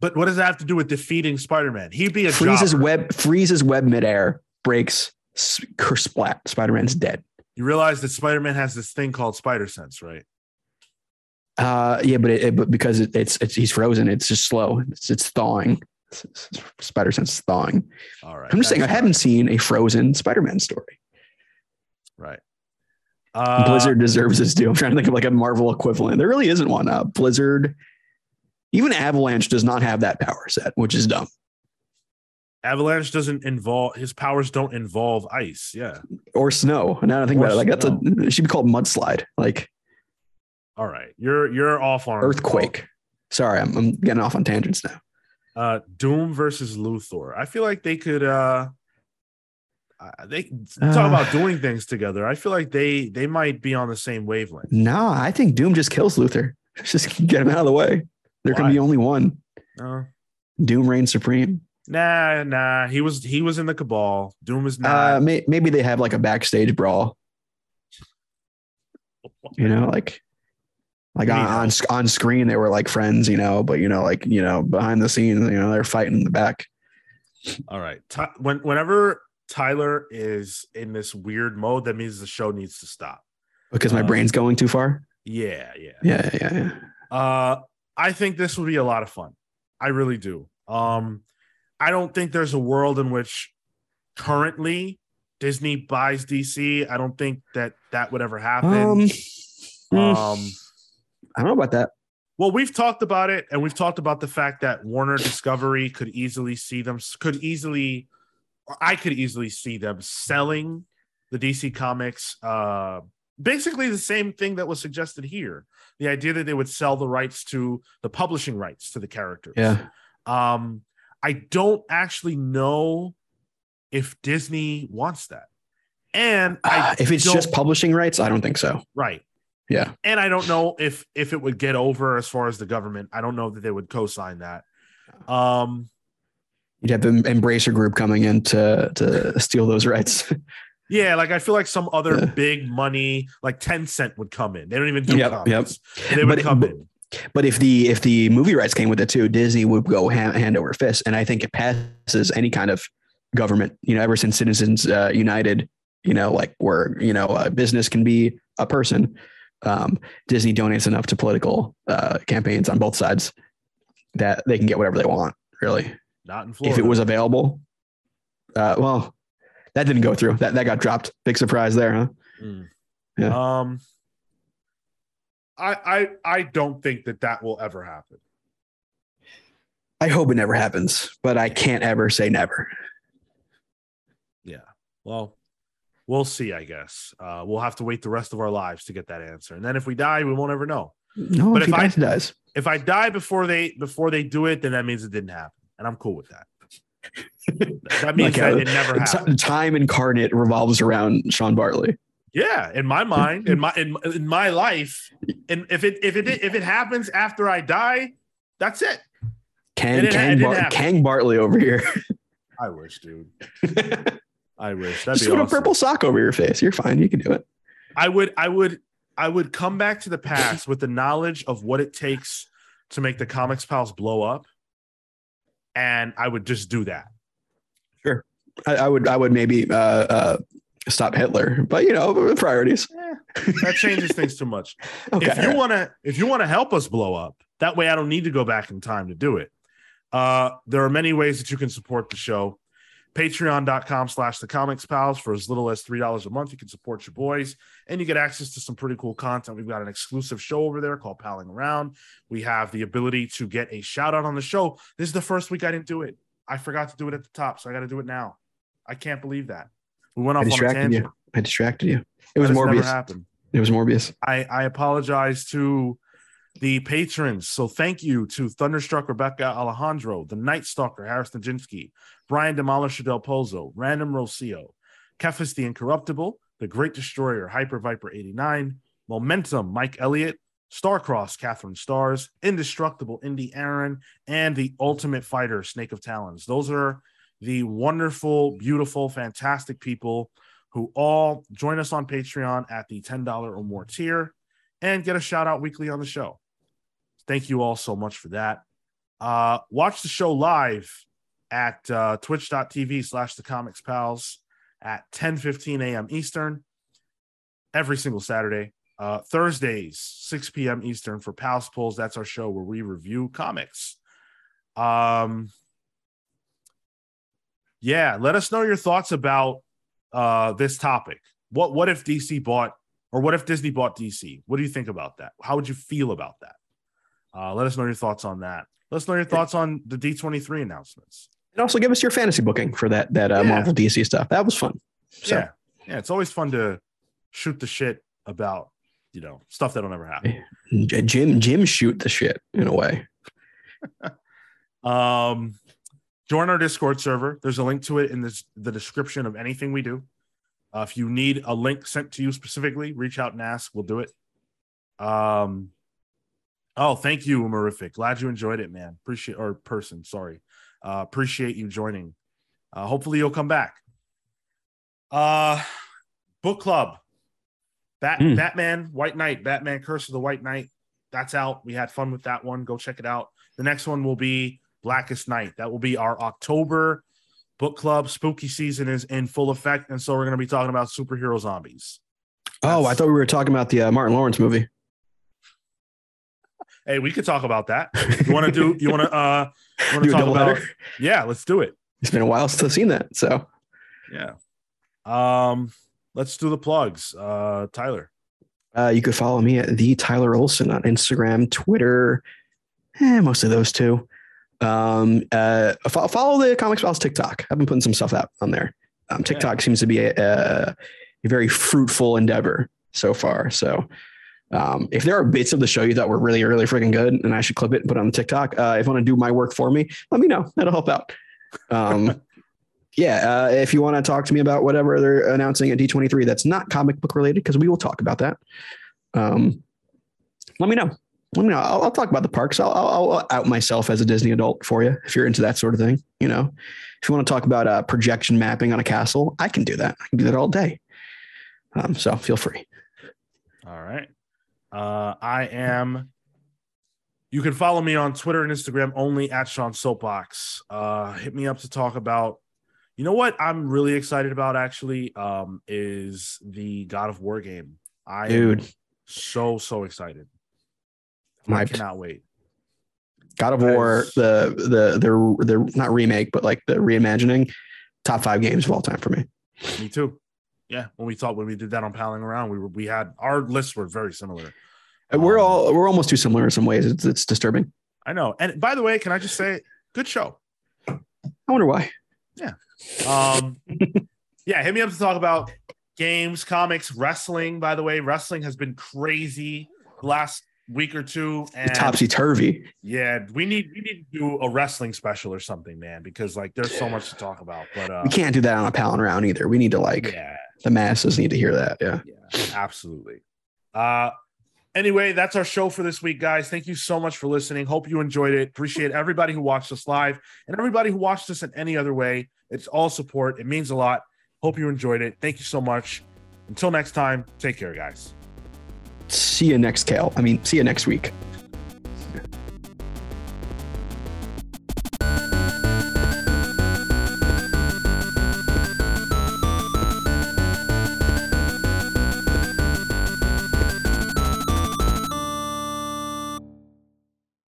But what does that have to do with defeating Spider-Man? He'd be a freezes jobber. web, freezes web midair, breaks, s- cur- splat. Spider Man's dead. You realize that Spider-Man has this thing called Spider Sense, right? Uh, yeah, but it, it- but because it, it's it's he's frozen, it's just slow. It's it's thawing. It's- it's- Spider sense is thawing. All right. I'm just saying, I haven't seen a frozen Spider Man story. Right. Uh, Blizzard deserves its due. I'm trying to think of like a Marvel equivalent. There really isn't one. Uh, Blizzard, even Avalanche does not have that power set, which is dumb. Avalanche doesn't involve his powers don't involve ice. Yeah. Or snow. Now I think Or about it, like that's a it should be called mudslide, like All right. You're you're off on earthquake. Sorry, I'm, I'm getting off on tangents now. Uh Doom versus Luthor. I feel like they could uh uh, they talk Uh. about doing things together. I feel like they they might be on the same wavelength. No, I think Doom just kills Luthor. Just get him out of the way. There can be only one. No. Doom reigns supreme. Nah, nah. He was he was in the cabal. Doom is Uh, not. may, maybe they have like a backstage brawl. You know, like like on, on on screen they were like friends, you know, but you know, like you know, behind the scenes, you know, they're fighting in the back. All right. Ty- when whenever Tyler is in this weird mode, that means the show needs to stop. Because my Uh, brain's going too far. Yeah, yeah. Yeah, yeah, yeah. Uh, I think this would be a lot of fun. I really do. Um, I don't think there's a world in which currently Disney buys DC. I don't think that that would ever happen. Um, mm, Um, I don't know about that. well, we've talked about it, and we've talked about the fact that Warner Discovery could easily see them, could easily, or I could easily see them selling the DC Comics. Uh, basically, the same thing that was suggested here. The idea that they would sell the rights to the publishing rights to the characters. Yeah. Um, I don't actually know if Disney wants that. And I if it's just publishing rights, I don't think so. right. Yeah. And I don't know if if it would get over as far as the government. I don't know that they would co-sign that. Um You'd have the Embracer group coming in to to steal those rights. yeah, like I feel like some other Yeah. big money, like Tencent would come in. They don't even do Yep, comics. They would But- come but- in. But if the if the movie rights came with it too, Disney would go hand, hand over fist, and I think it passes any kind of government. You know, ever since Citizens uh, United, you know, like where you know a business can be a person. Um, Disney donates enough to political uh, campaigns on both sides that they can get whatever they want. Really, Not in Florida. if it was available. Uh, well, that didn't go through. That that got dropped. Big surprise there, huh? Mm. Yeah. Um I I I don't think that that will ever happen. I hope it never happens, but I can't ever say never. Yeah. Well, we'll see, I guess. Uh, we'll have to wait the rest of our lives to get that answer. And then if we die, we won't ever know. No, But if, if I- dies, dies. If I die before they before they do it, then that means it didn't happen. And I'm cool with that. that means Like, that uh, it never happened. time incarnate revolves around Sean Bartley. Yeah, in my mind, in my in, in my life, and if it if it if it happens after I die, that's it. Kang, It Kang, Bar- Kang Bartley over here. I wish, dude. I wish that'd Just put a purple sock over your face. You're fine. You can do it. I would I would I would come back to the past with the knowledge of what it takes to make the comics pals blow up. And I would just do that. I, I would. I would maybe uh, uh, stop Hitler, but you know, priorities. That changes things too much. Okay. If you want to if you want to help us blow up, that way I don't need to go back in time to do it. Uh there are many ways that you can support the show. Patreon.com slash the comics pals for as little as three dollars a month. You can support your boys and you get access to some pretty cool content. We've got an exclusive show over there called Palling Around. We have the ability to get a shout out on the show. This is the first week I didn't do it. I forgot to do it at the top, so I got to do it now. I can't believe that. We went I off on a distracted tangent. you. I distracted you. It was That has never Morbius. It was Morbius. I, I apologize to the patrons. So thank you to Thunderstruck Rebecca Alejandro, the Night Stalker Harris Nijinsky, Brian Demolisher Del Pozo, Random Rocio, Kefis the Incorruptible, the Great Destroyer Hyper Viper 89, Momentum Mike Elliott, Starcross Catherine Stars, Indestructible Indy Aaron, and the Ultimate Fighter Snake of Talons. Those are the wonderful, beautiful, fantastic people who all join us on Patreon at the $10 or more tier and get a shout out weekly on the show. Thank you all so much for that. Uh, watch the show live at uh, twitch.tv slash the comics pals at 10 15 a.m. Eastern every single Saturday. Uh, Thursdays, 6 p.m. Eastern for Pals Pulls. That's our show where we review comics. Um, yeah, let us know your thoughts about uh, this topic. What what if DC bought or what if Disney bought DC? What do you think about that? How would you feel about that? Uh, let us know your thoughts on that. Let us know your thoughts on the D23 announcements. And also give us your fantasy booking for that that uh, Yeah. Marvel DC stuff. That was fun. So Yeah. Yeah, it's always fun to shoot the shit about, you know, stuff that'll never happen. Jim Jim shoot the shit in a way. Um, join our Discord server. There's a link to it in this, the description of anything we do. Uh, if you need a link sent to you specifically, reach out and ask. We'll do it. Um, oh, thank you, Umarific. Glad you enjoyed it, man. Appreciate or person. Sorry, uh, appreciate you joining. Uh, hopefully, you'll come back. Uh, book club. Bat- Hmm. Batman White Knight, Batman Curse of the White Knight. That's out. We had fun with that one. Go check it out. The next one will be Blackest Night. That will be our October book club. Spooky season is in full effect. And so we're going to be talking about superhero zombies. Oh, I thought we were talking about the uh, Martin Lawrence movie. Hey, we could talk about that. You want to do, you want to, uh, you want to talk about, header. yeah, let's do it. It's been a while since I've seen that. So Yeah. Um, let's do the plugs. Uh, Tyler. Uh, you could follow me at the Tyler Olson on Instagram, Twitter, eh, most of those two. Um, uh, follow, follow the Comics Pals TikTok. I've been putting some stuff out on there. Um, TikTok yeah. seems to be a, a, a, very fruitful endeavor so far. So, um, if there are bits of the show you thought were really, really freaking good, and I should clip it and put it on the TikTok, uh, if you want to do my work for me, let me know. That'll help out. Um, yeah, uh, if you want to talk to me about whatever they're announcing at D23 that's not comic book related, because we will talk about that. Um, let me know. Let me know. I'll, I'll talk about the parks. I'll, I'll, I'll, out myself as a Disney adult for you if you're into that sort of thing. You know, if you want to talk about uh, projection mapping on a castle, I can do that. I can do that all day. Um, so feel free. All right. Uh, I am. You can follow me on Twitter and Instagram only at Sean Soapbox. Uh, hit me up to talk about you know what I'm really excited about actually um, is the God of War game. I Dude. so so excited. I cannot wait. God of War, the the the the not remake, but like the reimagining, top five games of all time for me. Me too. Yeah, when we thought when we did that on Palling Around, we were we had our lists were very similar. We're um, all we're almost too similar in some ways. It's it's disturbing. I know. And by the way, can I just say, good show. I wonder why. Yeah. Um, yeah, hit me up to talk about games, comics, wrestling. By the way, wrestling has been crazy last week or two. And topsy turvy. Yeah, we need we need to do a wrestling special or something, man, because like there's so much to talk about. But uh, we can't do that on a Palling Around either. We need to like yeah. the masses need to hear that. Yeah. Yeah, absolutely. Uh Anyway, that's our show for this week, guys. Thank you so much for listening. Hope you enjoyed it. Appreciate everybody who watched us live and everybody who watched us in any other way. It's all support. It means a lot. Hope you enjoyed it. Thank you so much. Until next time, take care, guys. See you next, Cale. I mean, see you next week.